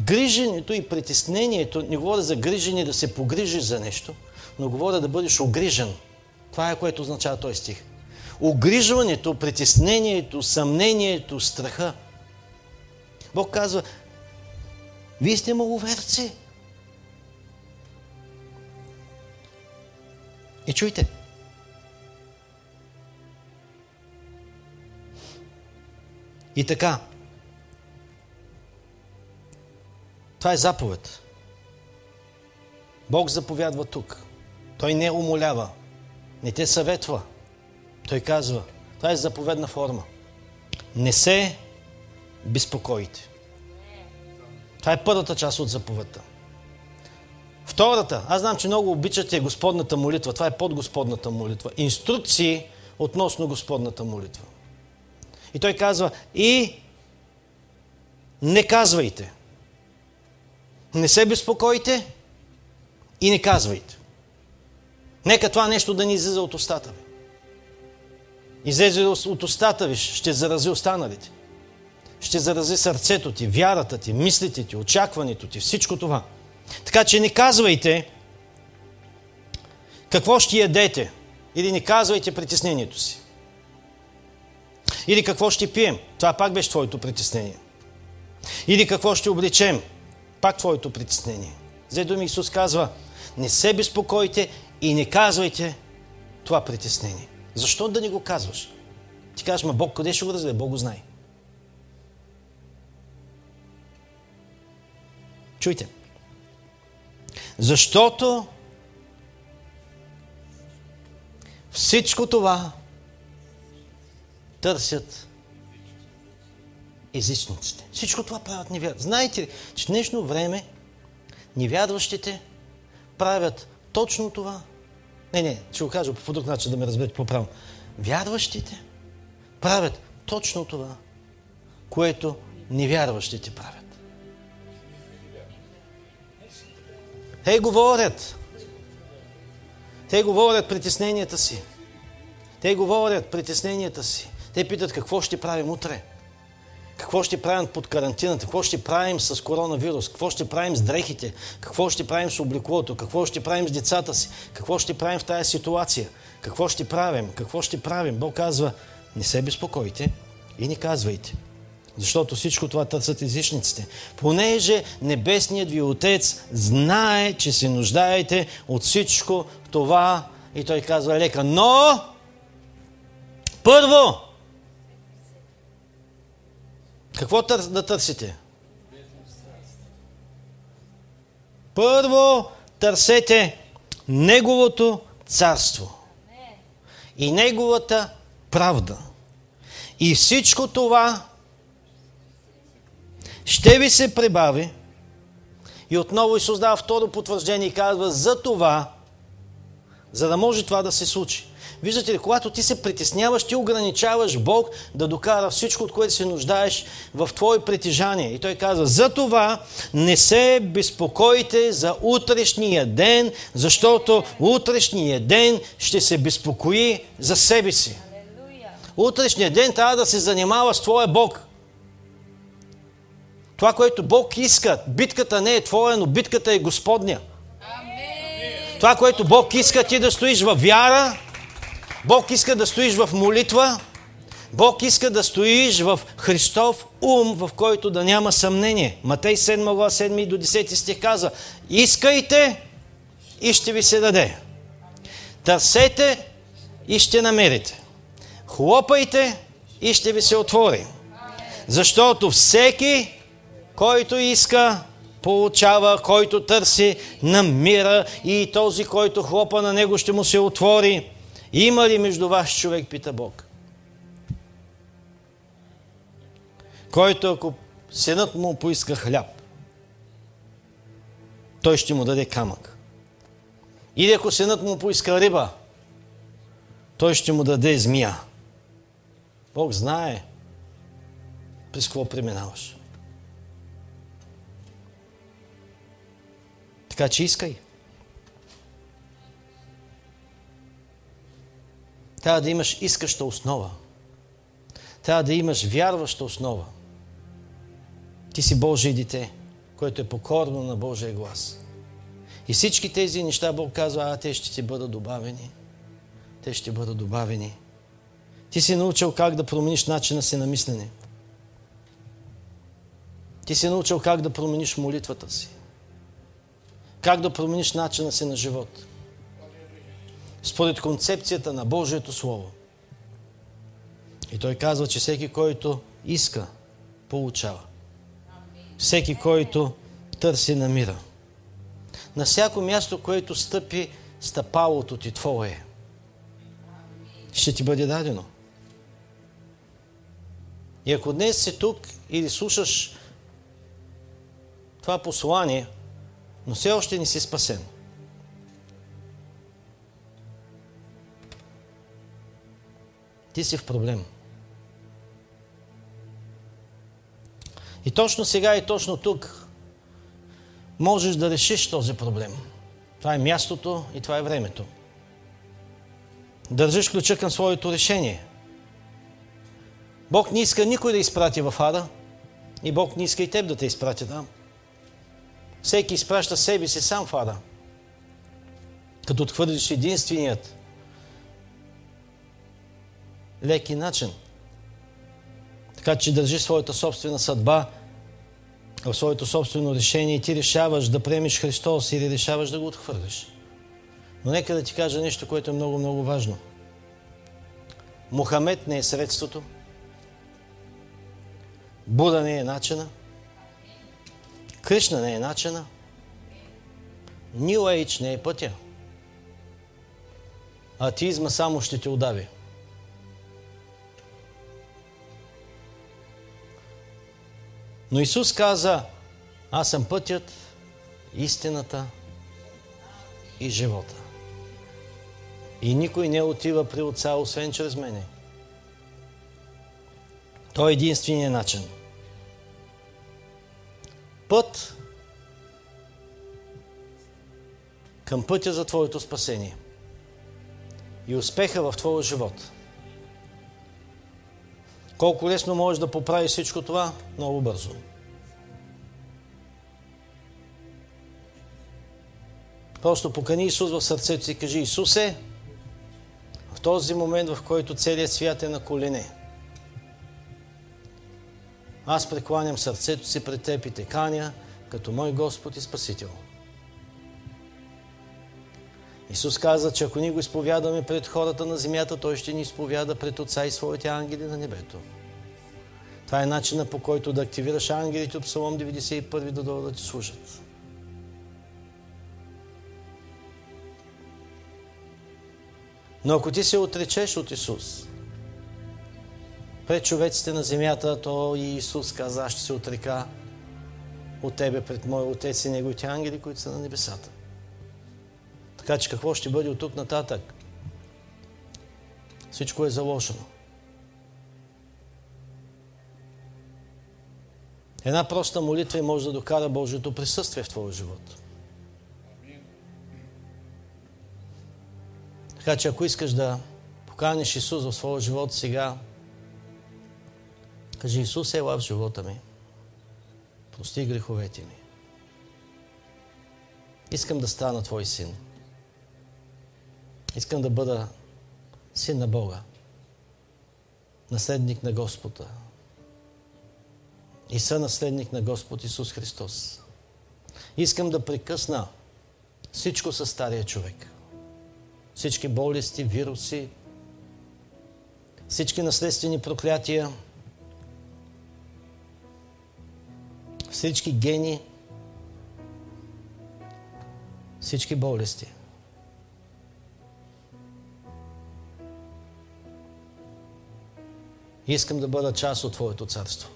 Гриженето и притеснението, не говоря за грижение да се погрижиш за нещо, но говоря да бъдеш огрижен. Това е което означава този стих. Огрижването, притеснението, съмнението, страха. Бог казва, вие сте маловерци. И чуйте, И така, Това е заповед. Бог заповядва тук. Той не умолява, не те съветва. Той казва, това е заповедна форма. Не се безпокойте. Това е първата част от заповедта. Втората, аз знам, че много обичате Господната молитва. Това е под Господната молитва. Инструкции относно Господната молитва. И той казва, и не казвайте. Не се безпокойте и не казвайте. Нека това нещо да ни излиза от устата ви. Излезе от устата ви, ще зарази останалите. Ще зарази сърцето ти, вярата ти, мислите ти, очакването ти, всичко това. Така че не казвайте какво ще ядете или не казвайте притеснението си. Или какво ще пием. Това пак беше твоето притеснение. Или какво ще облечем пак твоето притеснение. За думи Исус казва, не се безпокойте и не казвайте това притеснение. Защо да не го казваш? Ти кажеш, ма Бог къде ще го развие? Бог го знае. Чуйте. Защото всичко това търсят езичниците. Всичко това правят невярващите. Знаете ли, че в днешно време невярващите правят точно това? Не, не, ще го кажа по друг начин да ме разберете по-правилно. Вярващите правят точно това, което невярващите правят. Те говорят. Те говорят притесненията си. Те говорят притесненията си. Те питат какво ще правим утре. Какво ще правим под карантината? Какво ще правим с коронавирус? Какво ще правим с дрехите? Какво ще правим с облеклото? Какво ще правим с децата си? Какво ще правим в тази ситуация? Какво ще правим? Какво ще правим? Бог казва, не се безпокойте и не казвайте. Защото всичко това търсят езичниците. Понеже Небесният ви Отец знае, че се нуждаете от всичко това. И той казва лека. Но, първо, какво тър... да търсите? Първо търсете Неговото царство и Неговата правда. И всичко това ще ви се прибави. И отново Исус дава второ потвърждение и казва за това, за да може това да се случи. Виждате ли, когато ти се притесняваш, ти ограничаваш Бог да докара всичко, от което се нуждаеш в твое притежание. И той казва, за това не се безпокойте за утрешния ден, защото утрешния ден ще се безпокои за себе си. Утрешния ден трябва да се занимава с твоя Бог. Това, което Бог иска, битката не е твоя, но битката е Господня. Това, което Бог иска ти да стоиш в вяра, Бог иска да стоиш в молитва, Бог иска да стоиш в Христов ум, в който да няма съмнение. Матей 7 глава 7 до 10 стих казва Искайте и ще ви се даде. Търсете и ще намерите. Хлопайте и ще ви се отвори. Защото всеки, който иска, получава, който търси, намира и този, който хлопа на него, ще му се отвори. Има ли между вас човек, пита Бог? Който ако синът му поиска хляб, той ще му даде камък. Или ако синът му поиска риба, той ще му даде змия. Бог знае през какво преминаваш. Така че искай. Трябва да имаш искаща основа. Трябва да имаш вярваща основа. Ти си Божие дете, което е покорно на Божия глас. И всички тези неща Бог казва, а те ще ти бъдат добавени. Те ще бъдат добавени. Ти си научил как да промениш начина си на мислене. Ти си научил как да промениш молитвата си. Как да промениш начина си на живот. Според концепцията на Божието Слово. И той казва, че всеки, който иска, получава. Всеки, който търси, намира. На всяко място, което стъпи стъпалото ти Твое, ще ти бъде дадено. И ако днес си тук или слушаш това послание, но все още не си спасен. Ти си в проблем. И точно сега и точно тук можеш да решиш този проблем. Това е мястото и това е времето. Държиш ключа към своето решение. Бог не иска никой да изпрати в ада и Бог не иска и теб да те изпрати там. Всеки изпраща себе си сам в ада. Като отхвърлиш единственият леки начин. Така че държи своята собствена съдба в своето собствено решение и ти решаваш да приемеш Христос или решаваш да го отхвърлиш. Но нека да ти кажа нещо, което е много, много важно. Мохамед не е средството. Буда не е начина. Кришна не е начина. New Age не е пътя. Атеизма само ще те удави. Но Исус каза, аз съм пътят, истината и живота. И никой не отива при Отца, освен чрез мене. Той е единственият начин. Път към пътя за Твоето спасение и успеха в Твоя живот. Колко лесно можеш да поправиш всичко това? Много бързо. Просто покани Исус в сърцето си и кажи Исусе, в този момент, в който целият свят е на колене, аз прекланям сърцето си пред Теб и те каня като мой Господ и Спасител. Исус каза, че ако ние го изповядаме пред хората на земята, Той ще ни изповяда пред Отца и своите ангели на небето. Това е начина по който да активираш ангелите от Псалом 91 да дойдат да ти служат. Но ако ти се отречеш от Исус, пред човеците на земята, то и Исус каза, аз ще се отрека от Тебе пред Моя Отец и Неговите ангели, които са на небесата. Така че какво ще бъде от тук нататък? Всичко е заложено. Една проста молитва и може да докара Божието присъствие в твоя живот. Така че ако искаш да поканиш Исус в своя живот сега, кажи Исус, ела в живота ми. Прости греховете ми. Искам да стана Твой син. Искам да бъда син на Бога, наследник на Господа и сънаследник на Господ Исус Христос. Искам да прекъсна всичко със стария човек. Всички болести, вируси, всички наследствени проклятия, всички гени, всички болести. Искам да бъда част от Твоето царство.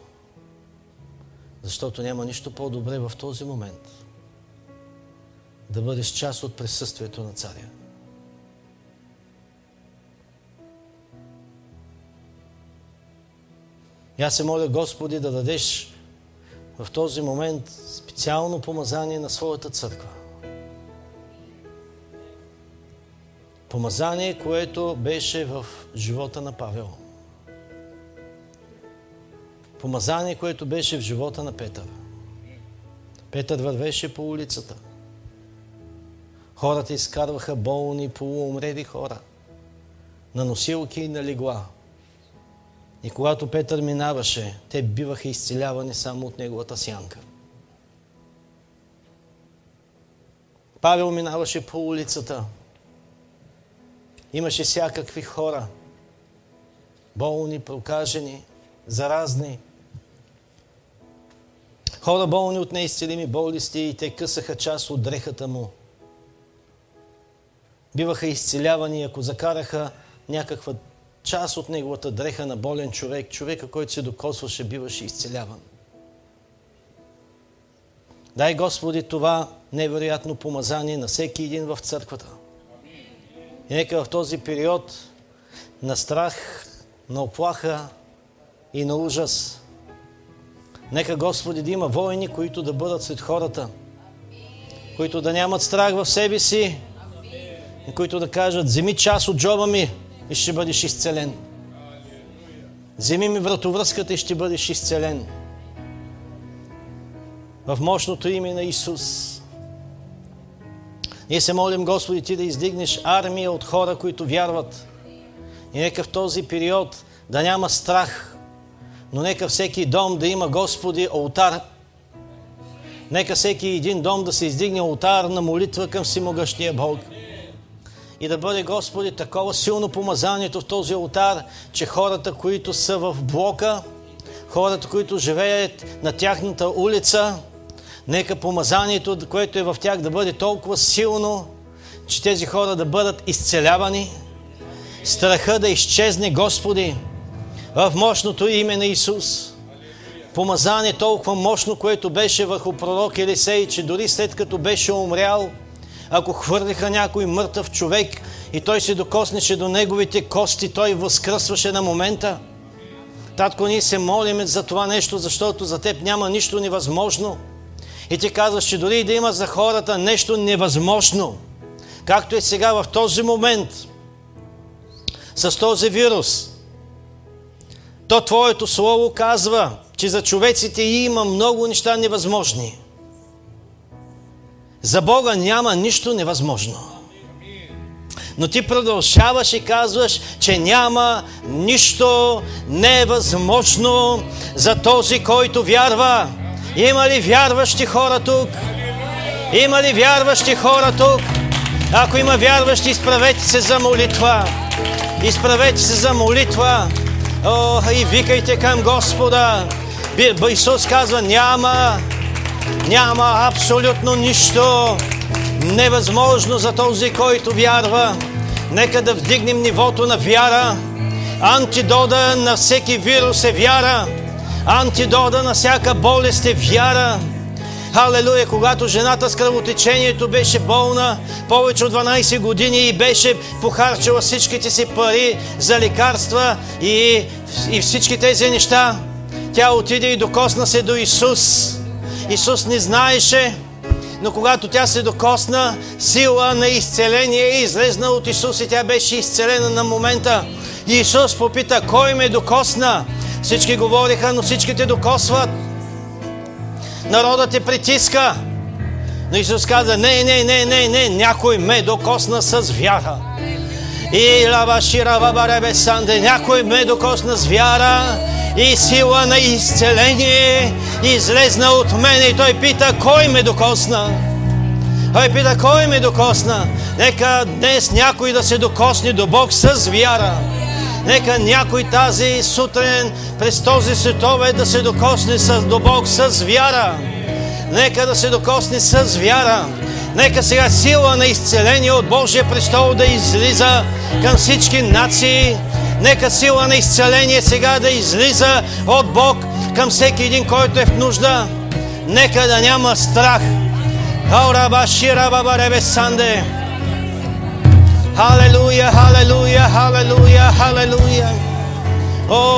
Защото няма нищо по-добре в този момент да бъдеш част от присъствието на царя. И аз се моля, Господи, да дадеш в този момент специално помазание на своята църква. Помазание, което беше в живота на Павел. Помазание, което беше в живота на Петър. Петър вървеше по улицата. Хората изкарваха болни, полуумрели хора. На носилки и на легла. И когато Петър минаваше, те биваха изцелявани само от неговата сянка. Павел минаваше по улицата. Имаше всякакви хора. Болни, прокажени, заразни. Хора болни от неизцелими болести и те късаха част от дрехата му. Биваха изцелявани, ако закараха някаква част от неговата дреха на болен човек, човека, който се докосваше, биваше изцеляван. Дай Господи това невероятно помазание на всеки един в църквата. И нека в този период на страх, на оплаха и на ужас, нека Господи да има воини, които да бъдат сред хората, които да нямат страх в себе си, и които да кажат, вземи част от джоба ми, и ще бъдеш изцелен. Вземи ми вратовръзката и ще бъдеш изцелен. В мощното име на Исус. Ние се молим, Господи, Ти да издигнеш армия от хора, които вярват. И нека в този период да няма страх, но нека всеки дом да има, Господи, алтар, Нека всеки един дом да се издигне алтар на молитва към всемогъщия Бог. И да бъде, Господи, такова силно помазанието в този алтар, че хората, които са в блока, хората, които живеят на тяхната улица, нека помазанието, което е в тях, да бъде толкова силно, че тези хора да бъдат изцелявани, страха да изчезне, Господи, в мощното име на Исус. Помазание толкова мощно, което беше върху пророк Елисей, че дори след като беше умрял, ако хвърлиха някой мъртъв човек и той се докоснеше до неговите кости, той възкръсваше на момента. Татко, ние се молиме за това нещо, защото за теб няма нищо невъзможно. И ти казваш, че дори да има за хората нещо невъзможно, както е сега в този момент, с този вирус, то Твоето Слово казва, че за човеците има много неща невъзможни. За Бога няма нищо невъзможно. Но ти продължаваш и казваш, че няма нищо невъзможно за този, който вярва. Има ли вярващи хора тук? Има ли вярващи хора тук? Ако има вярващи, изправете се за молитва. Изправете се за молитва. О, и викайте към Господа. Исус казва, няма, няма абсолютно нищо невъзможно за този, който вярва. Нека да вдигнем нивото на вяра. Антидода на всеки вирус е вяра. Антидода на всяка болест е вяра. Халелуя, когато жената с кръвотечението беше болна повече от 12 години и беше похарчила всичките си пари за лекарства и, и всички тези неща, тя отиде и докосна се до Исус. Исус не знаеше, но когато тя се докосна, сила на изцеление излезна от Исус и тя беше изцелена на момента. Исус попита, кой ме докосна? Всички говориха, но всички те докосват. Народът те притиска. Но Исус каза, не, не, не, не, не, някой ме докосна с вяра. И лавашира бабаребе санде, някой ме докосна с вяра и сила на изцеление излезна от мене. И той пита, кой ме докосна? Той пита, кой ме докосна? Нека днес някой да се докосне до Бог с вяра. Нека някой тази сутрин през този светове да се докосне с, до Бог с вяра. Нека да се докосне с вяра. Нека сега сила на изцеление от Божия престол да излиза към всички нации. Нека сила на изцеление сега да излиза от Бог към всеки един, който е в нужда. Нека да няма страх. Аураба шираба баребе санде.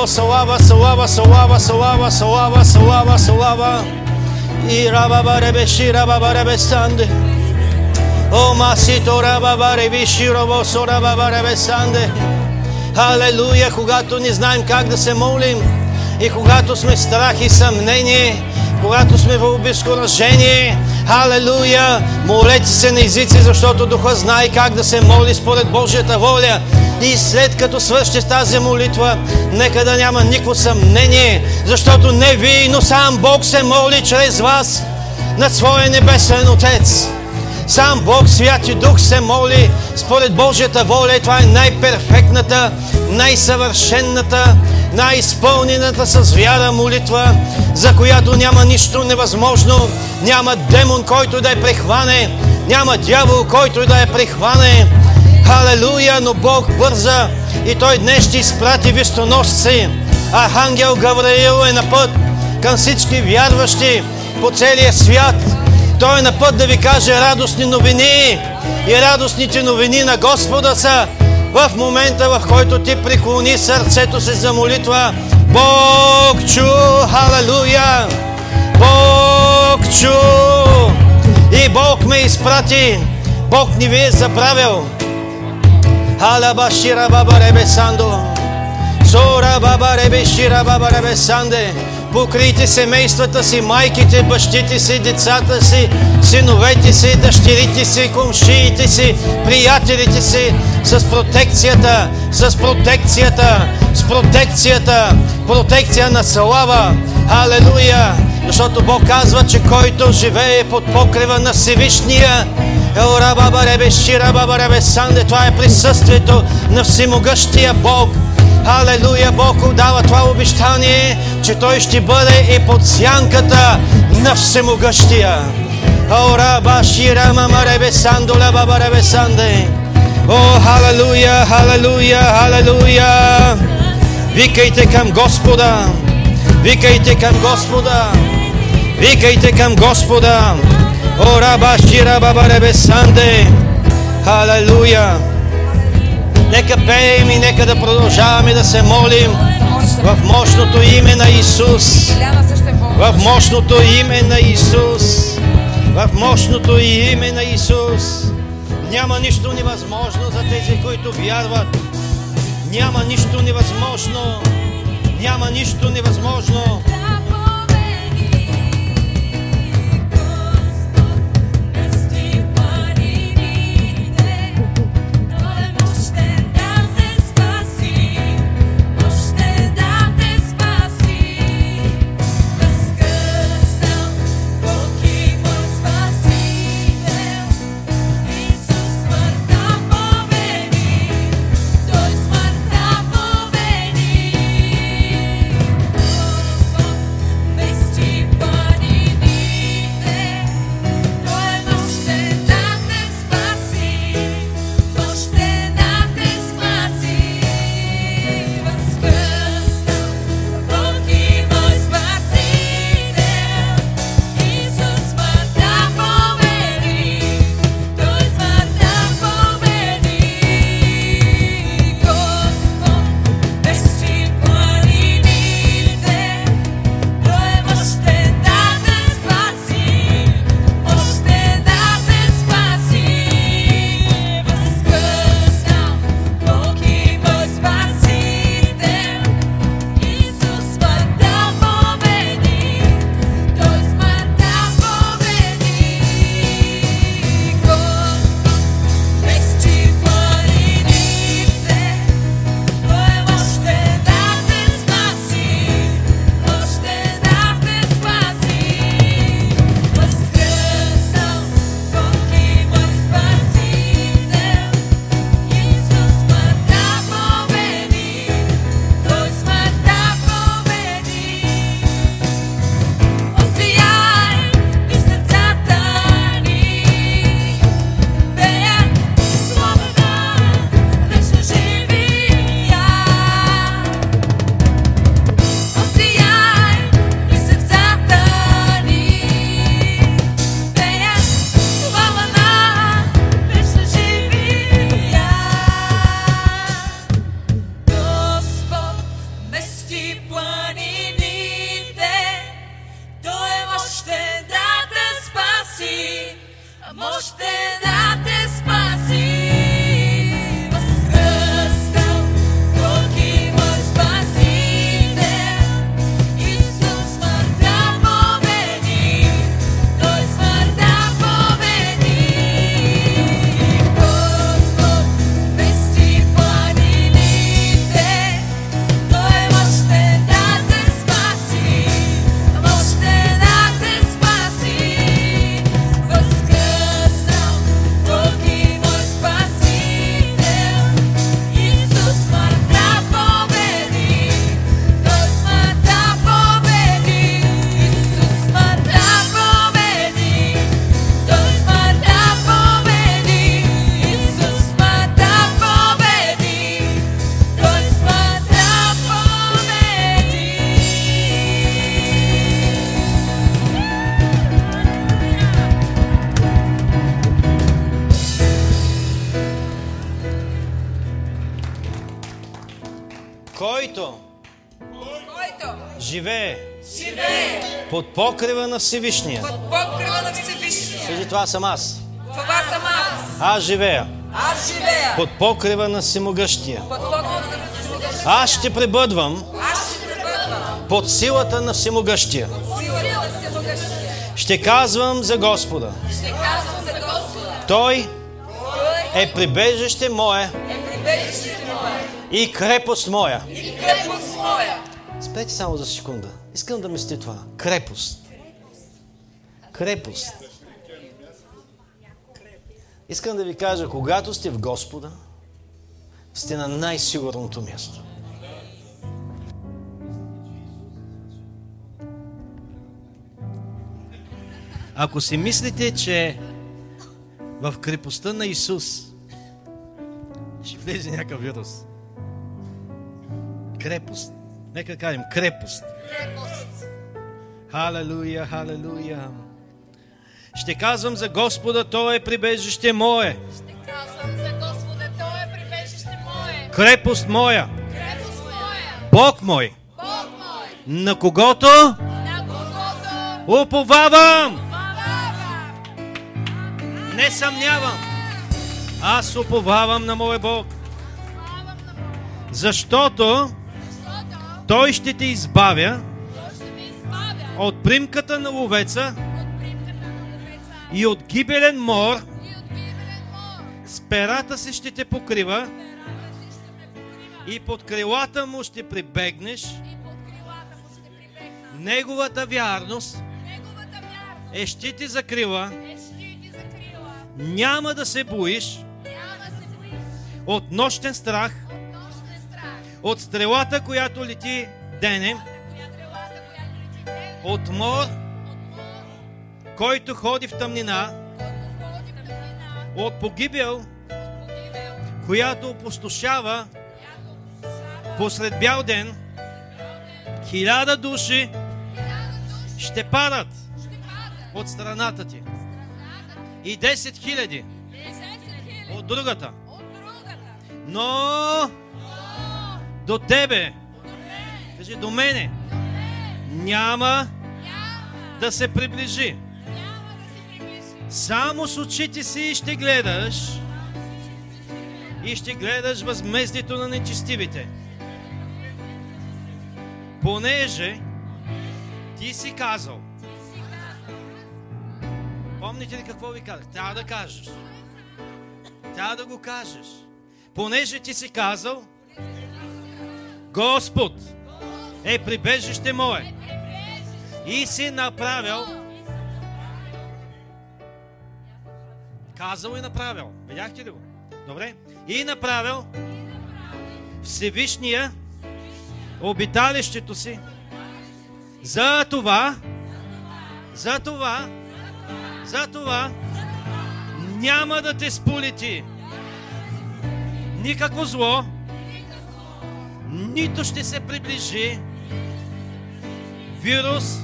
Слава, слава, слава, слава, слава. И раба баребе шираба баребе санде. О, масито раба баребе широво сораба баребе санде. Халелуя, когато не знаем как да се молим и когато сме в страх и съмнение, когато сме в обезкуражение, Халелуя! Молете се на езици, защото Духа знае как да се моли според Божията воля. И след като свършите тази молитва, нека да няма никакво съмнение, защото не вие, но сам Бог се моли чрез вас над своя небесен Отец. Сам Бог, Святи Дух се моли според Божията воля. И това е най-перфектната, най-съвършенната, най-изпълнената с вяра молитва, за която няма нищо невъзможно. Няма демон, който да я прехване. Няма дявол, който да я прехване. Халелуя, но Бог бърза и Той днес ще изпрати вестоносци. Архангел Гавраил е на път към всички вярващи по целия свят. Той е на път да ви каже радостни новини. И радостните новини на Господа са в момента, в който ти преклони сърцето си за молитва. Бог чу, халелуя! Бог чу! И Бог ме изпрати. Бог ни ви е забравил. Халаба шира баба ребе сандо. Сора баба ребе шира баба ребе санде. Покрийте семействата си, майките, бащите си, децата си, синовете си, дъщерите си, комшиите си, приятелите си, с протекцията, с протекцията, с протекцията, протекция на слава. Халелуя! Защото Бог казва, че който живее под покрива на Всевишния, Еора баба ребе, шира баба ребе, санде, това е присъствието на всемогъщия Бог. Халелуя, Бог дава това обещание, че Той ще бъде и под сянката на всемогъщия. Ора башира мама ребе, сандола баба ребе, санде. О, халелуя, халелуя, халелуя! Викайте към Господа! Викайте към Господа! Викайте към Господа! О, раба, шира, баба, ребе, санде! Халелуя! Нека пеем и нека да продължаваме да се молим в мощното име на Исус. В мощното име на Исус. В мощното име на Исус. Няма нищо невъзможно за тези, които вярват. Няма нищо невъзможно. Няма нищо невъзможно. Покрива на Всевишния. под покрива на Всевишния. Кажи, това съм аз. Това съм аз. Аз живея Аз живея под покрива на Всемогъщия. под покрива на Всевишния. Аз ще пребъдвам Аз ще пребъдвам под силата на Всемогъщия. силата на Всемогъщия. Ще казвам за Господа. Ще казвам за Господа. Той Той е прибежище мое е прибежище мое и крепост моя. и крепост моя. Спрете само за секунда. Искам да мисли това. Крепост. Крепост. Искам да ви кажа, когато сте в Господа, сте на най-сигурното място. Ако си мислите, че в крепостта на Исус ще влезе някакъв вирус, крепост, нека кажем крепост. Халелуя, халелуя. Ще казвам за Господа, Той е прибежище мое, Ще казвам за Господа, Той е прибежище мое, крепост моя, крепост моя, Бог мой, Бог мой, на когото на когото уповавам. уповавам. Не съмнявам. Аз уповавам на моя Бог, защото Той ще те избавя от примката на ловеца и от гибелен мор. С перата си ще те покрива и под крилата му ще прибегнеш. Неговата вярност е ще ти закрила. е. Няма да се боиш от нощен страх, от стрелата, която лети денем, от мор, който ходи в тъмнина, от погибел, която опустошава. Посред бял ден, хиляда души ще падат от страната ти. И 10 хиляди 10 хиляди от другата. Но до тебе, кажи до мене, няма да се приближи. Само с очите си ще гледаш и ще гледаш възмездието на нечестивите. Понеже Ти си казал, помните ли какво ви казах? Трябва да кажеш. Трябва да го кажеш. Понеже ти си казал, Господ е прибежище мое. И си направил, казал и направил. Видяхте ли го? Добре. И направил Всевишния обиталището си. За това, за това, за това няма да те сполети. Никакво зло, нито ще се приближи вирус,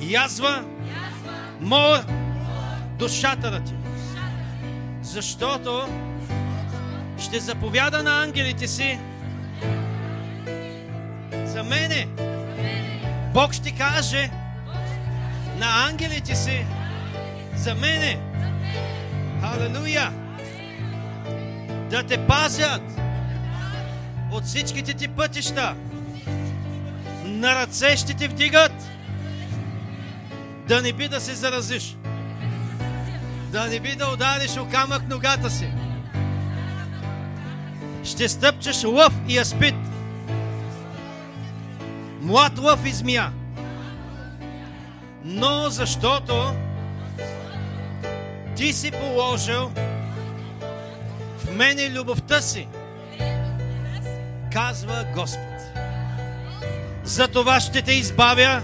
язва, мор до шатъра ти. Защото ще заповяда на ангелите си за мене. Бог ще каже на ангелите си за мене. Халелуя! Да те пазят от всичките ти пътища. На ръце ще те вдигат. Да не би да се заразиш. Да не би да удариш о камък ногата си. Ще стъпчеш лъв и аспит. Млад лъв и змия. Но защото ти си положил в мене любовта си, казва Господ. За това ще те избавя,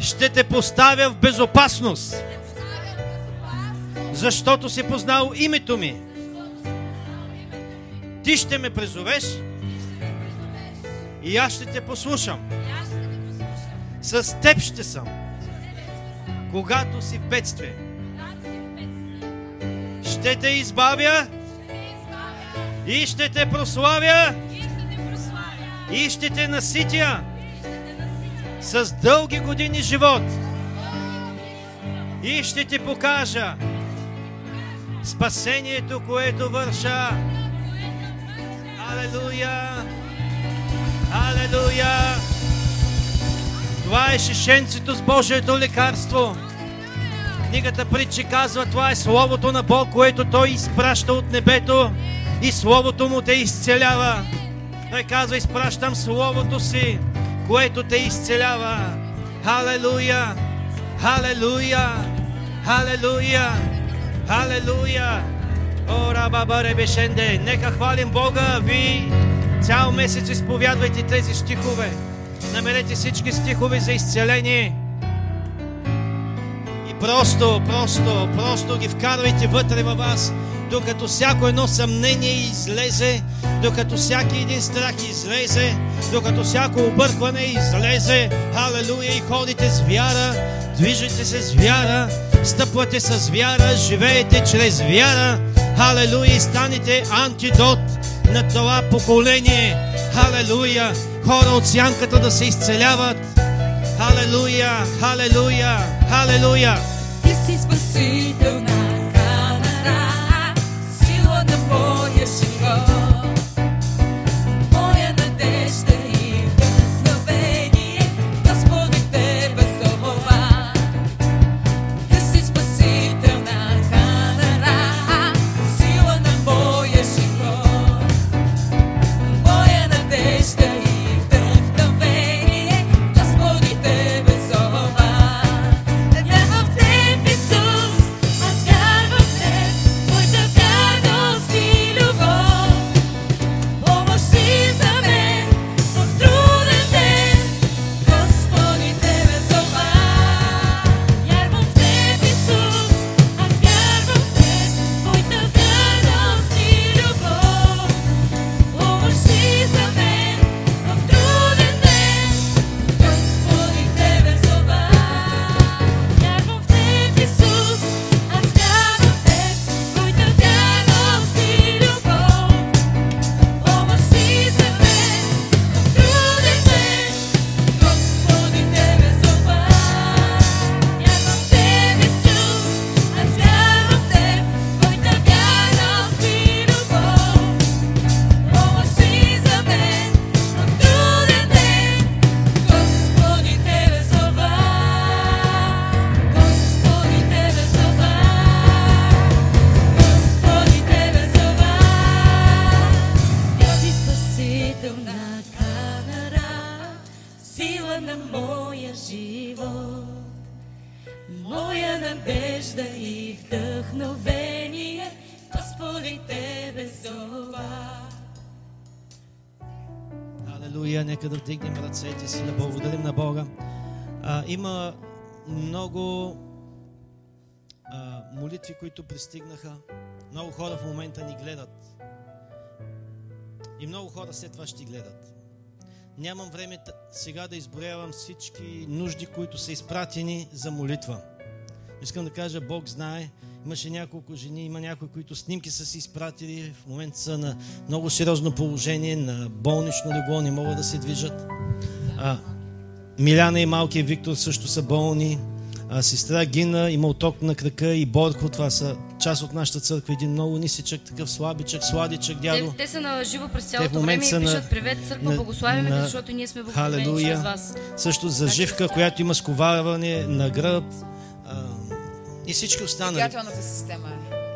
ще те поставя в безопасност, защото си познал името ми. Ти ще ме призовеш и аз ще те послушам. С теб ще съм, когато си в бедствие. Ще те избавя и ще те прославя и ще те наситя с дълги години живот. И ще ти покажа спасението, което върша. Алелуя! Алелуя! Това е шишенцето с Божието лекарство. Книгата Притчи казва, това е Словото на Бог, което Той изпраща от небето и Словото Му те изцелява. Той казва, изпращам Словото си, което те изцелява. Халелуя! Халелуя! Халелуя! Халелуя! Ора баба ребешенде! Нека хвалим Бога! Ви цял месец изповядвайте тези стихове. Намерете всички стихове за изцеление. И просто, просто, просто ги вкарвайте вътре във вас, докато всяко едно съмнение излезе, докато всяки един страх излезе, докато всяко объркване излезе. Халелуя! И ходите с вяра, движите се с вяра, стъпвате с вяра, живеете чрез вяра. Халелуя! И станете антидот на това поколение. Халелуя! Хора от сянката да се изцеляват. Халелуя! Халелуя! Халелуя! Ти си спасител които пристигнаха. Много хора в момента ни гледат. И много хора след това ще гледат. Нямам време сега да изброявам всички нужди, които са изпратени за молитва. Искам да кажа, Бог знае. Имаше няколко жени, има някои, които снимки са си изпратили. В момента са на много сериозно положение, на болнично легло, не могат да се движат. А, Миляна и малкия Виктор също са болни. А, сестра Гина има оток на крака и Борко, това са част от нашата църква. Един много нисичък, такъв слабичък, сладичък дядо. Те, те са на живо през Те в цялото време и са на- пишат привет, църква, на- благославяме на- защото ние сме благословени чрез вас. Също за Живка, която има сковарване на гръб а, и всички останали. Двигателната система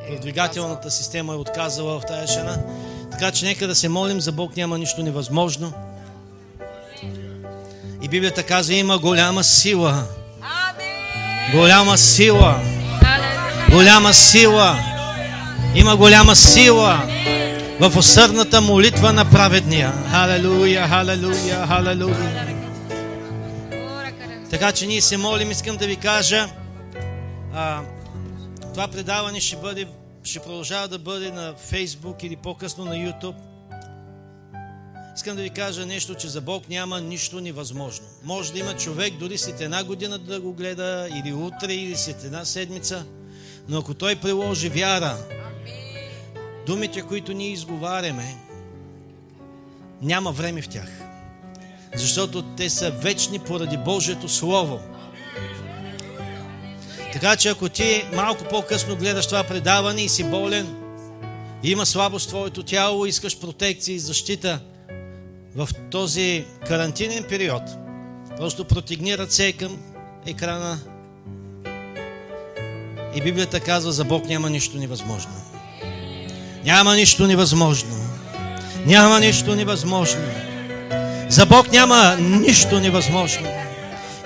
е. е Двигателната система е отказала в тази жена. Така че нека да се молим, за Бог няма нищо невъзможно. И Библията казва, има голяма сила. Голяма сила. Голяма сила. Има голяма сила в усърдната молитва на праведния. Халелуя, халелуя, халелуя. Така че ние се молим, искам да ви кажа, а, това предаване ще бъде, ще продължава да бъде на Фейсбук или по-късно на YouTube. Искам да ви кажа нещо, че за Бог няма нищо невъзможно. Може да има човек дори след една година да го гледа, или утре, или след една седмица, но ако той приложи вяра, думите, които ние изговаряме, няма време в тях. Защото те са вечни поради Божието Слово. Така че ако ти малко по-късно гледаш това предаване и си болен, има слабост в твоето тяло, искаш протекция и защита в този карантинен период, просто протегни ръце към екрана и Библията казва, за Бог няма нищо невъзможно. Няма нищо невъзможно. Няма нищо невъзможно. За Бог няма нищо невъзможно.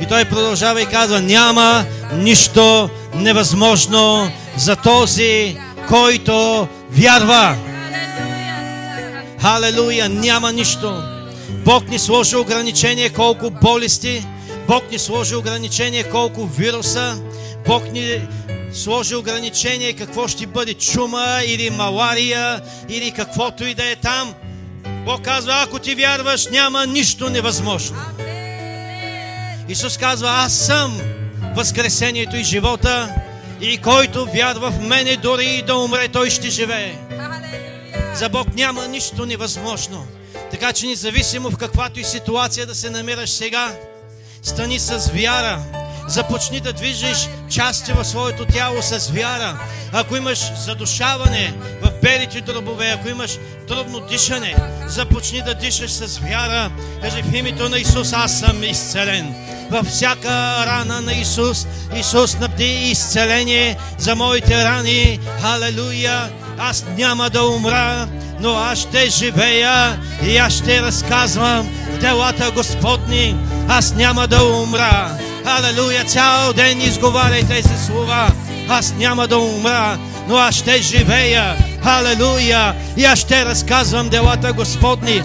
И той продължава и казва, няма нищо невъзможно за този, който вярва. Халелуя, няма нищо. Бог ни сложи ограничение колко болести, Бог ни сложи ограничение колко вируса, Бог ни сложи ограничение какво ще бъде чума или малария или каквото и да е там. Бог казва, ако ти вярваш, няма нищо невъзможно. Исус казва, аз съм възкресението и живота и който вярва в мене, дори и да умре, той ще живее. За Бог няма нищо невъзможно. Така че независимо в каквато и ситуация да се намираш сега, стани с вяра. Започни да движиш части в своето тяло с вяра. Ако имаш задушаване в белите дробове, ако имаш трудно дишане, започни да дишаш с вяра. Кажи в името на Исус, аз съм изцелен. Във всяка рана на Исус, Исус набди изцеление за моите рани. Халелуя! Аз няма да умра, но аз ще живея и аз ще разказвам делата Господни. Аз няма да умра. Алелуя, цял ден изговаряй тези слова. Аз няма да умра, но аз ще живея. Алелуя! И аз ще разказвам делата Господни.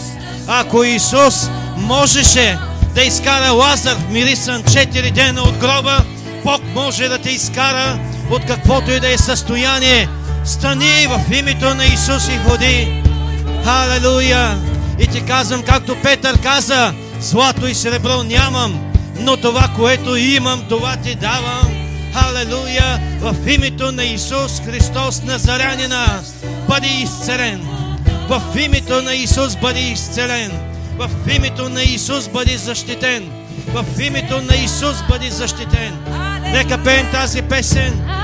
Ако Исус можеше да изкара Лазар в мирисан 4 дена от гроба, Бог може да те изкара от каквото и да е състояние. Стани в името на Исус и ходи. Халелуя! И ти казвам, както Петър каза, злато и сребро нямам, но това, което имам, това ти давам. Халелуя! В името на Исус Христос Назарянина бъди изцелен. В името на Исус бъди изцелен. В името на Исус бъди защитен. В името на Исус бъди защитен. Нека пеем тази песен.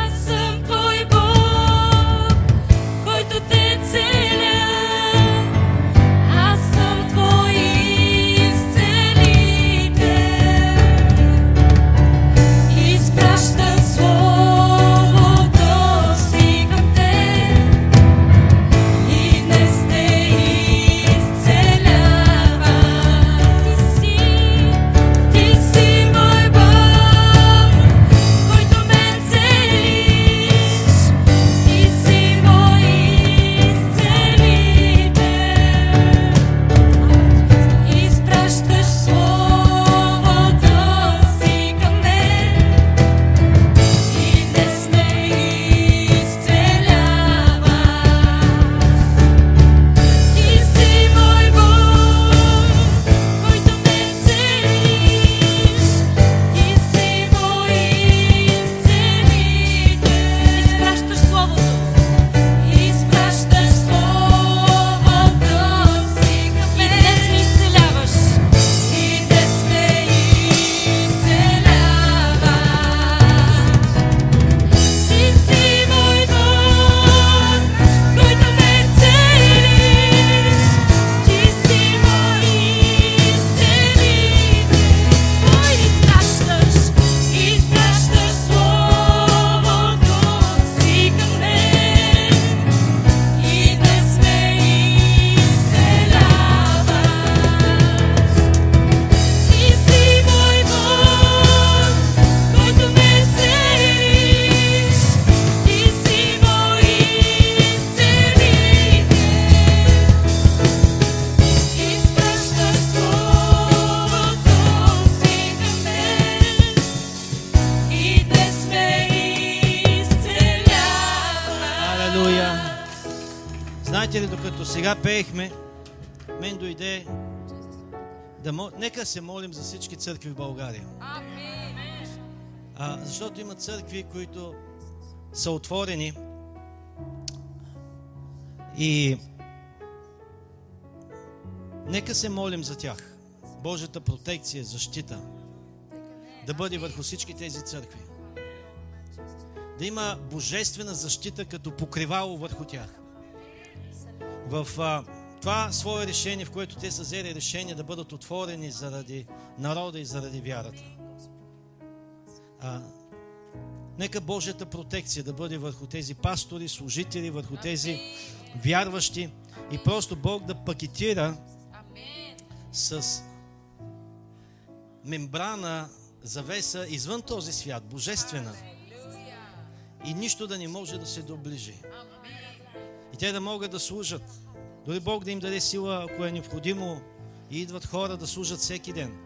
Църкви в България. А, защото има църкви, които са отворени и нека се молим за тях. Божията протекция, защита да бъде върху всички тези църкви. Да има божествена защита като покривало върху тях. В а, това свое решение, в което те са взели решение да бъдат отворени заради народа и заради вярата. А, нека Божията протекция да бъде върху тези пастори, служители, върху тези вярващи и просто Бог да пакетира с мембрана завеса извън този свят, божествена. И нищо да не може да се доближи. И те да могат да служат. Дори Бог да им даде сила, ако е необходимо, и идват хора да служат всеки ден.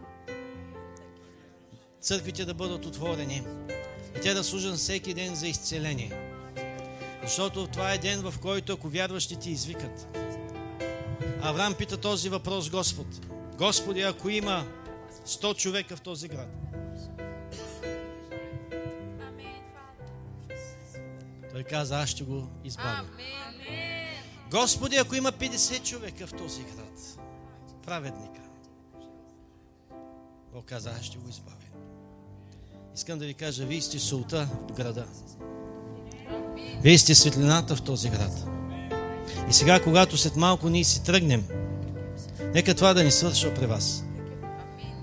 Църквите да бъдат отворени. И те да служат всеки ден за изцеление. Защото това е ден, в който ако вярващите извикат. Авраам пита този въпрос Господ. Господи, ако има 100 човека в този град, той каза, аз ще го избавя. Господи, ако има 50 човека в този град, праведника, Бог каза, аз ще го избавя. Искам да ви кажа, вие сте солта в града. Вие сте светлината в този град. И сега, когато след малко ние си тръгнем, нека това да ни свършва при вас.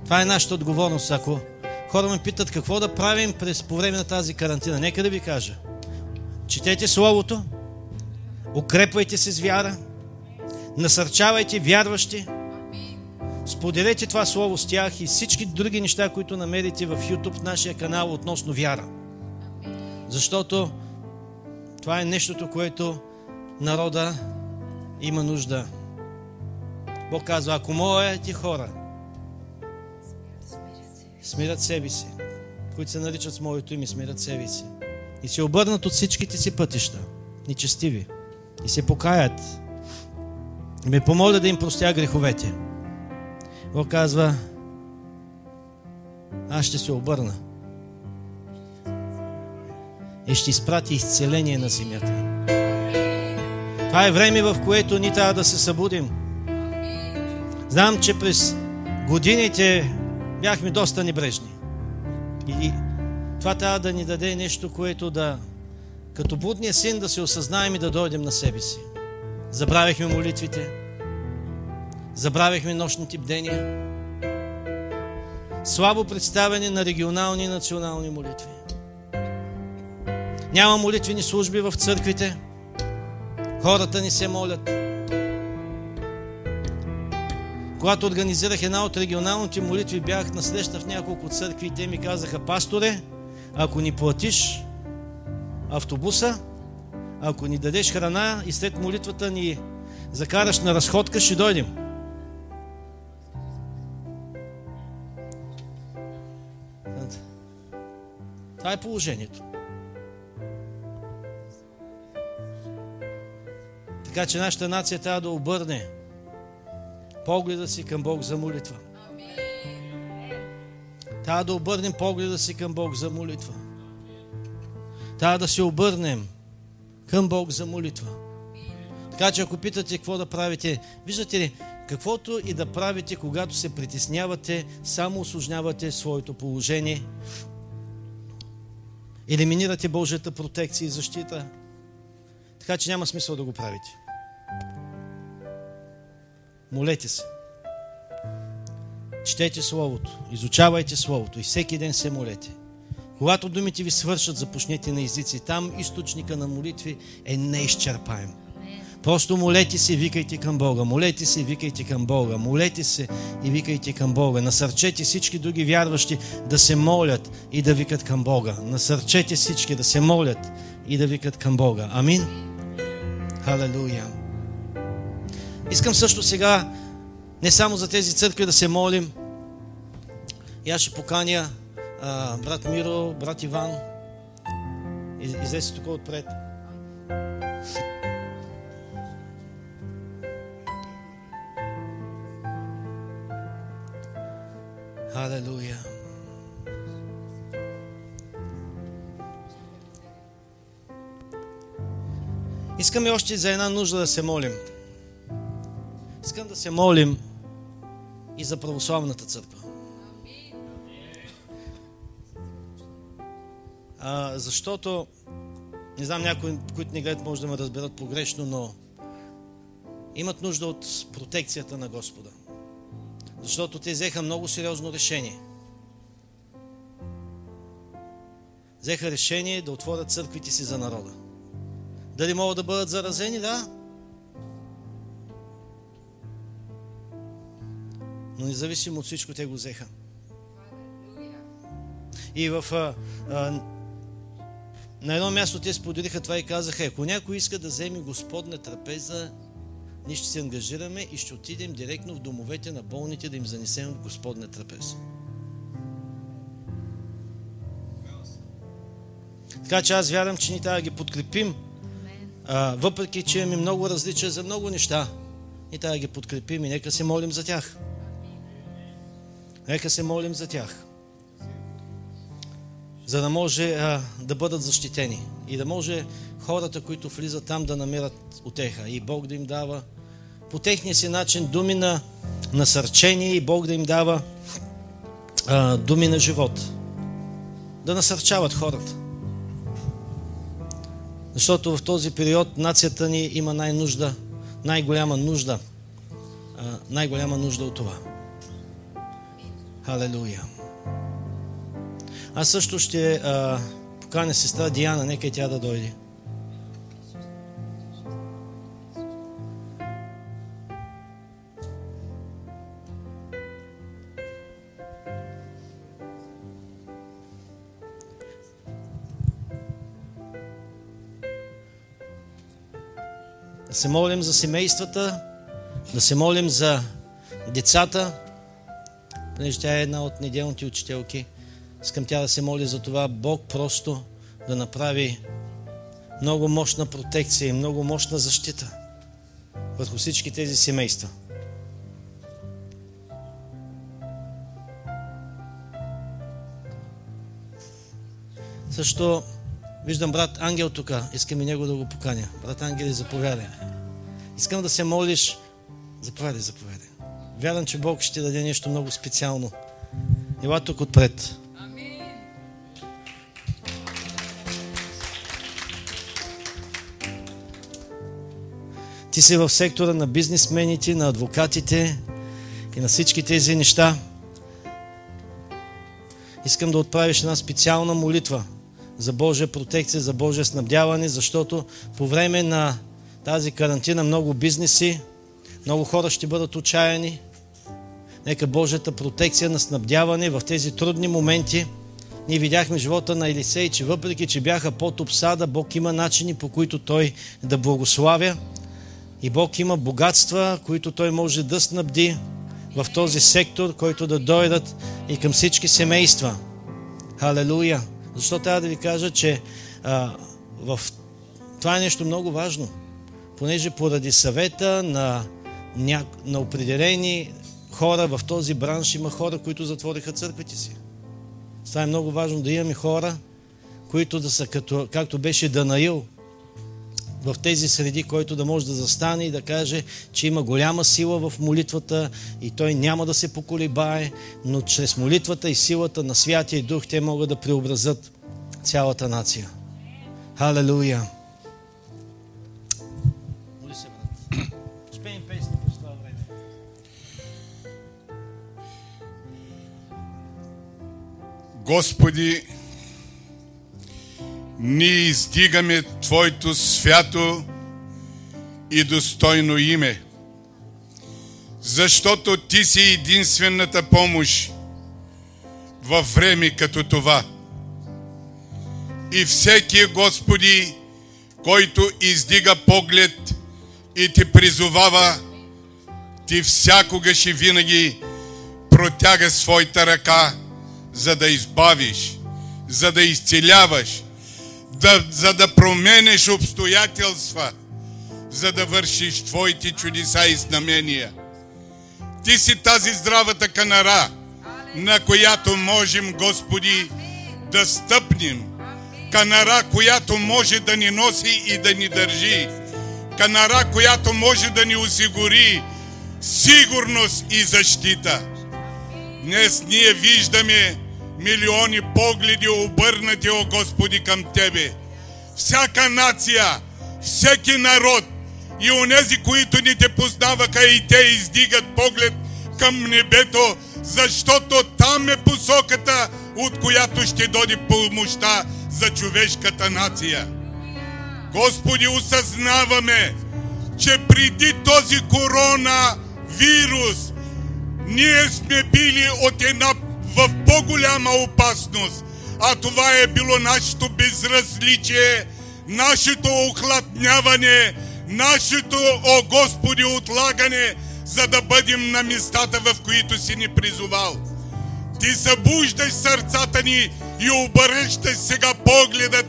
Това е нашата отговорност. Ако хора ме питат какво да правим през, по време на тази карантина, нека да ви кажа. Четете Словото, укрепвайте се с вяра, насърчавайте вярващи, споделете това Слово с тях и всички други неща, които намерите в YouTube, в нашия канал относно вяра. Защото това е нещото, което народа има нужда. Бог казва, ако моите хора смирят себе си, които се наричат с моето име, смирят себе си и се обърнат от всичките си пътища, нечестиви, и се покаят, и ме помоля да им простя греховете. Бог казва, аз ще се обърна и ще изпрати изцеление на земята. Това е време, в което ни трябва да се събудим. Знам, че през годините бяхме доста небрежни. И това трябва да ни даде нещо, което да, като будния син, да се осъзнаем и да дойдем на себе си. Забравяхме молитвите, забравяхме нощните бдения, слабо представяне на регионални и национални молитви. Няма молитвени служби в църквите. Хората ни се молят. Когато организирах една от регионалните молитви, бях на среща в няколко църкви и те ми казаха, пасторе, ако ни платиш автобуса, ако ни дадеш храна и след молитвата ни закараш на разходка, ще дойдем. Това е положението. Така че нашата нация трябва да обърне погледа си към Бог за молитва. Трябва да обърнем погледа си към Бог за молитва. Трябва да се обърнем към Бог за молитва. Така че ако питате какво да правите, виждате ли, каквото и да правите, когато се притеснявате, само осложнявате своето положение, елиминирате Божията протекция и защита, така че няма смисъл да го правите. Молете се. Четете Словото, изучавайте Словото и всеки ден се молете. Когато думите ви свършат, започнете на езици. Там източника на молитви е неизчерпаем. Просто молете се и викайте към Бога. Молете се и викайте към Бога. Молете се и викайте към Бога. Насърчете всички други вярващи да се молят и да викат към Бога. Насърчете всички да се молят и да викат към Бога. Амин. Халелуя. Искам също сега не само за тези църкви да се молим. И аз ще поканя а, брат Миро, брат Иван. Из- Излезте тук отпред. Халелуя. Искаме още за една нужда да се молим. Искам да се молим и за православната църква. А, защото, не знам, някои, които ни гледат, може да ме разберат погрешно, но имат нужда от протекцията на Господа. Защото те взеха много сериозно решение. Взеха решение да отворят църквите си за народа. Дали могат да бъдат заразени? Да. Но независимо от всичко, те го взеха. И в, а, а, на едно място те споделиха това и казаха, ако някой иска да вземе Господна трапеза, ние ще се ангажираме и ще отидем директно в домовете на болните да им занесем Господна трапеза. Така че аз вярвам, че ние трябва да ги подкрепим, а, въпреки че имаме много различия за много неща. Ние трябва да ги подкрепим и нека се молим за тях. Нека се молим за тях. За да може а, да бъдат защитени и да може хората, които влизат там, да намерят утеха и Бог да им дава по техния си начин думи на насърчение и Бог да им дава а, думи на живот. Да насърчават хората. Защото в този период нацията ни има най-нужда, най-голяма нужда, най-голяма нужда от това. Халелуя. Аз също ще а, поканя сестра Диана, нека и тя да дойде. Да се молим за семействата, да се молим за децата, понеже тя е една от неделните учителки. Искам тя да се моли за това Бог просто да направи много мощна протекция и много мощна защита върху всички тези семейства. Също виждам брат Ангел тук. Искам и него да го поканя. Брат Ангел, заповядай. Искам да се молиш. Заповядай, заповядай. Вярвам, че Бог ще даде нещо много специално. Ела тук отпред. Ти си в сектора на бизнесмените, на адвокатите и на всички тези неща. Искам да отправиш една специална молитва за Божия протекция, за Божие снабдяване, защото по време на тази карантина много бизнеси, много хора ще бъдат отчаяни. Нека Божията протекция на снабдяване в тези трудни моменти. Ние видяхме живота на Елисей, че въпреки, че бяха под обсада, Бог има начини по които Той да благославя. И Бог има богатства, които Той може да снабди в този сектор, който да дойдат и към всички семейства. Халелуя! Защо трябва да ви кажа, че а, в... това е нещо много важно, понеже поради съвета на, ня... на определени хора в този бранш има хора, които затвориха църквите си. Това е много важно да имаме хора, които да са като, както беше Данаил, в тези среди, който да може да застане и да каже, че има голяма сила в молитвата и той няма да се поколебае, но чрез молитвата и силата на Святия Дух те могат да преобразят цялата нация. Халелуя! Моли ние издигаме Твоето свято и достойно име, защото Ти си единствената помощ във време като това. И всеки, Господи, който издига поглед и Ти призовава, Ти всякогаш и винаги протяга своята ръка, за да избавиш, за да изцеляваш, да, за да променеш обстоятелства, за да вършиш Твоите чудеса и знамения. Ти си тази здравата канара, на която можем, Господи, да стъпнем. Канара, която може да ни носи и да ни държи. Канара, която може да ни осигури сигурност и защита. Днес ние виждаме милиони погледи обърнати, о Господи, към Тебе. Всяка нация, всеки народ и онези, които ни Те познаваха и те издигат поглед към небето, защото там е посоката, от която ще доди помощта за човешката нация. Господи, осъзнаваме, че преди този коронавирус ние сме били от една в по-голяма опасност, а това е било нашето безразличие, нашето охладняване, нашето, о Господи, отлагане, за да бъдем на местата, в които си ни призовал. Ти събуждаш сърцата ни и обръщаш сега погледът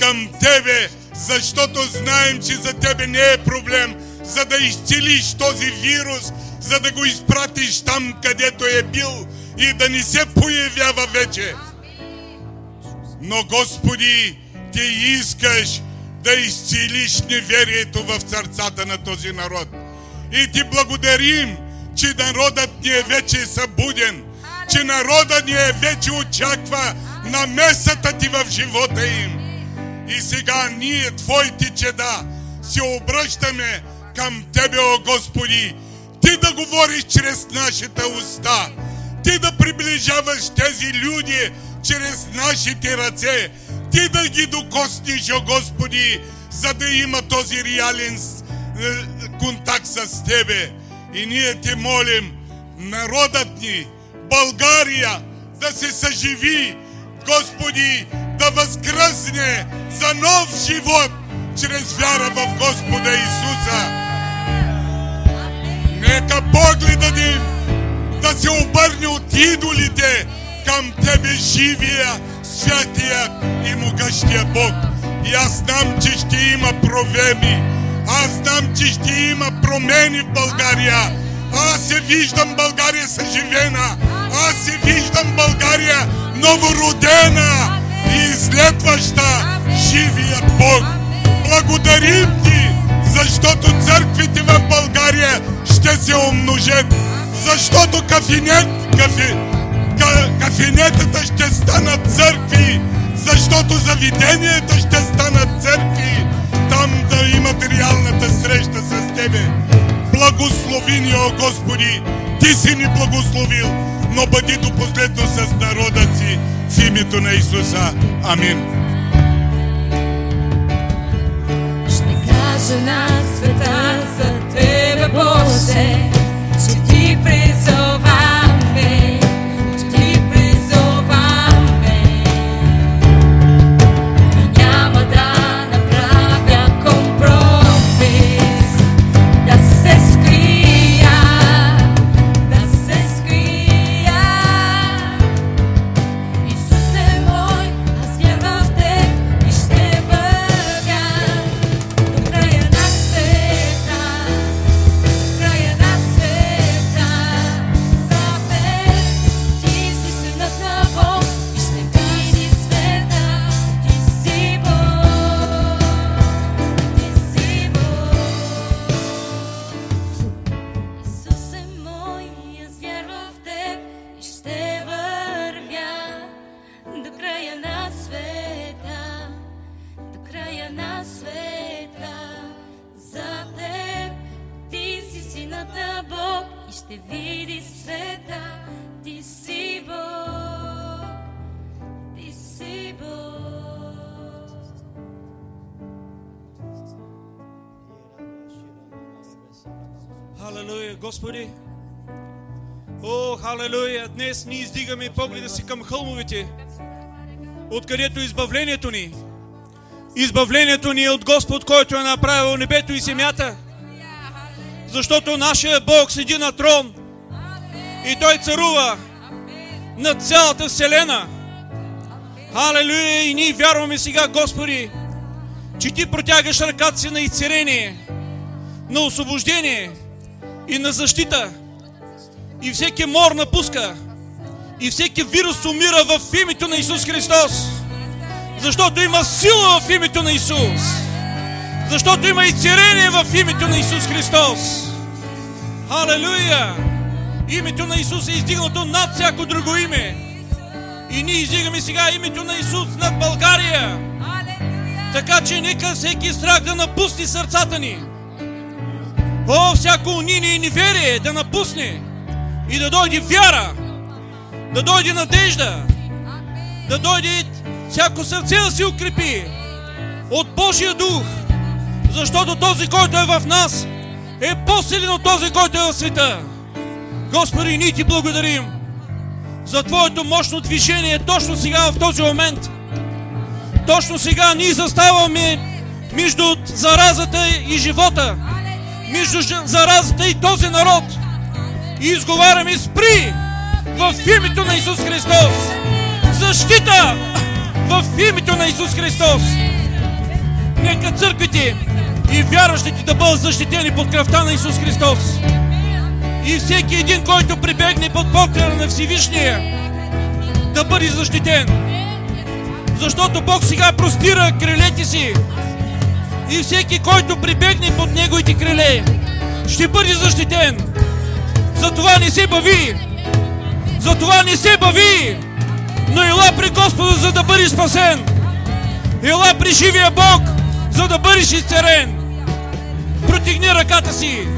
към Тебе, защото знаем, че за Тебе не е проблем, за да изцелиш този вирус, за да го изпратиш там, където е бил и да не се появява вече. Но Господи, Ти искаш да изцелиш неверието в сърцата на този народ. И Ти благодарим, че народът ни е вече събуден, че народът ни е вече очаква намесата Ти в живота им. И сега ние, Твоите чеда, се обръщаме към Тебе, о Господи, Ти да говориш чрез нашата уста, Ти да приближаваш тези люди чрез нашите ръце, Ти да ги докоснеш, о Господи, за да има този реален е, контакт с Тебе. И ние Те молим, народът ни, България, да се съживи, Господи, да възкръсне за нов живот чрез вяра в Господа Исуса. Нека погледът им да се обърне от идолите към Тебе живия, святия и могъщия Бог. И аз знам, че ще има провеми. Аз знам, че ще има промени в България. Аз се виждам България съживена. Аз се виждам България новородена и изследваща живия Бог. Благодарим Ти, защото църквите в България ще се умножат. Защото кафинет, кафи, ка, кафинетата ще станат църкви. Защото заведенията ще станат църкви. Там да имат реалната среща с Тебе. Благослови ни, о Господи! Ти си ни благословил, но бъди до последно с народа си в името на Исуса. Амин. Ще кажа на света за Тебе, Боже, че Ти Днес ние издигаме погледа си към хълмовете, откъдето избавлението ни. Избавлението ни е от Господ, който е направил небето и земята. Защото нашия Бог седи на трон и Той царува над цялата вселена. Халелуя! И ние вярваме сега, Господи, че Ти протягаш ръката си на изцерение, на освобождение и на защита. И всеки мор напуска. И всеки вирус умира в името на Исус Христос. Защото има сила в името на Исус. Защото има изцеление в името на Исус Христос. Халелуя! Името на Исус е издигнато над всяко друго име. И ние издигаме сега името на Исус над България. Така че нека всеки страх да напусне сърцата ни. О, всяко униние и неверие да напусне и да дойде вяра, да дойде надежда, да дойде всяко сърце да се укрепи от Божия дух, защото този, който е в нас, е по-силен от този, който е в света. Господи, ние ти благодарим, за Твоето мощно движение точно сега в този момент. Точно сега ние заставаме между заразата и живота, между заразата и този народ. И изговаряме спри в името на Исус Христос. Защита в името на Исус Христос. Нека църквите и вярващите да бъдат защитени под кръвта на Исус Христос. И всеки един, който прибегне под покрива на Всевишния, да бъде защитен. Защото Бог сега простира крилете си. И всеки, който прибегне под Неговите криле, ще бъде защитен. Затова не се бави. Затова не се бави. Но ела при Господа, за да бъдеш спасен. Ела при живия Бог, за да бъдеш изцерен. Протигни ръката си.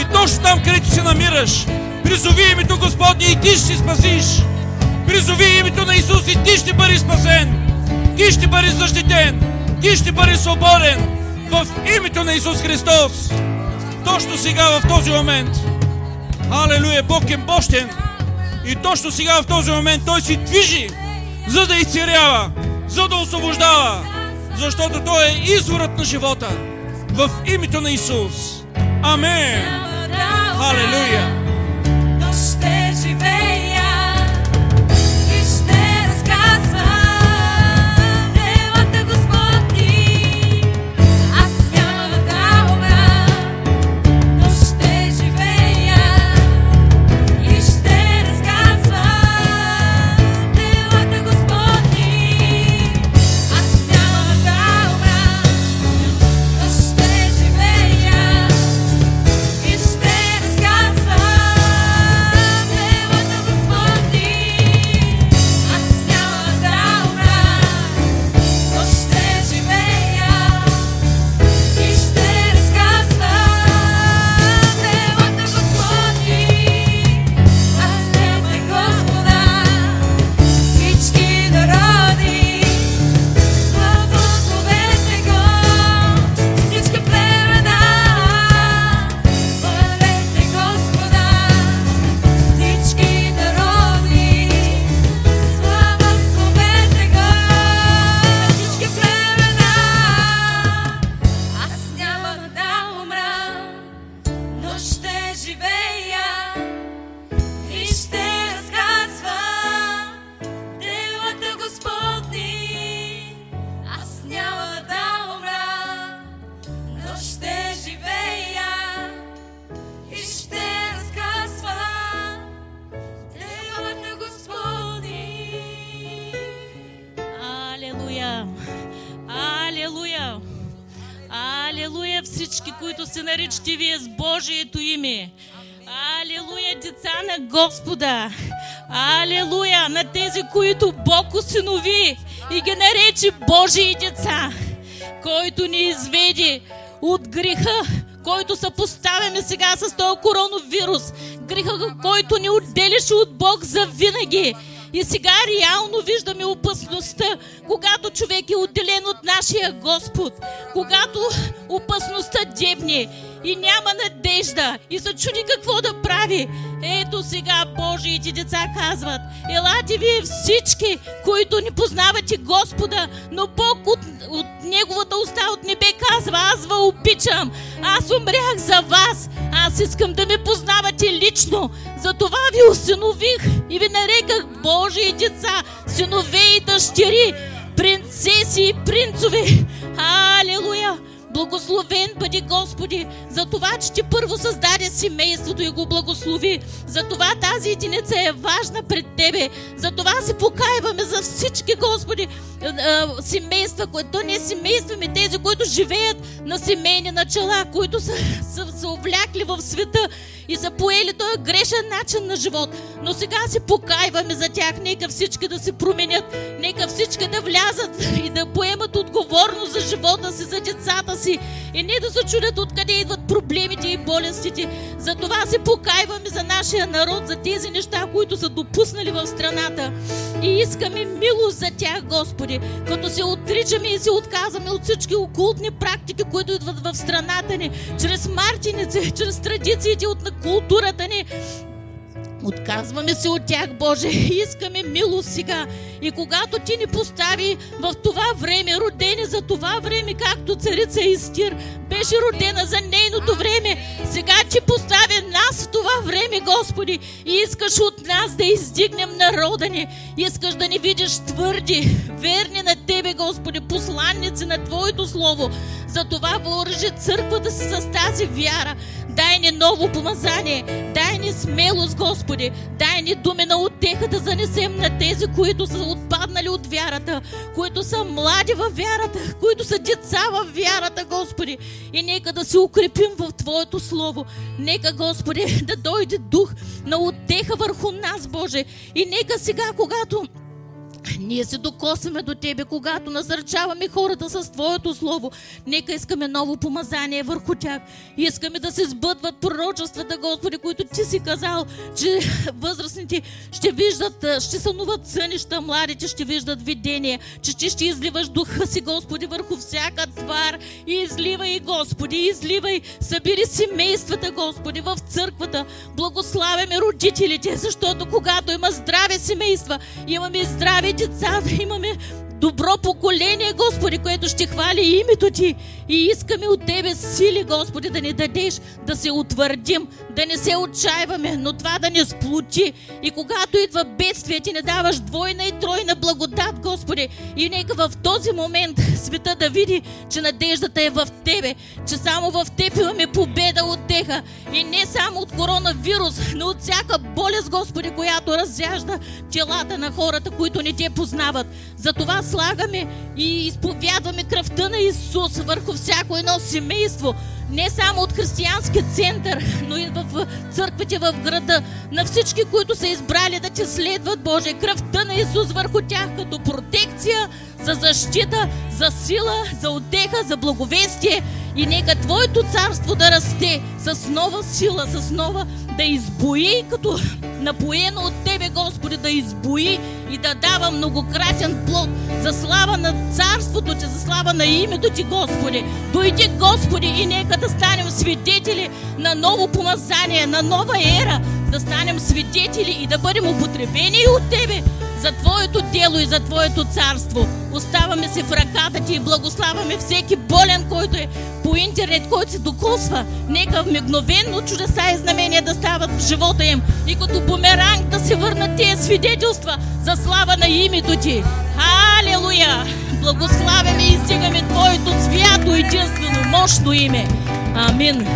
И точно там, където се намираш, призови името Господне и ти ще спасиш. Призови името на Исус и ти ще бъдеш спасен. Ти ще бъдеш защитен. Ти ще бъдеш свободен. В името на Исус Христос. Точно сега, в този момент. Алелуя, Бог е мощен. И точно сега, в този момент, Той се движи, за да изцерява, за да освобождава. Защото Той е изворът на живота. В името на Исус. Амен. Халелуя. Но ще живея сега с този коронавирус. Греха, който ни отделяше от Бог за винаги. И сега реално виждаме опасността, когато човек е отделен от нашия Господ, когато опасността дебне и няма надежда и се чуди какво да прави. Ето сега Божиите деца казват, елате вие всички, които не познавате Господа, но Бог от, от Неговата уста от небе казва, аз ви обичам, аз умрях за вас, аз искам да ме познавате лично, затова ви усинових и ви нареках Божии деца, синове и дъщери, принцеси и принцове. Алелуя! Благословен бъди Господи за това, че ти първо създаде семейството и го благослови. За това тази единица е важна пред Тебе. За това се покайваме за всички, Господи, а, а, семейства, които не семействаме, тези, които живеят на семейни начала, които са, са, са увлякли в света и са поели този грешен начин на живот. Но сега се покайваме за тях. Нека всички да се променят. Нека всички да влязат и да поемат отговорност за живота си, за децата си. И не да се чудят откъде идват проблемите и болестите. За това се покайваме за нашия народ, за тези неща, които са допуснали в страната. И искаме милост за тях, Господи, като се отричаме и се отказваме от всички окултни практики, които идват в страната ни, чрез мартиници, чрез традициите от културата ни, Отказваме се от тях, Боже. (laughs) Искаме милост сега. И когато Ти ни постави в това време, родени за това време, както царица Истир беше родена за нейното време, сега Ти поставя нас в това време, Господи. И искаш от нас да издигнем народа ни. Искаш да ни видиш твърди, верни на Тебе, Господи, посланници на Твоето Слово. Затова въоръжи църквата си с тази вяра. Дай ни ново помазание, дай ни смелост, Господи, дай ни думи на отеха да занесем на тези, които са отпаднали от вярата, които са млади във вярата, които са деца във вярата, Господи. И нека да се укрепим в Твоето Слово. Нека, Господи, (laughs) да дойде дух на отеха върху нас, Боже. И нека сега, когато ние се докосваме до Тебе, когато насърчаваме хората с Твоето Слово. Нека искаме ново помазание върху тях. Искаме да се сбъдват пророчествата, Господи, които Ти си казал, че възрастните ще виждат, ще сънуват сънища, младите ще виждат видение, че Ти ще изливаш духа си, Господи, върху всяка твар. И изливай, Господи, изливай. Събери семействата, Господи, в църквата. Благославяме родителите, защото когато има здрави семейства, имаме здрави деца, имаме добро поколение, Господи, което ще хвали името Ти. И искаме от Тебе сили, Господи, да ни дадеш, да се утвърдим, да не се отчаиваме, но това да ни сплоти. И когато идва бедствие, Ти не даваш двойна и тройна благодат, Господи. И нека в този момент (laughs) света да види, че надеждата е в Тебе, че само в Теб имаме победа от теха. И не само от коронавирус, но от всяка болест, Господи, която разяжда телата на хората, които не Те познават. Затова слагаме и изповядваме кръвта на Исус върху всяко едно семейство, не само от християнския център, но и в църквите в града, на всички, които са избрали да те следват, Боже, кръвта на Исус върху тях като протекция, за защита, за сила, за отеха, за благовестие и нека Твоето царство да расте с нова сила, с нова да избои, като напоено от Тебе, Господи, да избои и да дава многократен плод за слава на Царството Ти, за слава на името Ти, Господи. Дойди, Господи, и нека да станем свидетели на ново помазание, на нова ера, да станем свидетели и да бъдем употребени от Тебе за Твоето дело и за Твоето царство. Оставаме се в ръката Ти и благославяме всеки болен, който е по интернет, който се докосва. Нека мигновенно чудеса и знамения да стават в живота им и като бумеранг да се върнат тези свидетелства за слава на името Ти. Халелуя! Благославяме и издигаме Твоето свято, единствено, мощно име. Амин.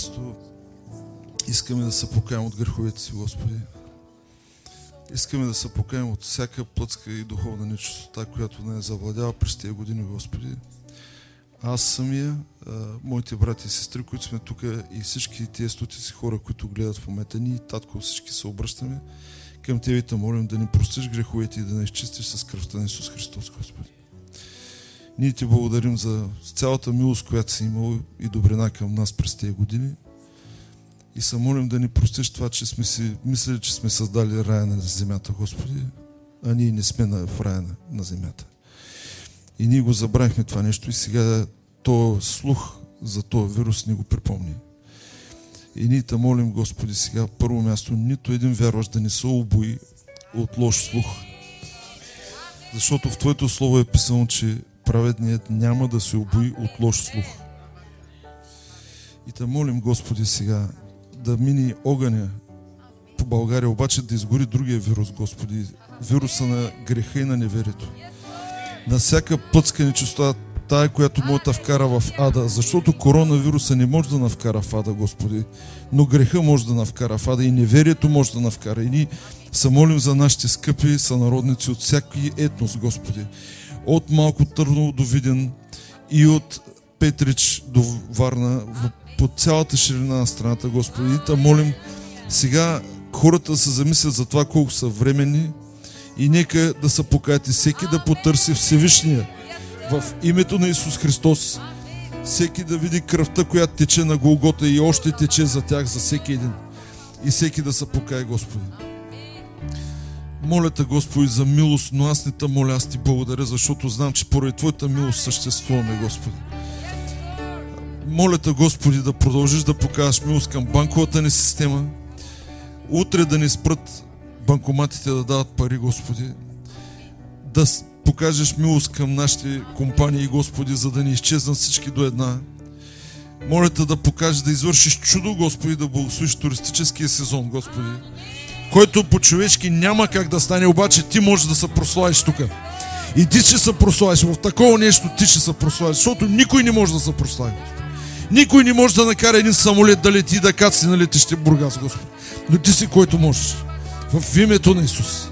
Място искаме да се покаем от греховете си, Господи. Искаме да се покаем от всяка плътска и духовна нечистота, която не е завладява през тези години, Господи. Аз самия, моите брати и сестри, които сме тук и всички тия стотици хора, които гледат в момента, ние, татко, всички се обръщаме към Тебе и те молим да ни простиш греховете и да ни изчистиш с кръвта на Исус Христос, Господи. Ние Ти благодарим за цялата милост, която си имал и добрина към нас през тези години. И се молим да ни простиш това, че сме си мислили, че сме създали рая на земята, Господи, а ние не сме на, в рая на, на земята. И ние го забравихме това нещо и сега то слух за този вирус ни го припомни. И ние те молим, Господи, сега първо място, нито един вярващ да не се обои от лош слух. Защото в Твоето Слово е писано, че праведният няма да се обои от лош слух. И те молим, Господи, сега да мини огъня по България, обаче да изгори другия вирус, Господи. Вируса на греха и на неверието. На всяка пътска нечистота, тая, която може да вкара в ада, защото коронавируса не може да навкара в ада, Господи, но греха може да навкара в ада и неверието може да навкара. И ние се молим за нашите скъпи сънародници от всяки етнос, Господи. От Малко Търново до Виден и от Петрич до Варна, по цялата ширина на страната, Господи. И те молим сега хората да се замислят за това колко са временни и нека да се покаят и всеки да потърси Всевишния в името на Исус Христос. Всеки да види кръвта, която тече на Голгота и още тече за тях, за всеки един. И всеки да се покае, Господи. Моля те, Господи, за милост, но аз не те моля, аз ти благодаря, защото знам, че поради Твоята милост съществуваме, Господи. Моля те, Господи, да продължиш да покажеш милост към банковата ни система. Утре да ни спрат банкоматите да дават пари, Господи. Да покажеш милост към нашите компании, Господи, за да ни изчезнат всички до една. Моля те да покажеш да извършиш чудо, Господи, да благословиш туристическия сезон, Господи. Който по-човешки няма как да стане, обаче ти можеш да се прославиш тук. И ти ще се прославиш. В такова нещо ти ще се прославиш, защото никой не може да се прослави. Никой не може да накара един самолет да лети и да каци на летище Бургас, Господи. Но ти си който можеш. В името на Исус.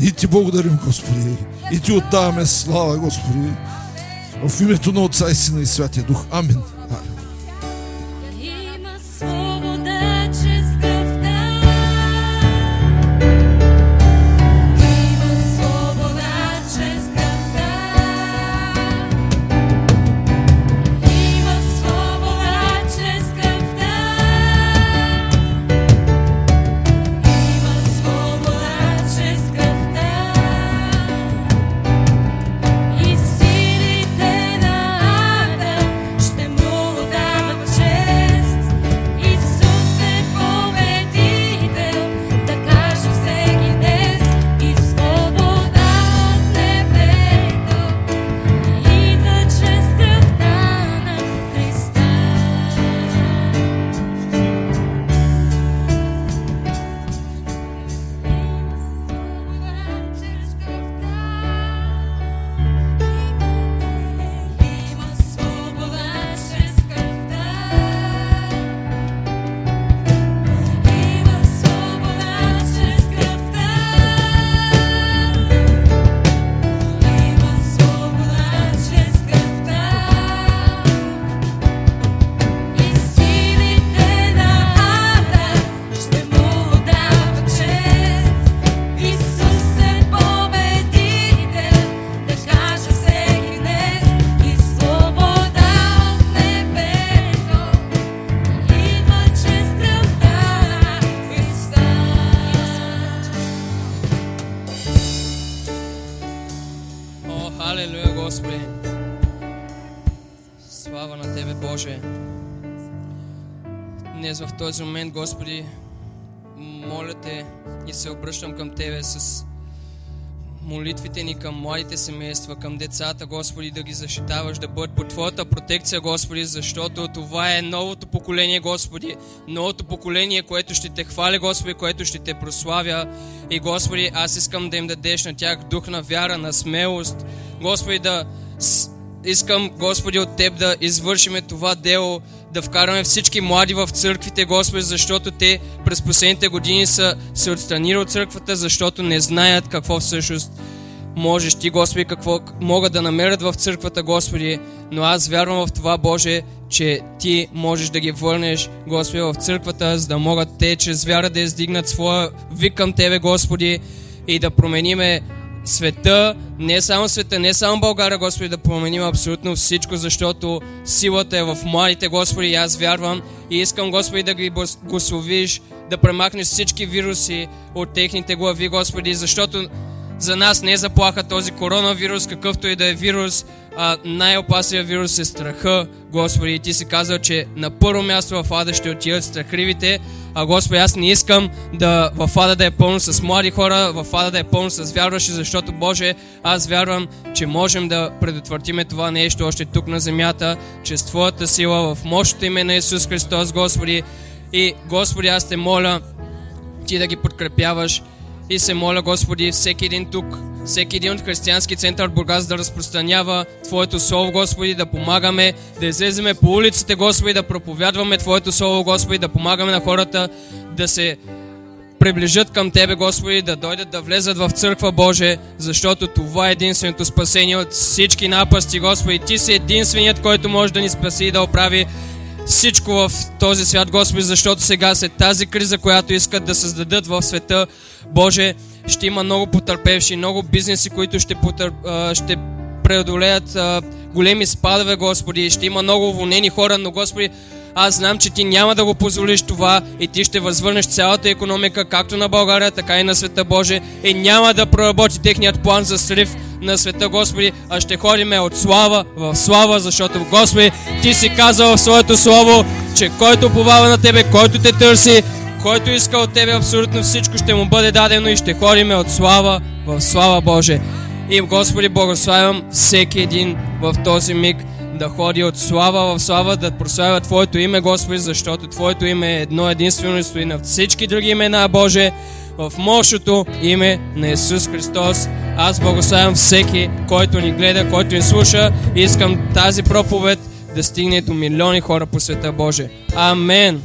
И ти благодарим, Господи. И ти отдаваме слава, Господи. В името на Отца и Сина и Святия Дух. Амин. Молитвите ни към младите семейства, към децата, Господи, да ги защитаваш, да бъдат под Твоята протекция, Господи, защото това е новото поколение, Господи, новото поколение, което ще Те хвали, Господи, което ще Те прославя. И, Господи, аз искам да им дадеш на тях дух на вяра, на смелост, Господи, да искам, Господи, от Теб да извършиме това дело, да вкараме всички млади в църквите, Господи, защото те през последните години са се отстранили от църквата, защото не знаят какво всъщност можеш ти, Господи, какво могат да намерят в църквата, Господи, но аз вярвам в това, Боже, че Ти можеш да ги върнеш, Господи, в църквата, за да могат те чрез вяра да издигнат своя вик към Тебе, Господи, и да промениме света, не само света, не само България, Господи, да променим абсолютно всичко, защото силата е в младите, Господи, и аз вярвам. И искам, Господи, да ги благословиш, да премахнеш всички вируси от техните глави, Господи, защото за нас не е заплаха този коронавирус, какъвто и да е вирус, а най-опасният вирус е страха, Господи. И Ти си казал, че на първо място в ада ще отидат страхливите, а Господи, аз не искам да в ада да е пълно с млади хора, в ада да е пълно с вярващи, защото Боже, аз вярвам, че можем да предотвратиме това нещо още тук на земята, чрез Твоята сила, в мощното име на Исус Христос, Господи. И Господи, аз те моля, ти да ги подкрепяваш. И се моля, Господи, всеки един тук, всеки един от християнски център Бургас да разпространява Твоето Слово, Господи, да помагаме, да излеземе по улиците, Господи, да проповядваме Твоето Слово, Господи, да помагаме на хората да се приближат към Тебе, Господи, да дойдат да влезат в църква Боже, защото това е единственото спасение от всички напасти, Господи. Ти си единственият, който може да ни спаси и да оправи всичко в този свят, Господи, защото сега след тази криза, която искат да създадат в света, Боже, ще има много потърпевши, много бизнеси, които ще, потър... ще преодолеят големи спадове, Господи. Ще има много уволнени хора, но, Господи, аз знам, че Ти няма да го позволиш това и Ти ще възвърнеш цялата економика, както на България, така и на света Боже, и няма да проработи техният план за срив на света, Господи, а ще ходиме от слава в слава, защото, Господи, Ти си казал в Своето Слово, че който повава на Тебе, който те търси, който иска от Тебе абсолютно всичко, ще му бъде дадено и ще ходиме от слава в слава Боже. И, Господи, благославям всеки един в този миг да ходи от слава в слава, да прославя Твоето име, Господи, защото Твоето име е едно единствено и стои на всички други имена, Боже, в мощното име на Исус Христос. Аз благославям всеки, който ни гледа, който ни слуша и искам тази проповед да стигне до милиони хора по света Боже. Амен.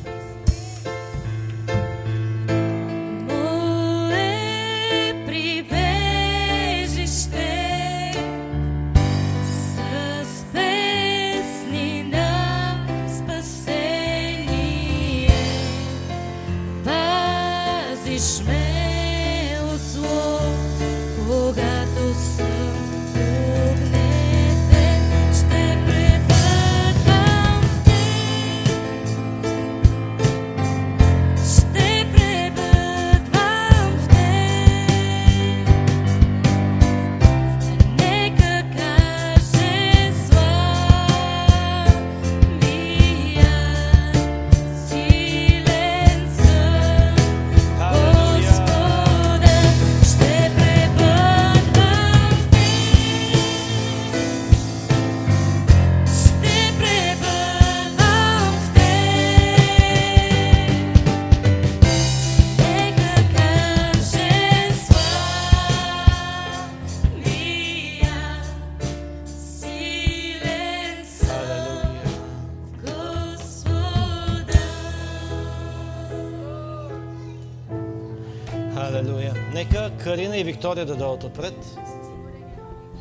Карина и Виктория да дойдат отпред.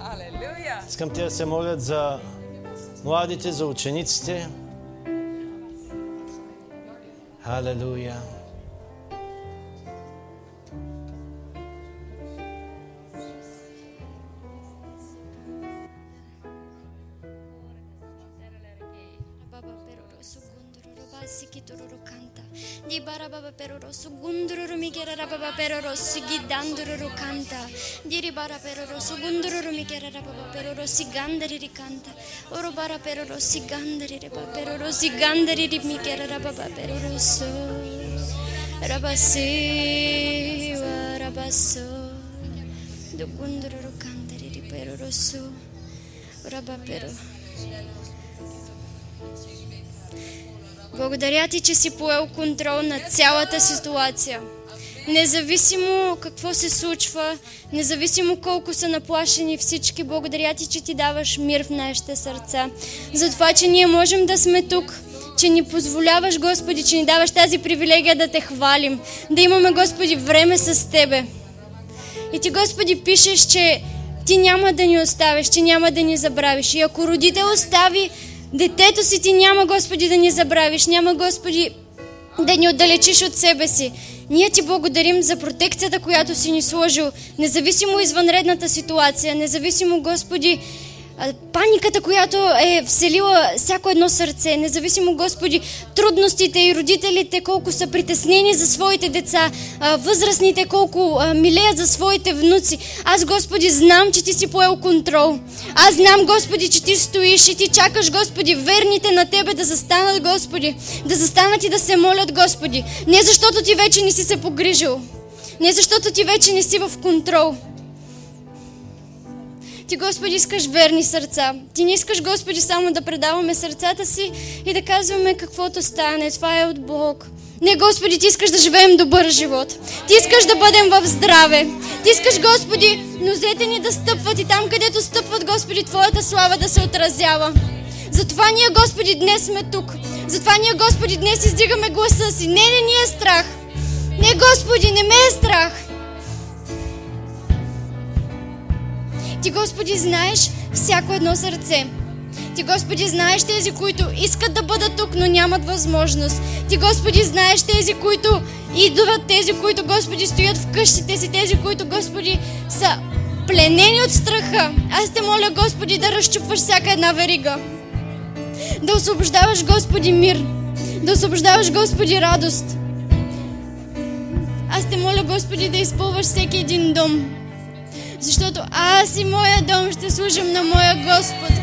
Алелуя! Искам те да се молят за младите, за учениците. Халелуя. Di ribara peroro sugundururu migera baba peroro sigandari rikanta. Oro bara peroro sigandari riba peroro sigandari migera baba peroro so. Rabasiwa rabaso. Dugundururu kantari riperoro so. Раба перо. Благодаря ти, че си поел контрол над цялата ситуация. Независимо какво се случва, независимо колко са наплашени всички, благодаря ти, че ти даваш мир в нашите сърца. За това, че ние можем да сме тук, че ни позволяваш, Господи, че ни даваш тази привилегия да те хвалим, да имаме, Господи, време с Тебе. И Ти, Господи, пишеш, че Ти няма да ни оставиш, че няма да ни забравиш. И ако родител остави детето си, Ти няма, Господи, да ни забравиш, няма, Господи, да ни отдалечиш от себе си. Ние ти благодарим за протекцията, която си ни сложил, независимо извънредната ситуация, независимо, Господи, паниката, която е вселила всяко едно сърце, независимо, Господи, трудностите и родителите колко са притеснени за своите деца, възрастните колко милеят за своите внуци. Аз, Господи, знам, че Ти си поел контрол. Аз знам, Господи, че Ти стоиш и Ти чакаш, Господи, верните на Тебе да застанат, Господи, да застанат и да се молят, Господи. Не защото Ти вече не си се погрижил, не защото Ти вече не си в контрол. Ти, Господи, искаш верни сърца. Ти не искаш, Господи, само да предаваме сърцата си и да казваме каквото стане. Това е от Бог. Не, Господи, Ти искаш да живеем добър живот. Ти искаш да бъдем в здраве. Ти искаш, Господи, нозете ни да стъпват и там, където стъпват, Господи, Твоята слава да се отразява. Затова ние, Господи, днес сме тук. Затова ние, Господи, днес издигаме гласа си. Не, не ни е страх. Не, Господи, не ме е страх. Ти, Господи, знаеш всяко едно сърце. Ти, Господи, знаеш тези, които искат да бъдат тук, но нямат възможност. Ти, Господи, знаеш тези, които идват, тези, които, Господи, стоят в къщите си, тези, които, Господи, са пленени от страха. Аз те моля, Господи, да разчупваш всяка една верига. Да освобождаваш, Господи, мир. Да освобождаваш, Господи, радост. Аз те моля, Господи, да изпълваш всеки един дом. Защото аз и моя дом ще служим на моя Господ.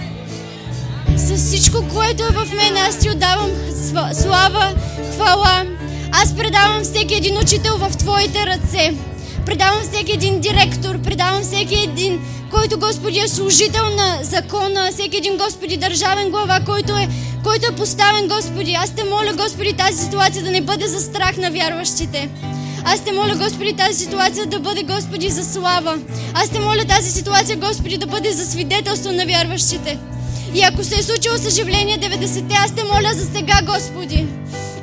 С всичко, което е в мен, аз ти отдавам слава, хвала. Аз предавам всеки един учител в Твоите ръце. Предавам всеки един директор, предавам всеки един, който Господи е служител на закона, всеки един Господи държавен глава, който е, който е поставен Господи. Аз те моля Господи тази ситуация да не бъде за страх на вярващите. Аз те моля, Господи, тази ситуация да бъде, Господи, за слава. Аз те моля тази ситуация, Господи, да бъде за свидетелство на вярващите. И ако се е случило съживление 90-те, аз те моля за сега, Господи.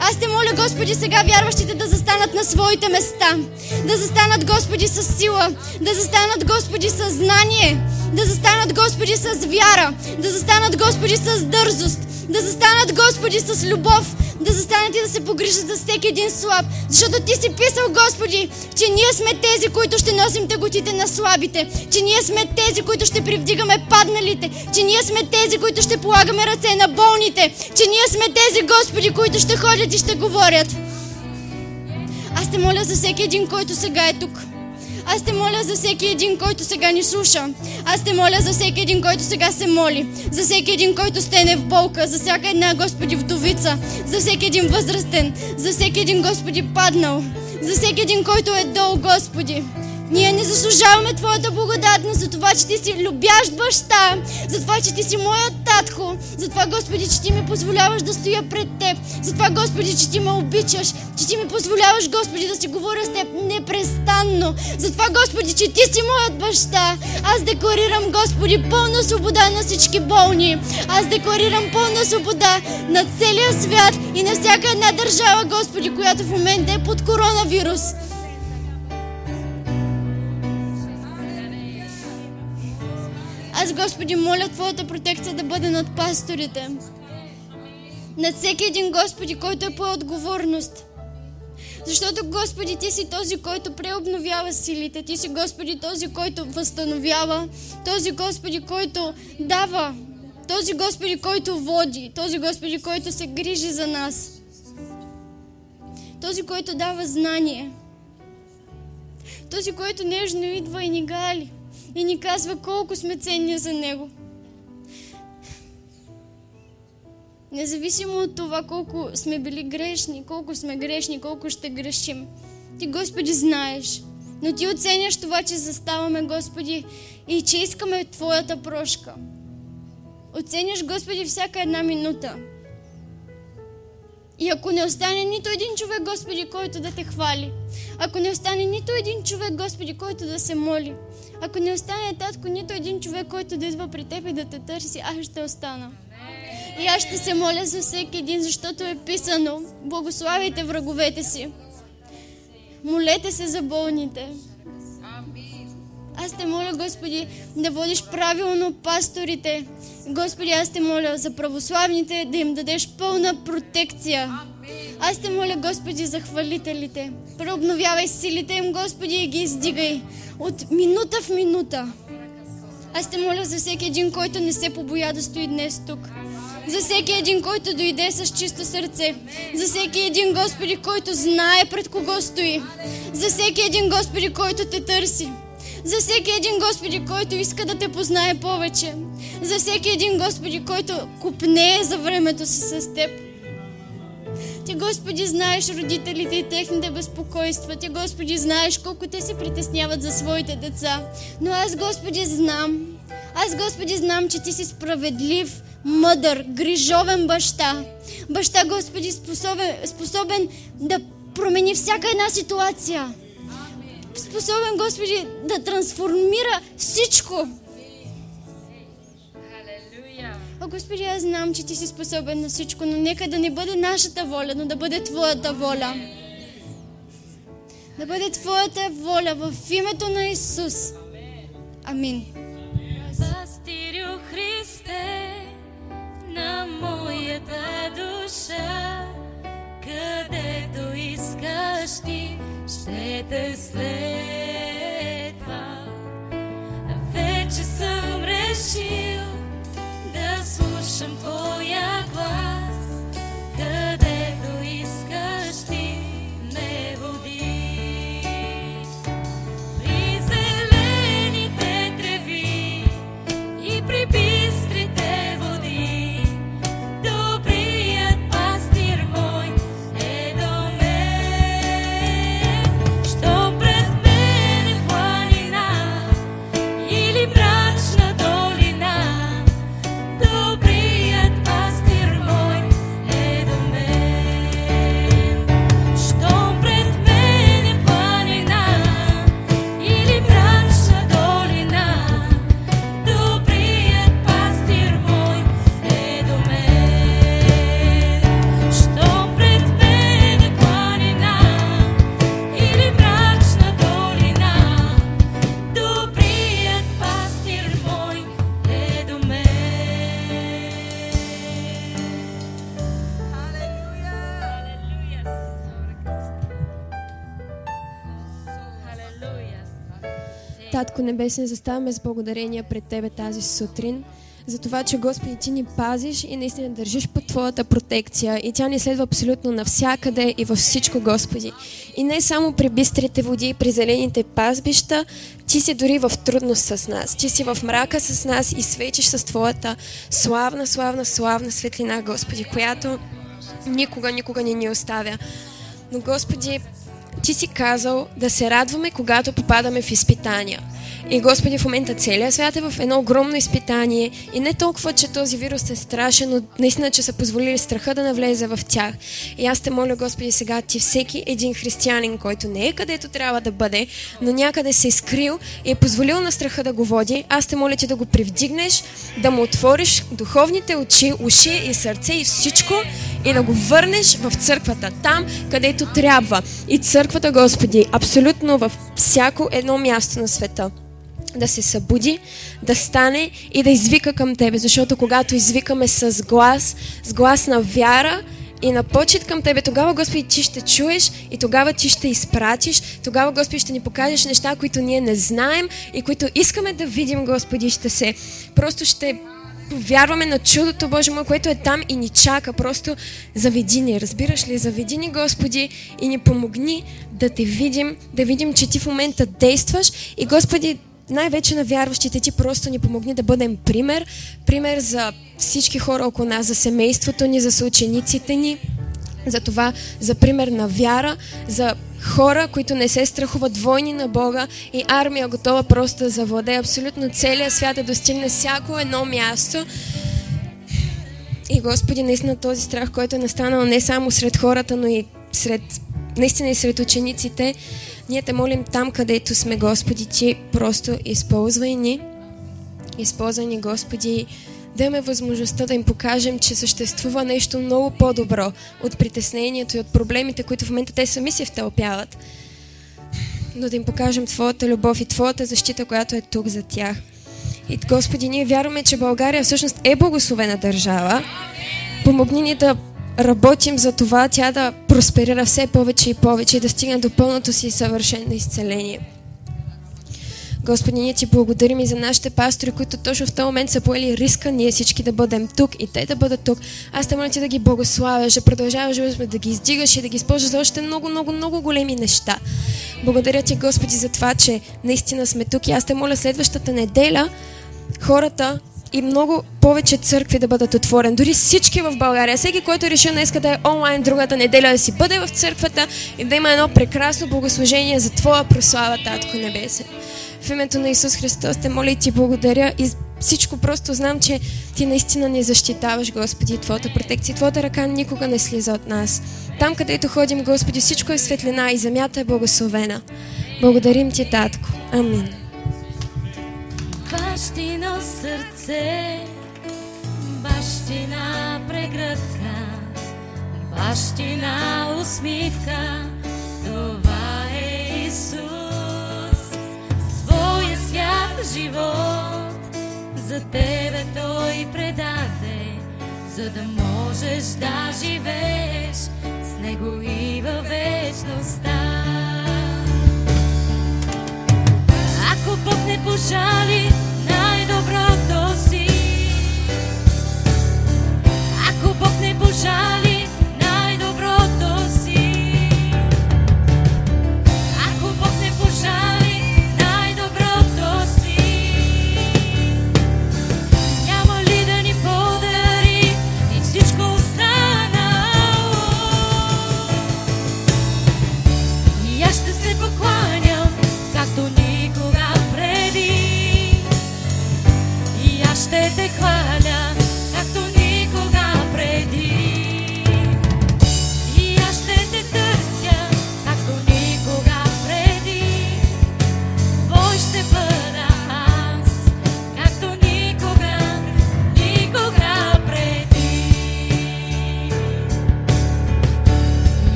Аз те моля, Господи, сега вярващите да застанат на своите места. Да застанат, Господи, с сила. Да застанат, Господи, с знание. Да застанат, Господи, с вяра. Да застанат, Господи, с дързост. Да застанат, Господи, с любов. Да застанат и да се погрижат за всеки един слаб. Защото Ти си писал, Господи, че ние сме тези, които ще носим тъготите на слабите. Че ние сме тези, които ще привдигаме падналите. Че ние сме тези, които ще полагаме ръце на болните. Че ние сме тези, Господи, които ще ходят и ще говорят. Аз те моля за всеки един, който сега е тук. Аз те моля за всеки един, който сега ни слуша. Аз те моля за всеки един, който сега се моли. За всеки един, който стене в болка. За всяка една, Господи, вдовица. За всеки един възрастен. За всеки един, Господи, паднал. За всеки един, който е долу, Господи. Ние не заслужаваме Твоята благодатност за това, че Ти си любящ баща, за това, че Ти си моят татко, за това, Господи, че Ти ми позволяваш да стоя пред Теб, за това, Господи, че Ти ме обичаш, че Ти ми позволяваш, Господи, да си говоря с Теб непрестанно, за това, Господи, че Ти си моят баща. Аз декларирам, Господи, пълна свобода на всички болни. Аз декларирам пълна свобода на целия свят и на всяка една държава, Господи, която в момента е под коронавирус. Аз, Господи, моля Твоята протекция да бъде над пасторите. Над всеки един, Господи, който е по отговорност. Защото, Господи, Ти си този, който преобновява силите. Ти си, Господи, този, който възстановява. Този, Господи, който дава. Този, Господи, който води. Този, Господи, който се грижи за нас. Този, който дава знание. Този, който нежно идва и ни гали и ни казва колко сме ценни за Него. Независимо от това колко сме били грешни, колко сме грешни, колко ще грешим. Ти, Господи, знаеш. Но Ти оценяш това, че заставаме, Господи, и че искаме Твоята прошка. Оценяш, Господи, всяка една минута. И ако не остане нито един човек, Господи, който да те хвали, ако не остане нито един човек, Господи, който да се моли, ако не остане, Татко, нито един човек, който да идва при Теб и да те търси, аз ще остана. И аз ще се моля за всеки един, защото е писано. Благославяйте враговете си. Молете се за болните. Аз те моля, Господи, да водиш правилно пасторите. Господи, аз те моля за православните да им дадеш пълна протекция. Аз те моля, Господи, за хвалителите. Преобновявай силите им, Господи, и ги издигай от минута в минута. Аз те моля за всеки един, който не се побоя да стои днес тук. За всеки един, който дойде с чисто сърце. За всеки един, Господи, който знае пред кого стои. За всеки един, Господи, който те търси. За всеки един, Господи, който иска да те познае повече. За всеки един, Господи, който купнее за времето си с теб. Ти, Господи, знаеш родителите и техните безпокойства. Ти, Господи, знаеш колко те се притесняват за своите деца. Но аз, Господи, знам. Аз, Господи, знам, че Ти си справедлив, мъдър, грижовен баща. Баща, Господи, способен, способен да промени всяка една ситуация. Способен, Господи, да трансформира всичко. О, Господи, аз знам, че Ти си способен на всичко, но нека да не бъде нашата воля, но да бъде Твоята воля. Да бъде Твоята воля в името на Исус. Амин. Пастирю Христе на моята душа, където искаш ти, ще те следва. Вече съм решил да слушам Твоя глас, където Татко Небесен, заставаме с благодарение пред Тебе тази сутрин. За това, че Господи, Ти ни пазиш и наистина държиш под Твоята протекция. И тя ни следва абсолютно навсякъде и във всичко, Господи. И не само при бистрите води и при зелените пазбища, Ти си дори в трудност с нас. Ти си в мрака с нас и светиш с Твоята славна, славна, славна светлина, Господи, която никога, никога не ни оставя. Но, Господи, ти си казал да се радваме, когато попадаме в изпитания. И Господи, в момента целият свят е в едно огромно изпитание и не толкова, че този вирус е страшен, но наистина, че са позволили страха да навлезе в тях. И аз те моля, Господи, сега ти всеки един християнин, който не е където трябва да бъде, но някъде се е скрил и е позволил на страха да го води, аз те моля ти да го привдигнеш, да му отвориш духовните очи, уши и сърце и всичко и да го върнеш в църквата, там, където трябва. И църквата, Господи, абсолютно във всяко едно място на света да се събуди, да стане и да извика към Тебе, защото когато извикаме с глас, с глас на вяра и на почет към Тебе, тогава, Господи, Ти ще чуеш и тогава Ти ще изпратиш, тогава, Господи, ще ни покажеш неща, които ние не знаем и които искаме да видим, Господи, ще се, просто ще повярваме на чудото, Боже мой, което е там и ни чака. Просто заведи ни, разбираш ли? Заведи ни, Господи, и ни помогни да те видим, да видим, че Ти в момента действаш и, Господи, най-вече на вярващите ти просто ни помогни да бъдем пример, пример за всички хора около нас, за семейството ни, за съучениците ни, за това, за пример на вяра, за хора, които не се страхуват войни на Бога и армия готова просто да завладее абсолютно целия свят, да достигне всяко едно място. И Господи, наистина този страх, който е настанал не само сред хората, но и сред, наистина и сред учениците, ние те молим там, където сме, Господи, Ти просто използвай ни. Използвай ни, Господи, да имаме възможността да им покажем, че съществува нещо много по-добро от притеснението и от проблемите, които в момента те сами се втълпяват. Но да им покажем Твоята любов и Твоята защита, която е тук за тях. И Господи, ние вярваме, че България всъщност е благословена държава. Помогни ни да работим за това тя да просперира все повече и повече и да стигне до пълното си съвършено изцеление. Господи, ние ти благодарим и за нашите пастори, които точно в този момент са поели риска ние всички да бъдем тук и те да бъдат тук. Аз те моля ти да ги благославяш, да продължаваш да ги издигаш и да ги използваш за още много, много, много големи неща. Благодаря ти, Господи, за това, че наистина сме тук и аз те моля следващата неделя хората и много повече църкви да бъдат отворени. Дори всички в България. Всеки, който реши днес да е онлайн другата неделя, да си бъде в църквата и да има едно прекрасно богослужение за Твоя прослава, Татко Небесен. В името на Исус Христос те моля и ти благодаря и всичко просто знам, че ти наистина ни защитаваш, Господи, Твоята протекция. Твоята ръка никога не слиза от нас. Там, където ходим, Господи, всичко е светлина и земята е благословена. Благодарим ти, Татко. Амин. Бащино сърце, бащина прегръдка, бащина усмивка, това е Исус. Свят живот за тебе Той предаде, за да можеш да живееш с Него и във вечността. Ако Бог не пожали най-доброто си, ако Бог не пожали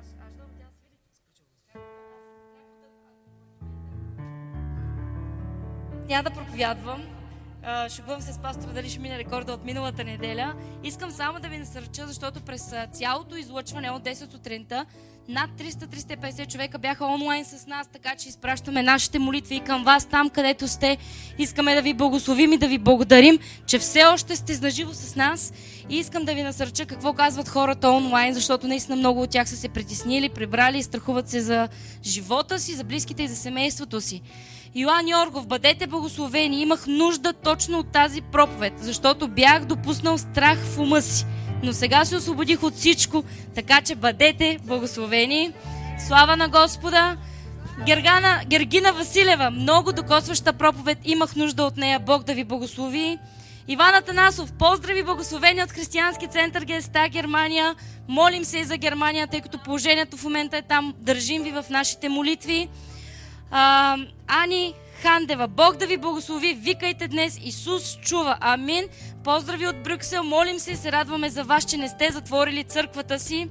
Аз... а, Няма да проповядвам. Шегувам се с пастора дали ще мине рекорда от миналата неделя. Искам само да ви насърча, защото през цялото излъчване от 10 сутринта над 300-350 човека бяха онлайн с нас, така че изпращаме нашите молитви и към вас там, където сте. Искаме да ви благословим и да ви благодарим, че все още сте наживо с нас. И искам да ви насърча какво казват хората онлайн, защото наистина много от тях са се притеснили, прибрали и страхуват се за живота си, за близките и за семейството си. Йоан Йоргов, бъдете благословени. Имах нужда точно от тази проповед, защото бях допуснал страх в ума си. Но сега се освободих от всичко, така че бъдете благословени. Слава на Господа! Гергана, Гергина Василева, много докосваща проповед, имах нужда от нея. Бог да ви благослови. Иван Атанасов, поздрави благословени от Християнски център ГСТА Германия. Молим се и за Германия, тъй като положението в момента е там. Държим ви в нашите молитви. А, Ани Хандева, Бог да ви благослови, викайте днес, Исус чува, амин. Поздрави от Брюксел, молим се и се радваме за вас, че не сте затворили църквата си.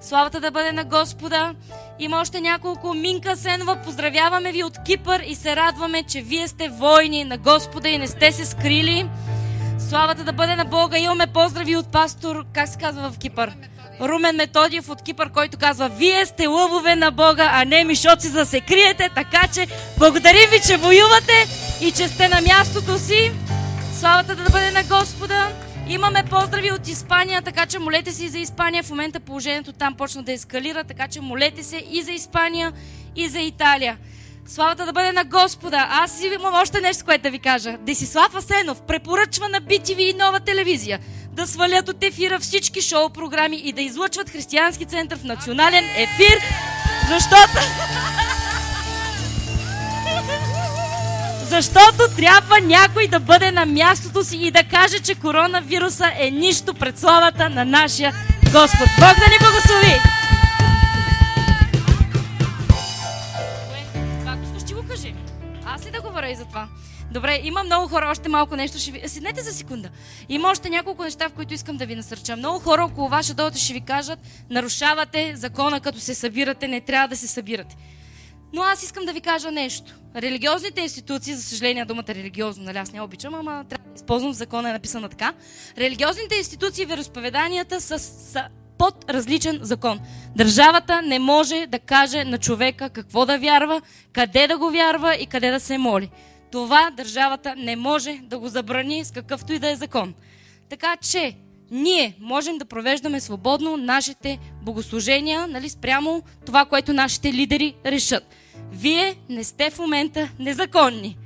Славата да бъде на Господа. Има още няколко. Минка Сенова, поздравяваме ви от Кипър и се радваме, че вие сте войни на Господа и не сте се скрили. Славата да бъде на Бога. Имаме поздрави от пастор, как се казва в Кипър? Румен Методиев от Кипър, който казва, вие сте лъвове на Бога, а не мишоци за да се криете, така че благодарим ви, че воювате и че сте на мястото си. Славата да бъде на Господа. Имаме поздрави от Испания, така че молете се и за Испания. В момента положението там почна да ескалира, така че молете се и за Испания, и за Италия. Славата да бъде на Господа. Аз имам още нещо, което да ви кажа. Десислав Асенов препоръчва на BTV и нова телевизия да свалят от ефира всички шоу програми и да излъчват Християнски център в национален ефир, защото... Защото трябва някой да бъде на мястото си и да каже, че коронавируса е нищо пред славата на нашия Господ. Бог да ни благослови! Това искаш, ти го кажи. Аз ли да говоря и за това? Добре, има много хора, още малко нещо ще ви... Седнете за секунда. Има още няколко неща, в които искам да ви насърча. Много хора около вас ще дойдат ще ви кажат, нарушавате закона, като се събирате, не трябва да се събирате. Но аз искам да ви кажа нещо. Религиозните институции, за съжаление думата религиозно, нали аз не обичам, ама трябва да използвам в закона е написана така. Религиозните институции и вероисповеданията са, са под различен закон. Държавата не може да каже на човека какво да вярва, къде да го вярва и къде да се моли. Това държавата не може да го забрани с какъвто и да е закон. Така че ние можем да провеждаме свободно нашите богослужения, нали, спрямо това, което нашите лидери решат. Вие не сте в момента незаконни.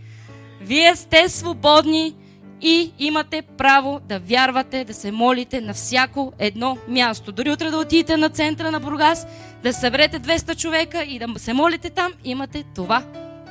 Вие сте свободни и имате право да вярвате, да се молите на всяко едно място. Дори утре да отидете на центъра на Бургас, да съберете 200 човека и да се молите там, имате това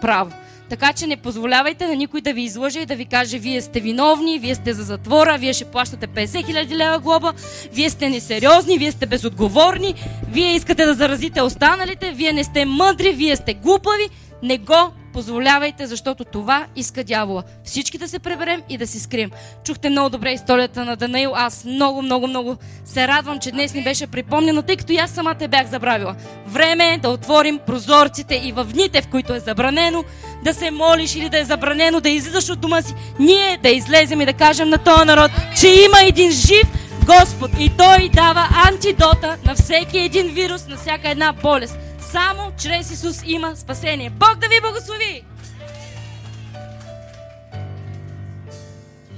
право. Така че не позволявайте на никой да ви излъже и да ви каже, вие сте виновни, вие сте за затвора, вие ще плащате 50 000 лева глоба, вие сте несериозни, вие сте безотговорни, вие искате да заразите останалите, вие не сте мъдри, вие сте глупави. Не го позволявайте, защото това иска дявола. Всички да се преберем и да се скрием. Чухте много добре историята на Данаил. Аз много, много, много се радвам, че днес ни беше припомнено, тъй като и аз самата бях забравила. Време е да отворим прозорците и в дните, в които е забранено да се молиш или да е забранено да излизаш от дома си, ние да излезем и да кажем на този народ, че има един жив Господ и Той дава антидота на всеки един вирус, на всяка една болест. Само чрез Исус има спасение. Бог да ви благослови!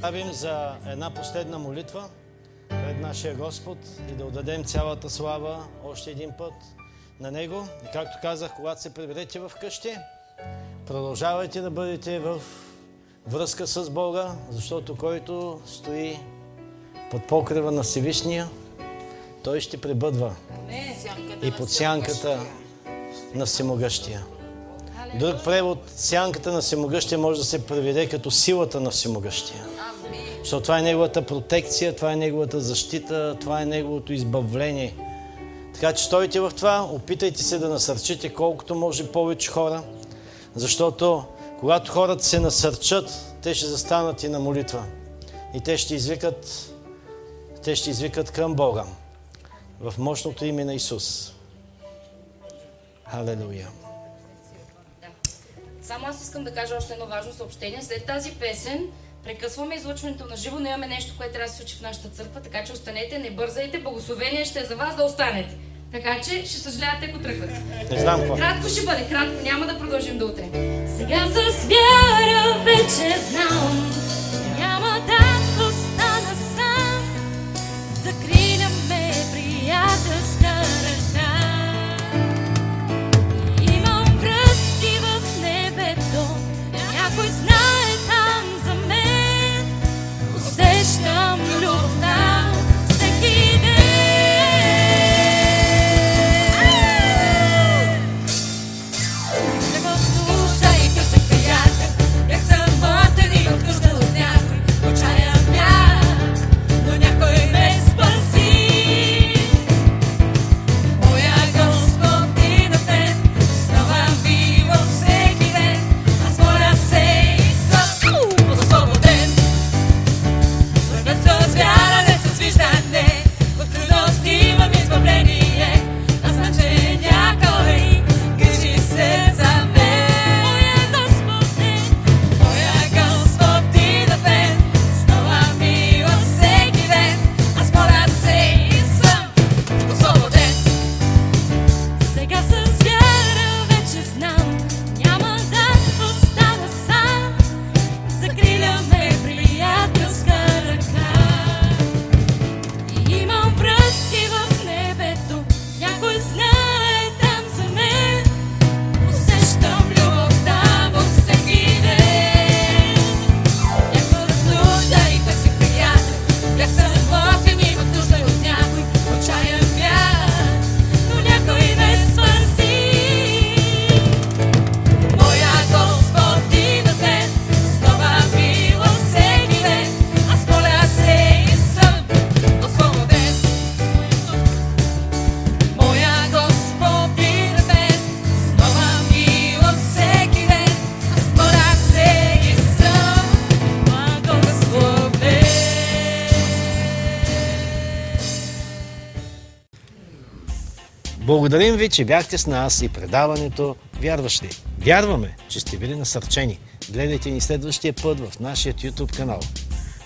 Правим за една последна молитва пред нашия Господ и да отдадем цялата слава още един път на Него. И както казах, когато се приберете в къщи, продължавайте да бъдете в връзка с Бога, защото който стои под покрива на Всевишния, той ще пребъдва и под сянката на Всемогъщия. Друг превод, сянката на Всемогъщия може да се преведе като силата на Всемогъщия. Защото това е неговата протекция, това е неговата защита, това е неговото избавление. Така че стойте в това, опитайте се да насърчите колкото може повече хора, защото когато хората се насърчат, те ще застанат и на молитва. И те ще извикат, те ще извикат към Бога в мощното име на Исус. Халелуя. Само аз искам да кажа още едно важно съобщение. След тази песен прекъсваме излъчването на живо, но имаме нещо, което трябва да се случи в нашата църква, така че останете, не бързайте, благословение ще е за вас да останете. Така че ще съжалявате, ако тръгвате. Не знам какво. Кратко ще бъде, кратко, няма да продължим до утре. Сега с вяра вече знам, няма да остана сам. Закриляме приятелска superstar. Благодарим ви, че бяхте с нас и предаването Вярващи. Вярваме, че сте били насърчени. Гледайте ни следващия път в нашия YouTube канал.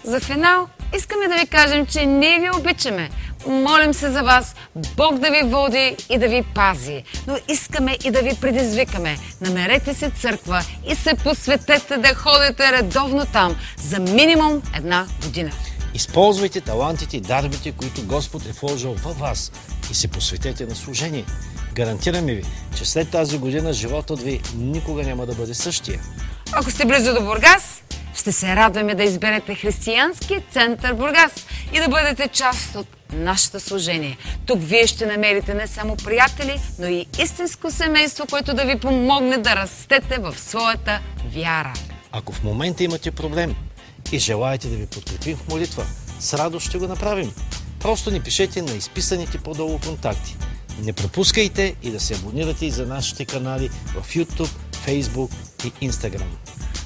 За финал искаме да ви кажем, че ние ви обичаме. Молим се за вас, Бог да ви води и да ви пази. Но искаме и да ви предизвикаме. Намерете се църква и се посветете да ходите редовно там за минимум една година. Използвайте талантите и дарбите, които Господ е вложил във вас и се посветете на служение. Гарантираме ви, че след тази година животът ви никога няма да бъде същия. Ако сте близо до Бургас, ще се радваме да изберете Християнски център Бургас и да бъдете част от нашето служение. Тук вие ще намерите не само приятели, но и истинско семейство, което да ви помогне да растете в своята вяра. Ако в момента имате проблем и желаете да ви подкрепим в молитва, с радост ще го направим. Просто ни пишете на изписаните по-долу контакти. Не пропускайте и да се абонирате и за нашите канали в YouTube, Facebook и Instagram.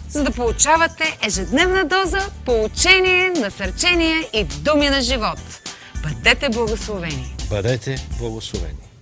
За да получавате ежедневна доза, поучение, насърчение и думи на живот. Бъдете благословени! Бъдете благословени!